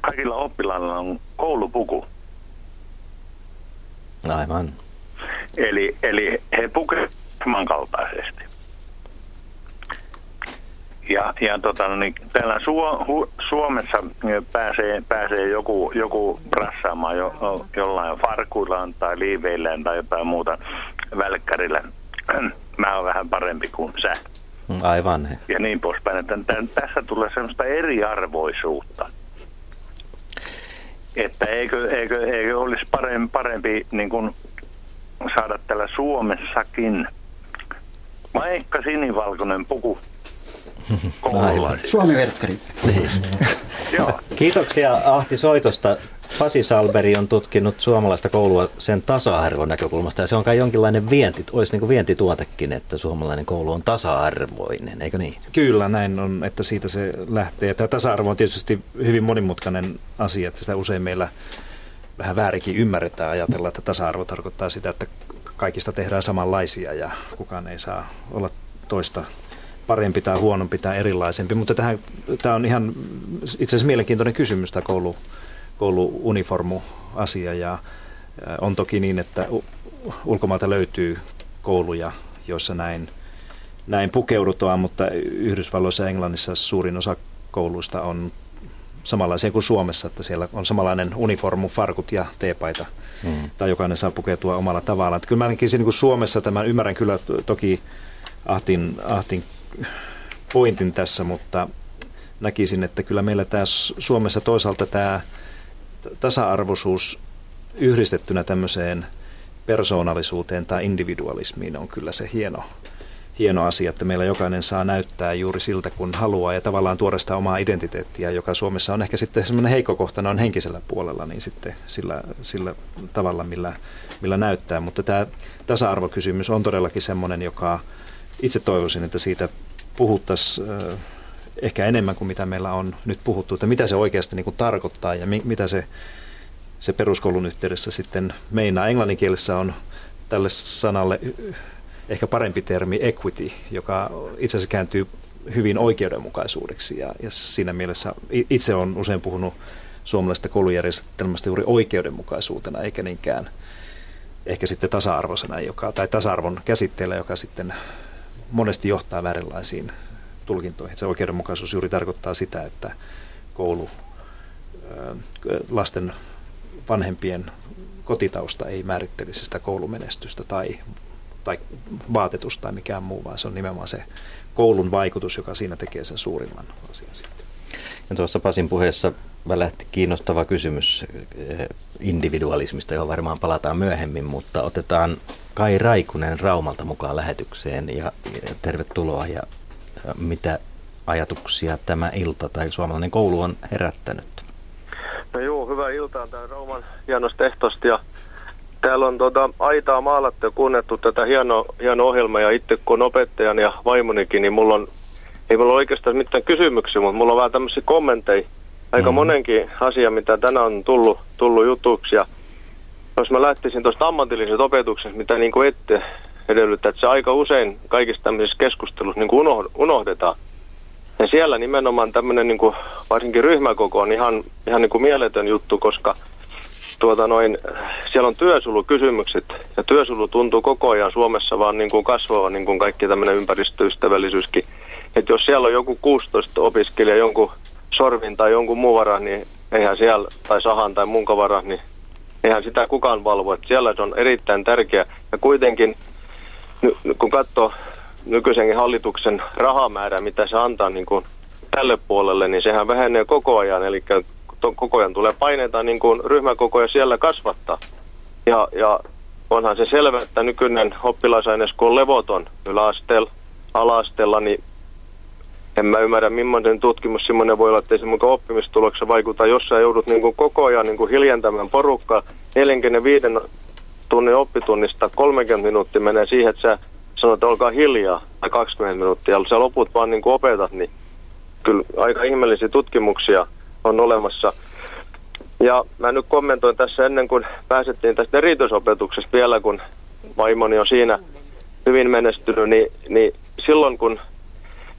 kaikilla oppilailla on koulupuku. Aivan. Eli, eli he pukevat samankaltaisesti. Ja, ja tota, no niin, täällä Suo, hu, Suomessa pääsee, pääsee joku, joku brassaamaan jo, jollain farkuillaan tai liiveillään tai jotain muuta välkkärillä. Mä oon vähän parempi kuin sä. Aivan. Ja niin poispäin. Että tämän, tässä tulee semmoista eriarvoisuutta. Että eikö, eikö, eikö olisi parempi, parempi niin kuin saada täällä Suomessakin vaikka sinivalkoinen puku Suomi-verkkari. Niin. Kiitoksia Ahti soitosta. Pasi Salberi on tutkinut suomalaista koulua sen tasa-arvon näkökulmasta ja se on kai jonkinlainen vienti, olisi niin kuin vientituotekin, että suomalainen koulu on tasa-arvoinen, eikö niin? Kyllä näin on, että siitä se lähtee. Tämä tasa-arvo on tietysti hyvin monimutkainen asia, että sitä usein meillä vähän väärinkin ymmärretään ajatella, että tasa-arvo tarkoittaa sitä, että kaikista tehdään samanlaisia ja kukaan ei saa olla toista parempi tai huonompi tai erilaisempi. Mutta tähän, tämä on ihan itse asiassa mielenkiintoinen kysymys tämä koulu, kouluuniformu-asia ja on toki niin, että ulkomailta löytyy kouluja, joissa näin, näin pukeudutaan, mutta Yhdysvalloissa ja Englannissa suurin osa kouluista on samanlaisia kuin Suomessa, että siellä on samanlainen uniformu, farkut ja teepaita, mm. tai jokainen saa pukeutua omalla tavallaan. Kyllä mä ainakin niin kuin Suomessa tämän ymmärrän kyllä toki Ahtin, Ahtin pointin tässä, mutta näkisin, että kyllä meillä tämä Suomessa toisaalta tämä tasa-arvoisuus yhdistettynä tämmöiseen persoonallisuuteen tai individualismiin on kyllä se hieno, hieno asia, että meillä jokainen saa näyttää juuri siltä, kun haluaa ja tavallaan tuoda sitä omaa identiteettiä, joka Suomessa on ehkä sitten semmoinen heikko kohtana on henkisellä puolella, niin sitten sillä, sillä tavalla, millä, millä näyttää. Mutta tämä tasa-arvokysymys on todellakin semmoinen, joka itse toivoisin, että siitä puhuttaisiin ehkä enemmän kuin mitä meillä on nyt puhuttu, että mitä se oikeasti niin kuin tarkoittaa ja mi- mitä se, se peruskoulun yhteydessä sitten meinaa. Englanninkielessä on tälle sanalle ehkä parempi termi equity, joka itse asiassa kääntyy hyvin oikeudenmukaisuudeksi ja, ja siinä mielessä itse olen usein puhunut suomalaisesta koulujärjestelmästä juuri oikeudenmukaisuutena eikä niinkään ehkä sitten tasa-arvoisena joka, tai tasa-arvon käsitteellä, joka sitten monesti johtaa väärinlaisiin tulkintoihin. Se oikeudenmukaisuus juuri tarkoittaa sitä, että koulu, lasten vanhempien kotitausta ei määrittelisi sitä koulumenestystä tai, tai vaatetusta tai mikään muu, vaan se on nimenomaan se koulun vaikutus, joka siinä tekee sen suurimman asian sitten. Ja tuossa Pasin puheessa välähti kiinnostava kysymys eh, individualismista, johon varmaan palataan myöhemmin, mutta otetaan Kai Raikunen Raumalta mukaan lähetykseen ja tervetuloa. Ja mitä ajatuksia tämä ilta tai suomalainen koulu on herättänyt? No joo, hyvää iltaa. Tämä Rauman hienosta ehtosta ja täällä on tuota, aitaa maalattu ja kuunnettu tätä hienoa hieno ohjelmaa ja itse kun opettajan ja vaimonikin, niin mulla on, ei mulla ole oikeastaan mitään kysymyksiä, mutta mulla on vähän tämmöisiä kommentteja aika mm. monenkin asia, mitä tänään on tullut, tullut jutuksi ja jos mä lähtisin tuosta ammatillisesta opetuksesta, mitä niin kuin ette edellyttää, että se aika usein kaikissa tämmöisissä keskustelussa niin kuin unohdetaan. Ja siellä nimenomaan tämmöinen niin kuin, varsinkin ryhmäkoko on ihan, ihan niin kuin mieletön juttu, koska tuota noin, siellä on työsulukysymykset ja työsulu tuntuu koko ajan Suomessa vaan niin kuin kasvava niin kuin kaikki tämmöinen ympäristöystävällisyyskin. Että jos siellä on joku 16 opiskelija jonkun sorvin tai jonkun muun varan, niin eihän siellä, tai sahan tai muun varan, niin eihän sitä kukaan valvo. Että siellä se on erittäin tärkeä. Ja kuitenkin, kun katsoo nykyisen hallituksen rahamäärä, mitä se antaa niin kuin tälle puolelle, niin sehän vähenee koko ajan. Eli koko ajan tulee paineita niin kuin ryhmäkokoja siellä kasvattaa. Ja, ja onhan se selvä, että nykyinen oppilaisaines, kun on levoton yläasteella, ala-asteella, niin en mä ymmärrä, millainen tutkimus semmoinen voi olla, että ei se mukaan oppimistuloksessa vaikuta, jos sä joudut niin kuin koko ajan niin kuin hiljentämään porukkaa. 45 tunnin oppitunnista 30 minuuttia menee siihen, että sä sanot, että olkaa hiljaa, tai 20 minuuttia, ja sä loput vaan niin kuin opetat, niin kyllä aika ihmeellisiä tutkimuksia on olemassa. Ja mä nyt kommentoin tässä ennen kuin pääsettiin tästä erityisopetuksesta vielä, kun vaimoni on siinä hyvin menestynyt, niin, niin silloin kun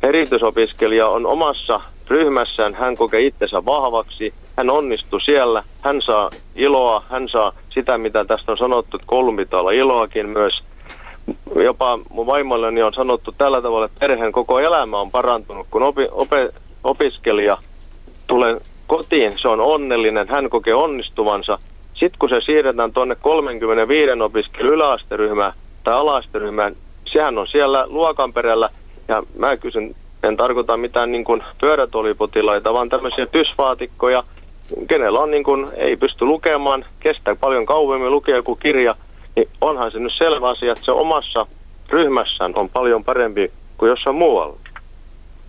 erityisopiskelija on omassa ryhmässään, hän kokee itsensä vahvaksi, hän onnistuu siellä, hän saa iloa, hän saa sitä, mitä tästä on sanottu, että koulun pitää olla iloakin myös. Jopa mun vaimolleni on sanottu tällä tavalla, että perheen koko elämä on parantunut, kun opi, ope, opiskelija tulee kotiin, se on onnellinen, hän kokee onnistuvansa. Sitten kun se siirretään tuonne 35 opiskelu yläasteryhmään tai alaasteryhmään, sehän on siellä luokan perällä ja mä kysyn, en tarkoita mitään niin kuin pyörätolipotilaita, vaan tämmöisiä tysvaatikkoja, kenellä on niin kuin, ei pysty lukemaan, kestää paljon kauemmin lukea kuin kirja, niin onhan se nyt selvä asia, että se omassa ryhmässään on paljon parempi kuin jossain muualla.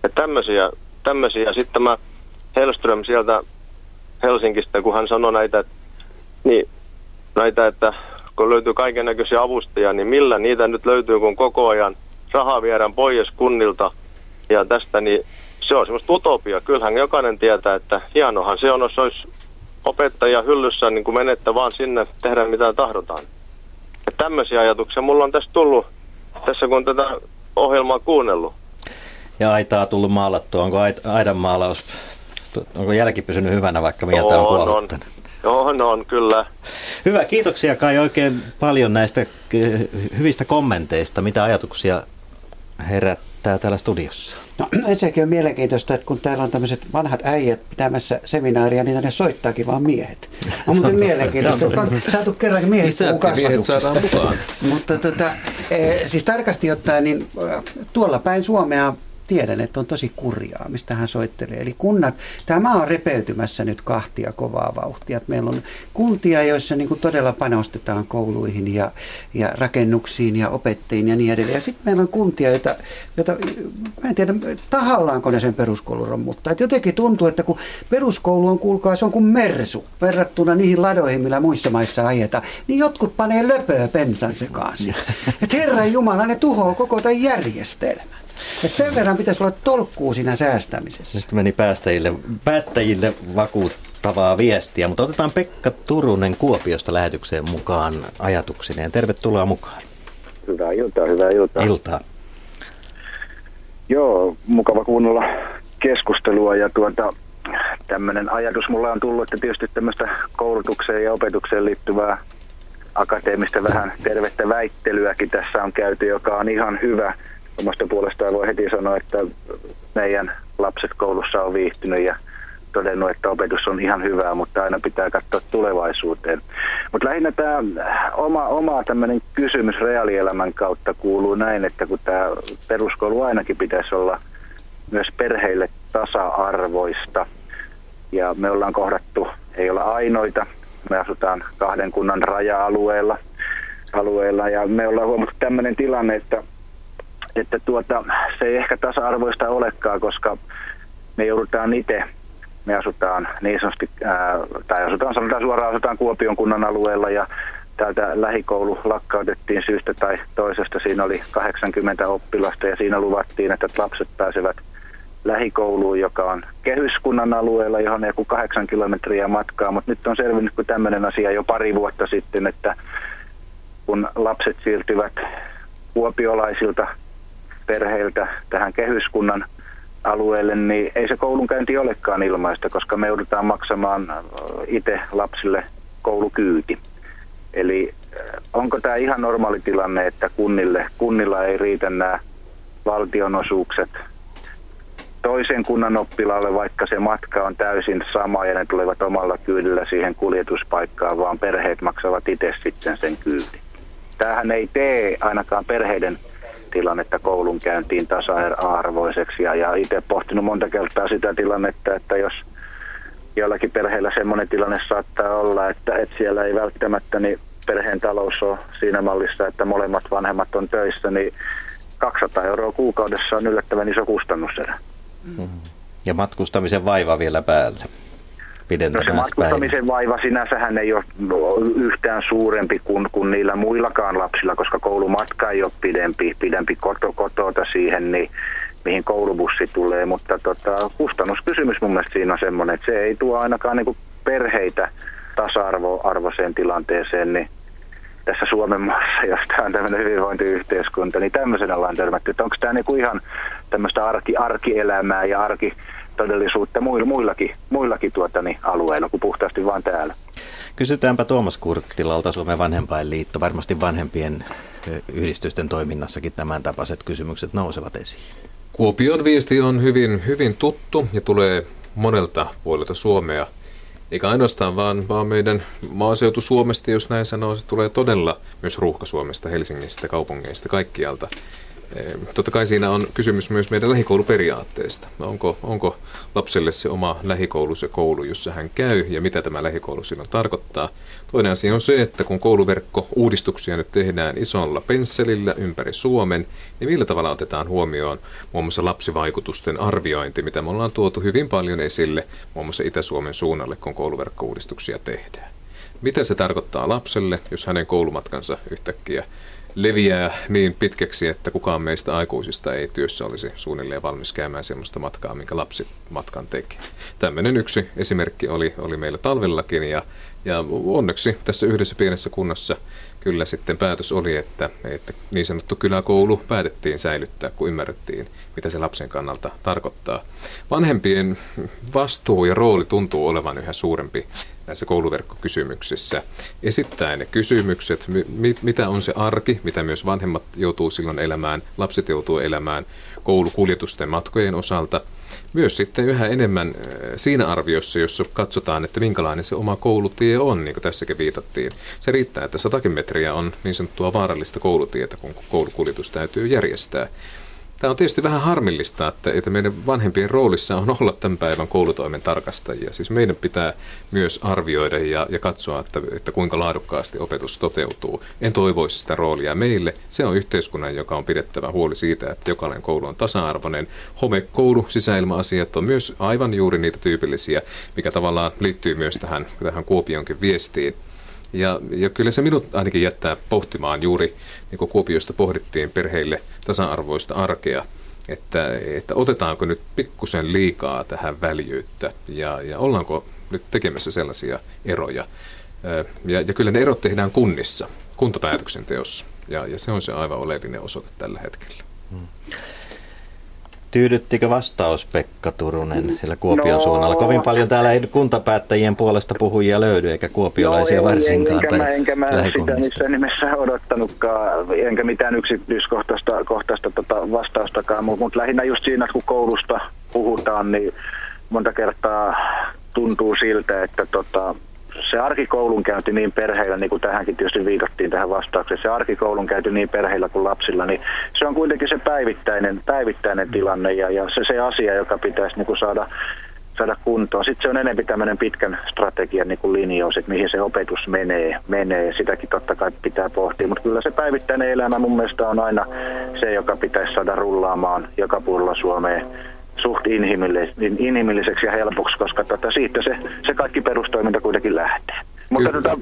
Ja tämmöisiä, tämmöisiä. Sitten tämä Hellström sieltä Helsingistä, kun hän sanoi näitä, että, niin, näitä, että kun löytyy kaiken näköisiä avustajia, niin millä niitä nyt löytyy, kun koko ajan – rahaa viedään pois kunnilta ja tästä, niin se on semmoista utopia. Kyllähän jokainen tietää, että hienohan se on, jos olisi opettaja hyllyssä niin kuin menettä vaan sinne tehdä mitä tahdotaan. Ja tämmöisiä ajatuksia mulla on tässä tullut, tässä kun tätä ohjelmaa kuunnellut. Ja aitaa tullut maalattua. Onko aidan maalaus, onko jälki pysynyt hyvänä, vaikka mieltä on, on, on. On, on, kyllä. Hyvä, kiitoksia Kai oikein paljon näistä eh, hyvistä kommenteista. Mitä ajatuksia herättää täällä studiossa? No ensinnäkin on mielenkiintoista, että kun täällä on tämmöiset vanhat äijät pitämässä seminaaria, niin tänne soittaakin vaan miehet. On muuten mielenkiintoista, että on saatu kerrankin miehet miehet saadaan mukaan. Mutta tota, e, siis tarkasti ottaen, niin tuolla päin Suomea tiedän, että on tosi kurjaa, mistä hän soittelee. Eli kunnat, tämä on repeytymässä nyt kahtia kovaa vauhtia. Meillä on kuntia, joissa niin kuin todella panostetaan kouluihin ja, ja rakennuksiin ja opettajiin ja niin edelleen. Ja sitten meillä on kuntia, joita, joita mä en tiedä tahallaanko ne sen peruskoulun romuttaa. Et jotenkin tuntuu, että kun peruskoulu on, kuulkaa, se on kuin mersu verrattuna niihin ladoihin, millä muissa maissa ajetaan, niin jotkut panee löpöä pensan sekaan. Että Herran Jumala, ne tuhoaa koko tämän järjestelmän. Et sen verran pitäisi olla tolkkuu siinä säästämisessä. Nyt meni päästäjille, päättäjille vakuuttavaa viestiä, mutta otetaan Pekka Turunen Kuopiosta lähetykseen mukaan ajatuksineen. Tervetuloa mukaan. Iltaa, iltaa, hyvää iltaa. Iltaa. Joo, mukava kuunnella keskustelua ja tuota, tämmöinen ajatus mulla on tullut, että tietysti tämmöistä koulutukseen ja opetukseen liittyvää akateemista vähän tervettä väittelyäkin tässä on käyty, joka on ihan hyvä. Omasta puolestaan voi heti sanoa, että meidän lapset koulussa on viihtynyt ja todennut, että opetus on ihan hyvää, mutta aina pitää katsoa tulevaisuuteen. Mutta lähinnä tämä oma, oma tämmöinen kysymys reaalielämän kautta kuuluu näin, että kun tämä peruskoulu ainakin pitäisi olla myös perheille tasa-arvoista. Ja me ollaan kohdattu, ei olla ainoita, me asutaan kahden kunnan raja-alueella alueella, ja me ollaan huomattu tämmöinen tilanne, että, että tuota, se ei ehkä tasa-arvoista olekaan, koska me joudutaan itse me asutaan niin sanotusti, ää, tai asutaan sanotaan suoraan, asutaan Kuopion kunnan alueella ja täältä lähikoulu lakkautettiin syystä tai toisesta. Siinä oli 80 oppilasta ja siinä luvattiin, että lapset pääsevät lähikouluun, joka on kehyskunnan alueella, johon joku kahdeksan kilometriä matkaa, mutta nyt on selvinnyt kuin tämmöinen asia jo pari vuotta sitten, että kun lapset siirtyvät kuopiolaisilta perheiltä tähän kehyskunnan alueelle, niin ei se koulunkäynti olekaan ilmaista, koska me joudutaan maksamaan itse lapsille koulukyyti. Eli onko tämä ihan normaali tilanne, että kunnille, kunnilla ei riitä nämä valtionosuukset toisen kunnan oppilaalle, vaikka se matka on täysin sama ja ne tulevat omalla kyydillä siihen kuljetuspaikkaan, vaan perheet maksavat itse sitten sen kyyti. Tämähän ei tee ainakaan perheiden tilannetta koulunkäyntiin tasa-arvoiseksi. Ja, ja itse pohtinut monta kertaa sitä tilannetta, että jos jollakin perheellä semmoinen tilanne saattaa olla, että, että siellä ei välttämättä niin perheen talous on siinä mallissa, että molemmat vanhemmat on töissä, niin 200 euroa kuukaudessa on yllättävän iso kustannuserä. Mm. Ja matkustamisen vaiva vielä päälle no se matkustamisen vaiva sinänsähän ei ole yhtään suurempi kuin, kuin niillä muillakaan lapsilla, koska koulumatka ei ole pidempi, pidempi koto, kotota siihen, niin mihin koulubussi tulee, mutta tota, kustannuskysymys mun mielestä siinä on semmoinen, että se ei tuo ainakaan niin perheitä tasa-arvoiseen tilanteeseen, niin tässä Suomen maassa, jos tämä on tämmöinen hyvinvointiyhteiskunta, niin tämmöisenä ollaan törmätty. Että onko tämä niinku ihan tämmöistä arki, arkielämää ja arki, todellisuutta muillakin, muillakin tuotani alueilla kuin puhtaasti vain täällä. Kysytäänpä Tuomas Kurttilalta, Suomen vanhempainliitto. Varmasti vanhempien yhdistysten toiminnassakin tämän tapaiset kysymykset nousevat esiin. Kuopion viesti on hyvin, hyvin tuttu ja tulee monelta puolelta Suomea. Eikä ainoastaan vaan, vaan meidän maaseutu Suomesta, jos näin sanoo, se tulee todella myös ruuhka Suomesta, Helsingistä, kaupungeista, kaikkialta. Totta kai siinä on kysymys myös meidän lähikouluperiaatteesta. Onko, onko lapselle se oma lähikoulu se koulu, jossa hän käy ja mitä tämä lähikoulu silloin tarkoittaa. Toinen asia on se, että kun kouluverkko-uudistuksia nyt tehdään isolla pensselillä ympäri Suomen, niin millä tavalla otetaan huomioon muun muassa lapsivaikutusten arviointi, mitä me ollaan tuotu hyvin paljon esille muun muassa Itä-Suomen suunnalle, kun kouluverkko-uudistuksia tehdään. Mitä se tarkoittaa lapselle, jos hänen koulumatkansa yhtäkkiä leviää niin pitkäksi, että kukaan meistä aikuisista ei työssä olisi suunnilleen valmis käymään sellaista matkaa, minkä lapsi matkan tekee. Tämmöinen yksi esimerkki oli, oli meillä talvellakin ja, ja onneksi tässä yhdessä pienessä kunnassa kyllä sitten päätös oli, että, että niin sanottu kyläkoulu päätettiin säilyttää, kun ymmärrettiin, mitä se lapsen kannalta tarkoittaa. Vanhempien vastuu ja rooli tuntuu olevan yhä suurempi näissä kouluverkkokysymyksissä. Esittää ne kysymykset, mi- mitä on se arki, mitä myös vanhemmat joutuu silloin elämään, lapset joutuu elämään koulukuljetusten matkojen osalta. Myös sitten yhä enemmän äh, siinä arviossa, jossa katsotaan, että minkälainen se oma koulutie on, niin kuin tässäkin viitattiin. Se riittää, että 100 metriä on niin sanottua vaarallista koulutietä, kun koulukuljetus täytyy järjestää. Tämä on tietysti vähän harmillista, että, että meidän vanhempien roolissa on olla tämän päivän koulutoimen tarkastajia. Siis meidän pitää myös arvioida ja, ja katsoa, että, että kuinka laadukkaasti opetus toteutuu. En toivoisi sitä roolia meille. Se on yhteiskunnan, joka on pidettävä huoli siitä, että jokainen koulu on tasa-arvoinen. Homekoulu, sisäilma-asiat on myös aivan juuri niitä tyypillisiä, mikä tavallaan liittyy myös tähän, tähän Kuopionkin viestiin. Ja, ja kyllä se minut ainakin jättää pohtimaan juuri, niin kuin Kuopiosta pohdittiin perheille tasa-arvoista arkea, että, että otetaanko nyt pikkusen liikaa tähän väljyyttä ja, ja ollaanko nyt tekemässä sellaisia eroja, Ja, ja kyllä ne erot tehdään kunnissa, kuntapäätöksenteossa. Ja, ja se on se aivan oleellinen osoite tällä hetkellä. Hmm. Tyydyttikö vastaus Pekka Turunen sillä Kuopion no, suunnalla? Kovin paljon täällä ei kuntapäättäjien puolesta puhujia löydy, eikä kuopiolaisia no, ei, varsinkaan. Enkä, mä, enkä mä sitä missään nimessä odottanutkaan, enkä mitään yksityiskohtaista kohtaista tota vastaustakaan, mutta mut lähinnä just siinä, kun koulusta puhutaan, niin monta kertaa tuntuu siltä, että tota, se arkikoulunkäynti niin perheillä, niin kuin tähänkin tietysti viitattiin tähän vastaukseen, se arkikoulunkäynti niin perheillä kuin lapsilla, niin se on kuitenkin se päivittäinen, päivittäinen tilanne ja, ja se, se asia, joka pitäisi niin kuin saada, saada kuntoon. Sitten se on enemmän tämmöinen pitkän strategian niin kuin linjaus, että mihin se opetus menee, menee. Sitäkin totta kai pitää pohtia, mutta kyllä se päivittäinen elämä mun mielestä on aina se, joka pitäisi saada rullaamaan joka puolella Suomeen suht inhimilliseksi ja helpoksi, koska tota, siitä se, se kaikki perustoiminta kuitenkin lähtee. Mutta tota,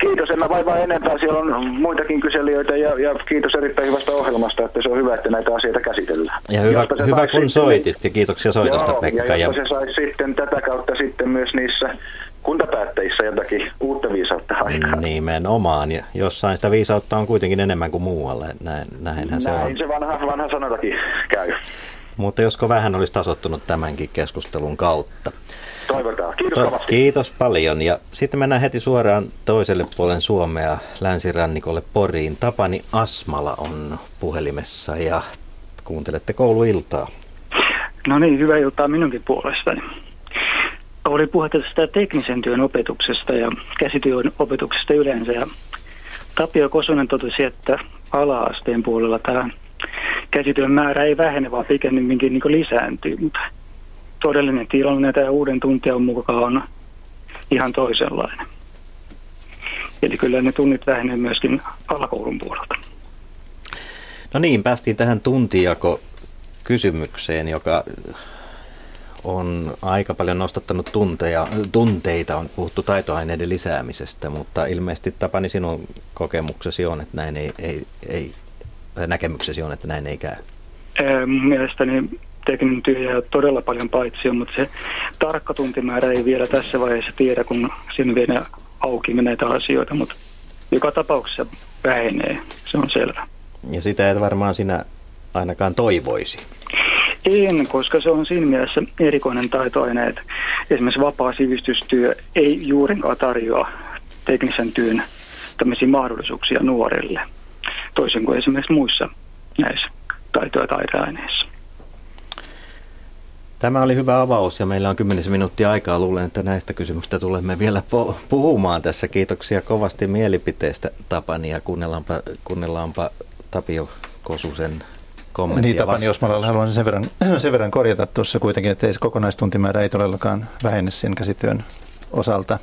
kiitos, en mä vaivaa enempää. Siellä on muitakin kyselijöitä ja, ja kiitos erittäin hyvästä ohjelmasta, että se on hyvä, että näitä asioita käsitellään. Ja hyvä, hyvä kun soitit ja kiitoksia soitosta joo, Pekka. Ja, ja... se saisi sitten tätä kautta sitten myös niissä kuntapäättäjissä jotakin uutta viisautta aikaan. Nimenomaan, ja jossain sitä viisautta on kuitenkin enemmän kuin muualle, Näin, näinhän Näin se on. Näin se vanha, vanha sanotakin käy. Mutta josko vähän olisi tasottunut tämänkin keskustelun kautta. Toivotaan. Kiitos to- Kiitos paljon. Ja sitten mennään heti suoraan toiselle puolen Suomea länsirannikolle Poriin. Tapani Asmala on puhelimessa ja kuuntelette kouluiltaa. No niin, hyvää iltaa minunkin puolestani. Oli puhetta tästä teknisen työn opetuksesta ja käsityön opetuksesta yleensä. Ja Tapio Kosonen totesi, että ala-asteen puolella tämä käsityön määrä ei vähene, vaan pikemminkin niin lisääntyy. Mutta todellinen tilanne tämä uuden tuntijan mukaan on ihan toisenlainen. Eli kyllä ne tunnit vähenee myöskin alakoulun puolelta. No niin, päästiin tähän tuntijako kysymykseen, joka on aika paljon nostattanut tunteja, tunteita, on puhuttu taitoaineiden lisäämisestä, mutta ilmeisesti Tapani sinun kokemuksesi on, että näin ei, ei, ei näkemyksesi on, että näin ei käy? Mielestäni tekninen työ jää todella paljon paitsi, mutta se tarkka tuntimäärä ei vielä tässä vaiheessa tiedä, kun siinä vielä auki näitä asioita, mutta joka tapauksessa vähenee, se on selvä. Ja sitä et varmaan sinä ainakaan toivoisi. En, koska se on siinä mielessä erikoinen taitoaine, että esimerkiksi vapaa sivistystyö ei juurinkaan tarjoa teknisen työn tämmöisiä mahdollisuuksia nuorille toisin kuin esimerkiksi muissa näissä taito- ja taideaineissa. Tämä oli hyvä avaus ja meillä on kymmenisen minuuttia aikaa. Luulen, että näistä kysymyksistä tulemme vielä puhumaan tässä. Kiitoksia kovasti mielipiteestä Tapani ja kuunnellaanpa, kuunnellaanpa Tapio Kosusen kommenttia. Niin Tapani Osmalalla haluan sen verran, sen verran korjata tuossa kuitenkin, että ei se kokonaistuntimäärä ei todellakaan vähene sen käsityön osalta.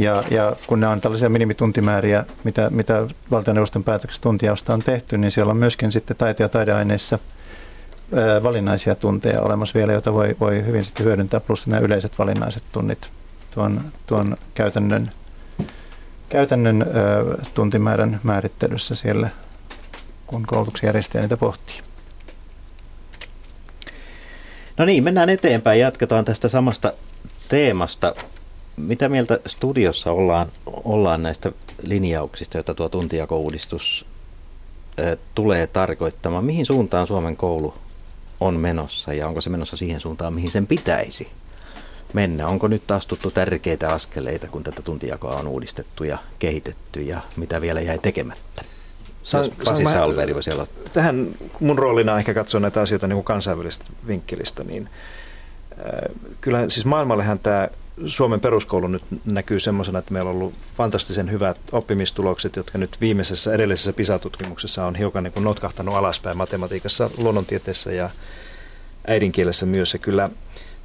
Ja, ja kun ne on tällaisia minimituntimääriä, mitä, mitä valtioneuvoston päätöksessä tuntiausta on tehty, niin siellä on myöskin sitten taito- ja taideaineissa valinnaisia tunteja olemassa vielä, joita voi, voi hyvin sitten hyödyntää, plus nämä yleiset valinnaiset tunnit tuon, tuon käytännön, käytännön ö, tuntimäärän määrittelyssä siellä, kun koulutuksen järjestäjä niitä pohtii. No niin, mennään eteenpäin. Jatketaan tästä samasta teemasta. Mitä mieltä studiossa ollaan, ollaan näistä linjauksista, joita tuo tuntijakouudistus tulee tarkoittamaan? Mihin suuntaan Suomen koulu on menossa ja onko se menossa siihen suuntaan, mihin sen pitäisi mennä? Onko nyt astuttu tärkeitä askeleita, kun tätä tuntijakoa on uudistettu ja kehitetty ja mitä vielä jäi tekemättä? San, Pasi Salveri voisi aloittaa. Tähän mun roolina ehkä katsoa näitä asioita niin kuin kansainvälistä vinkkelistä, niin äh, kyllä siis maailmallehan tämä Suomen peruskoulu nyt näkyy semmoisena, että meillä on ollut fantastisen hyvät oppimistulokset, jotka nyt viimeisessä edellisessä PISA-tutkimuksessa on hiukan niin kuin notkahtanut alaspäin matematiikassa, luonnontieteessä ja äidinkielessä myös. Ja kyllä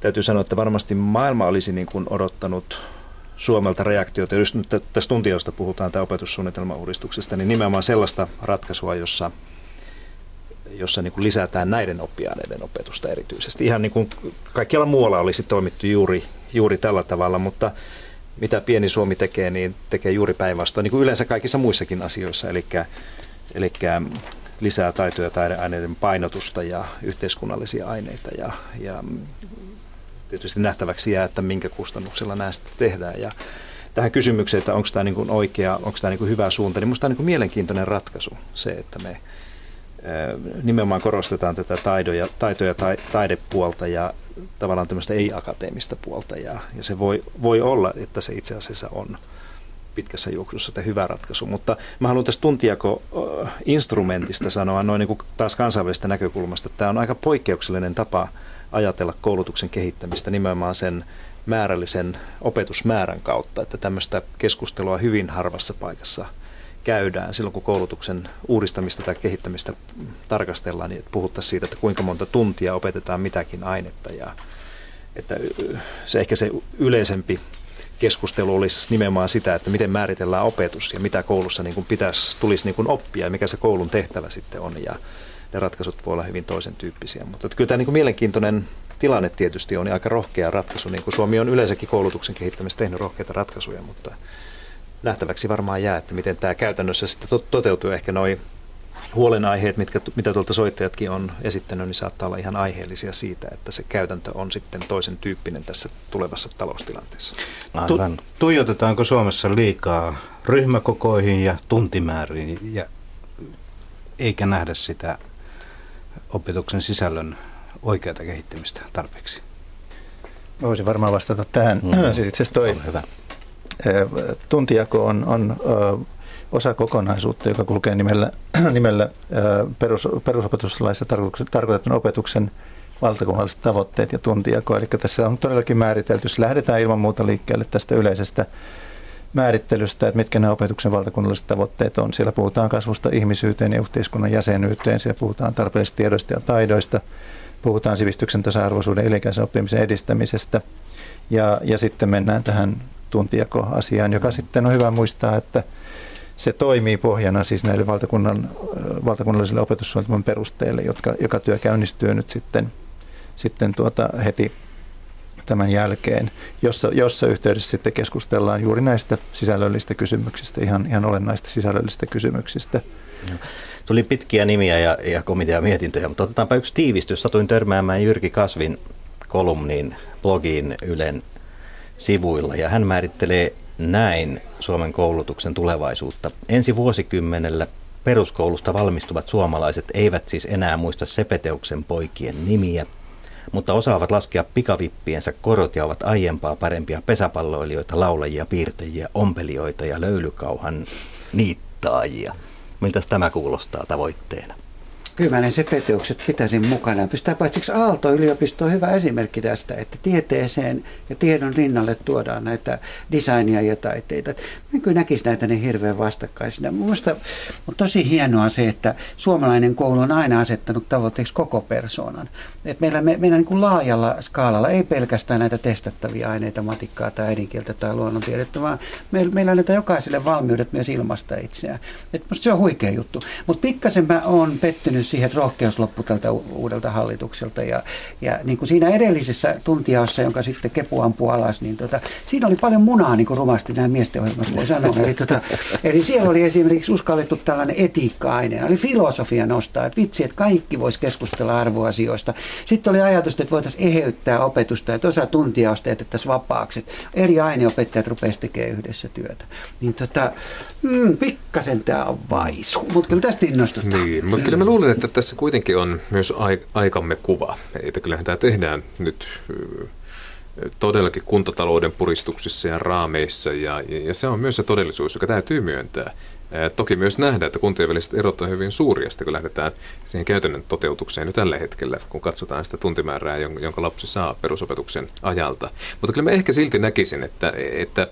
täytyy sanoa, että varmasti maailma olisi niin kuin odottanut Suomelta reaktiota. Jos nyt tästä tuntiosta puhutaan, tämä opetussuunnitelmauudistuksesta, niin nimenomaan sellaista ratkaisua, jossa – jossa niin kuin lisätään näiden oppiaineiden opetusta erityisesti. Ihan niin kuin kaikkialla muualla olisi toimittu juuri, juuri tällä tavalla, mutta mitä pieni Suomi tekee, niin tekee juuri päinvastoin, niin kuin yleensä kaikissa muissakin asioissa, eli, eli lisää taito- ja taideaineiden painotusta ja yhteiskunnallisia aineita ja, ja tietysti nähtäväksi jää, että minkä kustannuksella näistä tehdään. Ja tähän kysymykseen, että onko tämä niin oikea, onko tämä niin hyvä suunta, niin minusta tämä on niin mielenkiintoinen ratkaisu se, että me nimenomaan korostetaan tätä taidoja, taitoja tai taidepuolta ja tavallaan tämmöistä ei-akateemista puolta. Ja, ja se voi, voi olla, että se itse asiassa on pitkässä juoksussa tämä hyvä ratkaisu. Mutta mä haluan tästä tuntijako-instrumentista sanoa noin niin kuin taas kansainvälisestä näkökulmasta, että tämä on aika poikkeuksellinen tapa ajatella koulutuksen kehittämistä nimenomaan sen määrällisen opetusmäärän kautta, että tämmöistä keskustelua hyvin harvassa paikassa käydään silloin, kun koulutuksen uudistamista tai kehittämistä tarkastellaan, niin puhuttaisiin siitä, että kuinka monta tuntia opetetaan mitäkin ainetta ja että se ehkä se yleisempi keskustelu olisi nimenomaan sitä, että miten määritellään opetus ja mitä koulussa niin kuin pitäisi, tulisi niin kuin oppia ja mikä se koulun tehtävä sitten on. Ja ne ratkaisut voi olla hyvin toisen tyyppisiä. Mutta että kyllä tämä niin kuin mielenkiintoinen tilanne tietysti on aika rohkea ratkaisu. Niin kuin Suomi on yleensäkin koulutuksen kehittämistä tehnyt rohkeita ratkaisuja, mutta nähtäväksi varmaan jää, että miten tämä käytännössä sitten toteutuu. Ehkä noin huolenaiheet, mitkä, mitä tuolta soittajatkin on esittänyt, niin saattaa olla ihan aiheellisia siitä, että se käytäntö on sitten toisen tyyppinen tässä tulevassa taloustilanteessa. Tu- tuijotetaanko Suomessa liikaa ryhmäkokoihin ja tuntimääriin ja eikä nähdä sitä opetuksen sisällön oikeaa kehittämistä tarpeeksi? Voisin varmaan vastata tähän. Mm. siis itse asiassa toi hyvä. Tuntijako on, on osa kokonaisuutta, joka kulkee nimellä, nimellä perus, perusopetuslaissa tarkoitetun opetuksen valtakunnalliset tavoitteet ja tuntijako. Eli tässä on todellakin määritelty, jos lähdetään ilman muuta liikkeelle tästä yleisestä määrittelystä, että mitkä nämä opetuksen valtakunnalliset tavoitteet on. Siellä puhutaan kasvusta ihmisyyteen ja yhteiskunnan jäsenyyteen, siellä puhutaan tarpeellisista tiedoista ja taidoista, puhutaan sivistyksen tasa-arvoisuuden ylikäisen oppimisen edistämisestä ja, ja sitten mennään tähän tuntijakoasiaan, joka sitten on hyvä muistaa, että se toimii pohjana siis näille valtakunnan, valtakunnallisille opetussuunnitelman perusteille, jotka, joka työ käynnistyy nyt sitten, sitten tuota heti tämän jälkeen, jossa, jossa yhteydessä sitten keskustellaan juuri näistä sisällöllisistä kysymyksistä, ihan, ihan olennaista sisällöllisistä kysymyksistä. Tuli pitkiä nimiä ja, ja komitea mietintöjä, mutta otetaanpa yksi tiivistys. Satuin törmäämään Jyrki Kasvin kolumniin blogiin Ylen sivuilla ja hän määrittelee näin Suomen koulutuksen tulevaisuutta. Ensi vuosikymmenellä peruskoulusta valmistuvat suomalaiset eivät siis enää muista Sepeteuksen poikien nimiä, mutta osaavat laskea pikavippiensä korot ja ovat aiempaa parempia pesäpalloilijoita, laulajia, piirtäjiä, ompelijoita ja löylykauhan niittaajia. Miltä tämä kuulostaa tavoitteena? Kyllä mä sepeteokset pitäisin mukana. Pystytään paitsi Aalto-yliopisto on hyvä esimerkki tästä, että tieteeseen ja tiedon rinnalle tuodaan näitä designia ja taiteita. Mä kyllä näkisi näitä niin hirveän vastakkaisina. Mielestäni on tosi hienoa se, että suomalainen koulu on aina asettanut tavoitteeksi koko persoonan. Et meillä, me, meillä niin kuin laajalla skaalalla ei pelkästään näitä testattavia aineita, matikkaa tai äidinkieltä tai luonnontiedettä, vaan meillä, meillä on näitä jokaiselle valmiudet myös ilmasta itseään. Et se on huikea juttu. Mutta pikkasen mä oon pettynyt siihen, että rohkeus loppui tältä uudelta hallitukselta. Ja, ja niin kuin siinä edellisessä tuntiaossa, jonka sitten Kepu ampui alas, niin tota, siinä oli paljon munaa niin kuin rumasti näin miesten ohjelmassa voi sanoa. Eli, tota, eli siellä oli esimerkiksi uskallettu tällainen etiikka-aine, oli filosofia nostaa, että vitsi, että kaikki voisi keskustella arvoasioista. Sitten oli ajatus, että voitaisiin eheyttää opetusta, että osa tuntiaosta jätettäisiin vapaaksi. Että eri aineopettajat rupesivat tekemään yhdessä työtä. Niin tota, mm, pikkasen tämä on vaisu, mutta kyllä tästä innostuttaa. Niin, mutta kyllä mä luulen, että tässä kuitenkin on myös aikamme kuva. Että kyllähän tämä tehdään nyt todellakin kuntatalouden puristuksissa ja raameissa, ja, ja se on myös se todellisuus, joka täytyy myöntää. Toki myös nähdä, että kuntien väliset erot on hyvin suuria, kun lähdetään siihen käytännön toteutukseen nyt tällä hetkellä, kun katsotaan sitä tuntimäärää, jonka lapsi saa perusopetuksen ajalta. Mutta kyllä mä ehkä silti näkisin, että, että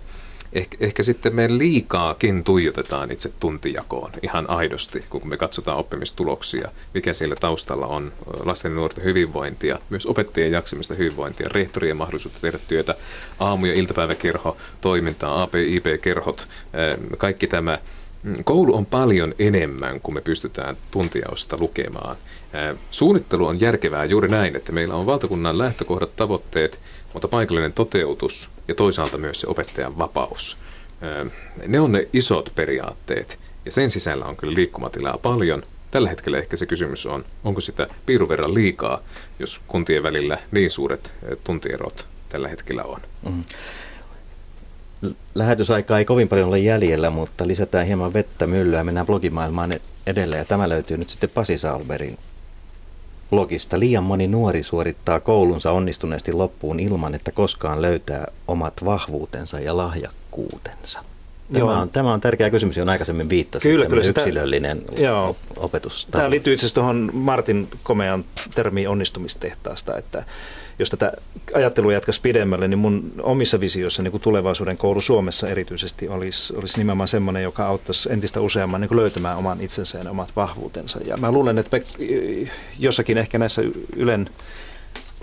ehkä, ehkä sitten me liikaakin tuijotetaan itse tuntijakoon ihan aidosti, kun me katsotaan oppimistuloksia, mikä siellä taustalla on lasten ja nuorten hyvinvointia, myös opettajien jaksamista hyvinvointia, rehtorien mahdollisuutta tehdä työtä, aamu- ja iltapäiväkerho, toimintaa, APIP-kerhot, kaikki tämä Koulu on paljon enemmän kuin me pystytään tuntijaosta lukemaan. Suunnittelu on järkevää juuri näin, että meillä on valtakunnan lähtökohdat, tavoitteet, mutta paikallinen toteutus ja toisaalta myös se opettajan vapaus. Ne on ne isot periaatteet ja sen sisällä on kyllä liikkumatilaa paljon. Tällä hetkellä ehkä se kysymys on, onko sitä piirun verran liikaa, jos kuntien välillä niin suuret tuntierot tällä hetkellä on. Mm. Lähetysaikaa ei kovin paljon ole jäljellä, mutta lisätään hieman vettä myllyä ja mennään blogimaailmaan edelleen. Ja tämä löytyy nyt sitten Pasi Salberin blogista. Liian moni nuori suorittaa koulunsa onnistuneesti loppuun ilman, että koskaan löytää omat vahvuutensa ja lahjakkuutensa. Tämä on, tämä on tärkeä kysymys, johon aikaisemmin viittasin, kyllä, kyllä, yksilöllinen sitä, joo, opetus. Tämä liittyy itse asiassa tuohon Martin komean termiin onnistumistehtaasta, että jos tätä ajattelua jatkaisi pidemmälle, niin mun omissa visioissa niin tulevaisuuden koulu Suomessa erityisesti olisi, olisi nimenomaan semmoinen, joka auttaisi entistä useamman niin löytämään oman itsensä ja omat vahvuutensa. Ja mä luulen, että jossakin ehkä näissä Ylen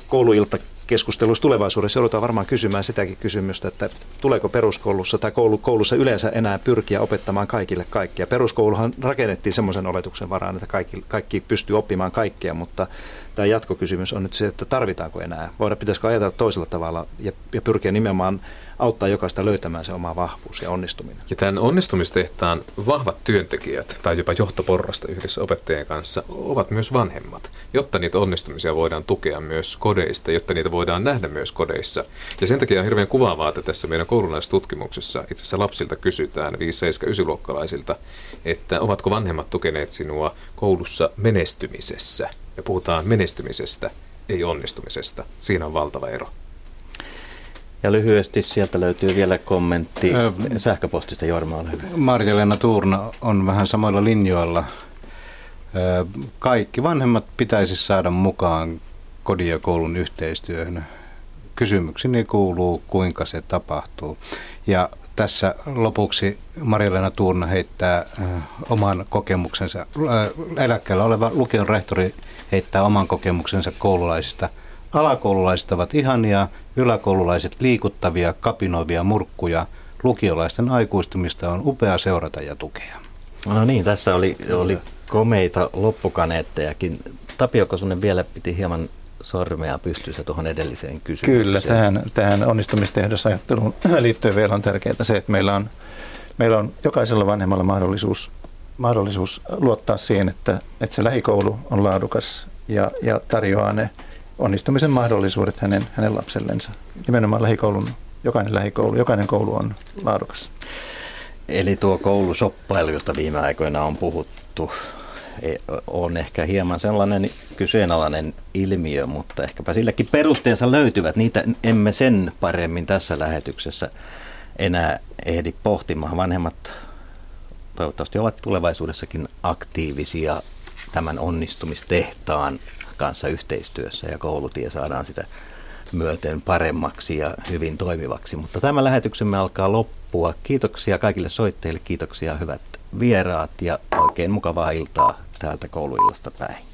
kouluilta keskusteluissa tulevaisuudessa joudutaan varmaan kysymään sitäkin kysymystä, että tuleeko peruskoulussa tai koulu, koulussa yleensä enää pyrkiä opettamaan kaikille kaikkia. Peruskouluhan rakennettiin semmoisen oletuksen varaan, että kaikki, kaikki pystyy oppimaan kaikkea, mutta tämä jatkokysymys on nyt se, että tarvitaanko enää. Voidaan, pitäisikö ajatella toisella tavalla ja, ja pyrkiä nimenomaan auttaa jokaista löytämään se oma vahvuus ja onnistuminen. Ja tämän onnistumistehtaan vahvat työntekijät tai jopa johtoporrasta yhdessä opettajien kanssa ovat myös vanhemmat, jotta niitä onnistumisia voidaan tukea myös kodeista, jotta niitä voidaan nähdä myös kodeissa. Ja sen takia on hirveän kuvaavaa, että tässä meidän koululaistutkimuksessa itse asiassa lapsilta kysytään 5-7-9-luokkalaisilta, että ovatko vanhemmat tukeneet sinua koulussa menestymisessä. Ja puhutaan menestymisestä, ei onnistumisesta. Siinä on valtava ero. Ja lyhyesti sieltä löytyy vielä kommentti Ö, sähköpostista. Jorma, on hyvä. Marja-Leena Tuurna on vähän samoilla linjoilla. Kaikki vanhemmat pitäisi saada mukaan kodin ja koulun yhteistyöhön. Kysymykseni kuuluu, kuinka se tapahtuu. Ja tässä lopuksi Marja-Leena Tuurna heittää oman kokemuksensa. Eläkkeellä oleva lukion rehtori heittää oman kokemuksensa koululaisista – Alakoululaiset ovat ihania, yläkoululaiset liikuttavia, kapinoivia murkkuja. Lukiolaisten aikuistumista on upea seurata ja tukea. No niin, tässä oli, oli komeita loppukaneettejakin. Tapio Kosunen vielä piti hieman sormea pystyssä tuohon edelliseen kysymykseen. Kyllä, tähän, tähän onnistumistehdasajatteluun liittyen vielä on tärkeää se, että meillä on, meillä on jokaisella vanhemmalla mahdollisuus, mahdollisuus luottaa siihen, että, että se lähikoulu on laadukas ja, ja tarjoaa ne onnistumisen mahdollisuudet hänen, hänen lapsellensa. Nimenomaan lähikoulun, jokainen lähikoulu, jokainen koulu on laadukas. Eli tuo koulusoppailu, josta viime aikoina on puhuttu, e, on ehkä hieman sellainen kyseenalainen ilmiö, mutta ehkäpä silläkin perusteensa löytyvät. Niitä emme sen paremmin tässä lähetyksessä enää ehdi pohtimaan. Vanhemmat toivottavasti ovat tulevaisuudessakin aktiivisia tämän onnistumistehtaan kanssa yhteistyössä ja koulutie saadaan sitä myöten paremmaksi ja hyvin toimivaksi. Mutta tämä lähetyksemme alkaa loppua. Kiitoksia kaikille soitteille, kiitoksia hyvät vieraat ja oikein mukavaa iltaa täältä kouluillasta päin.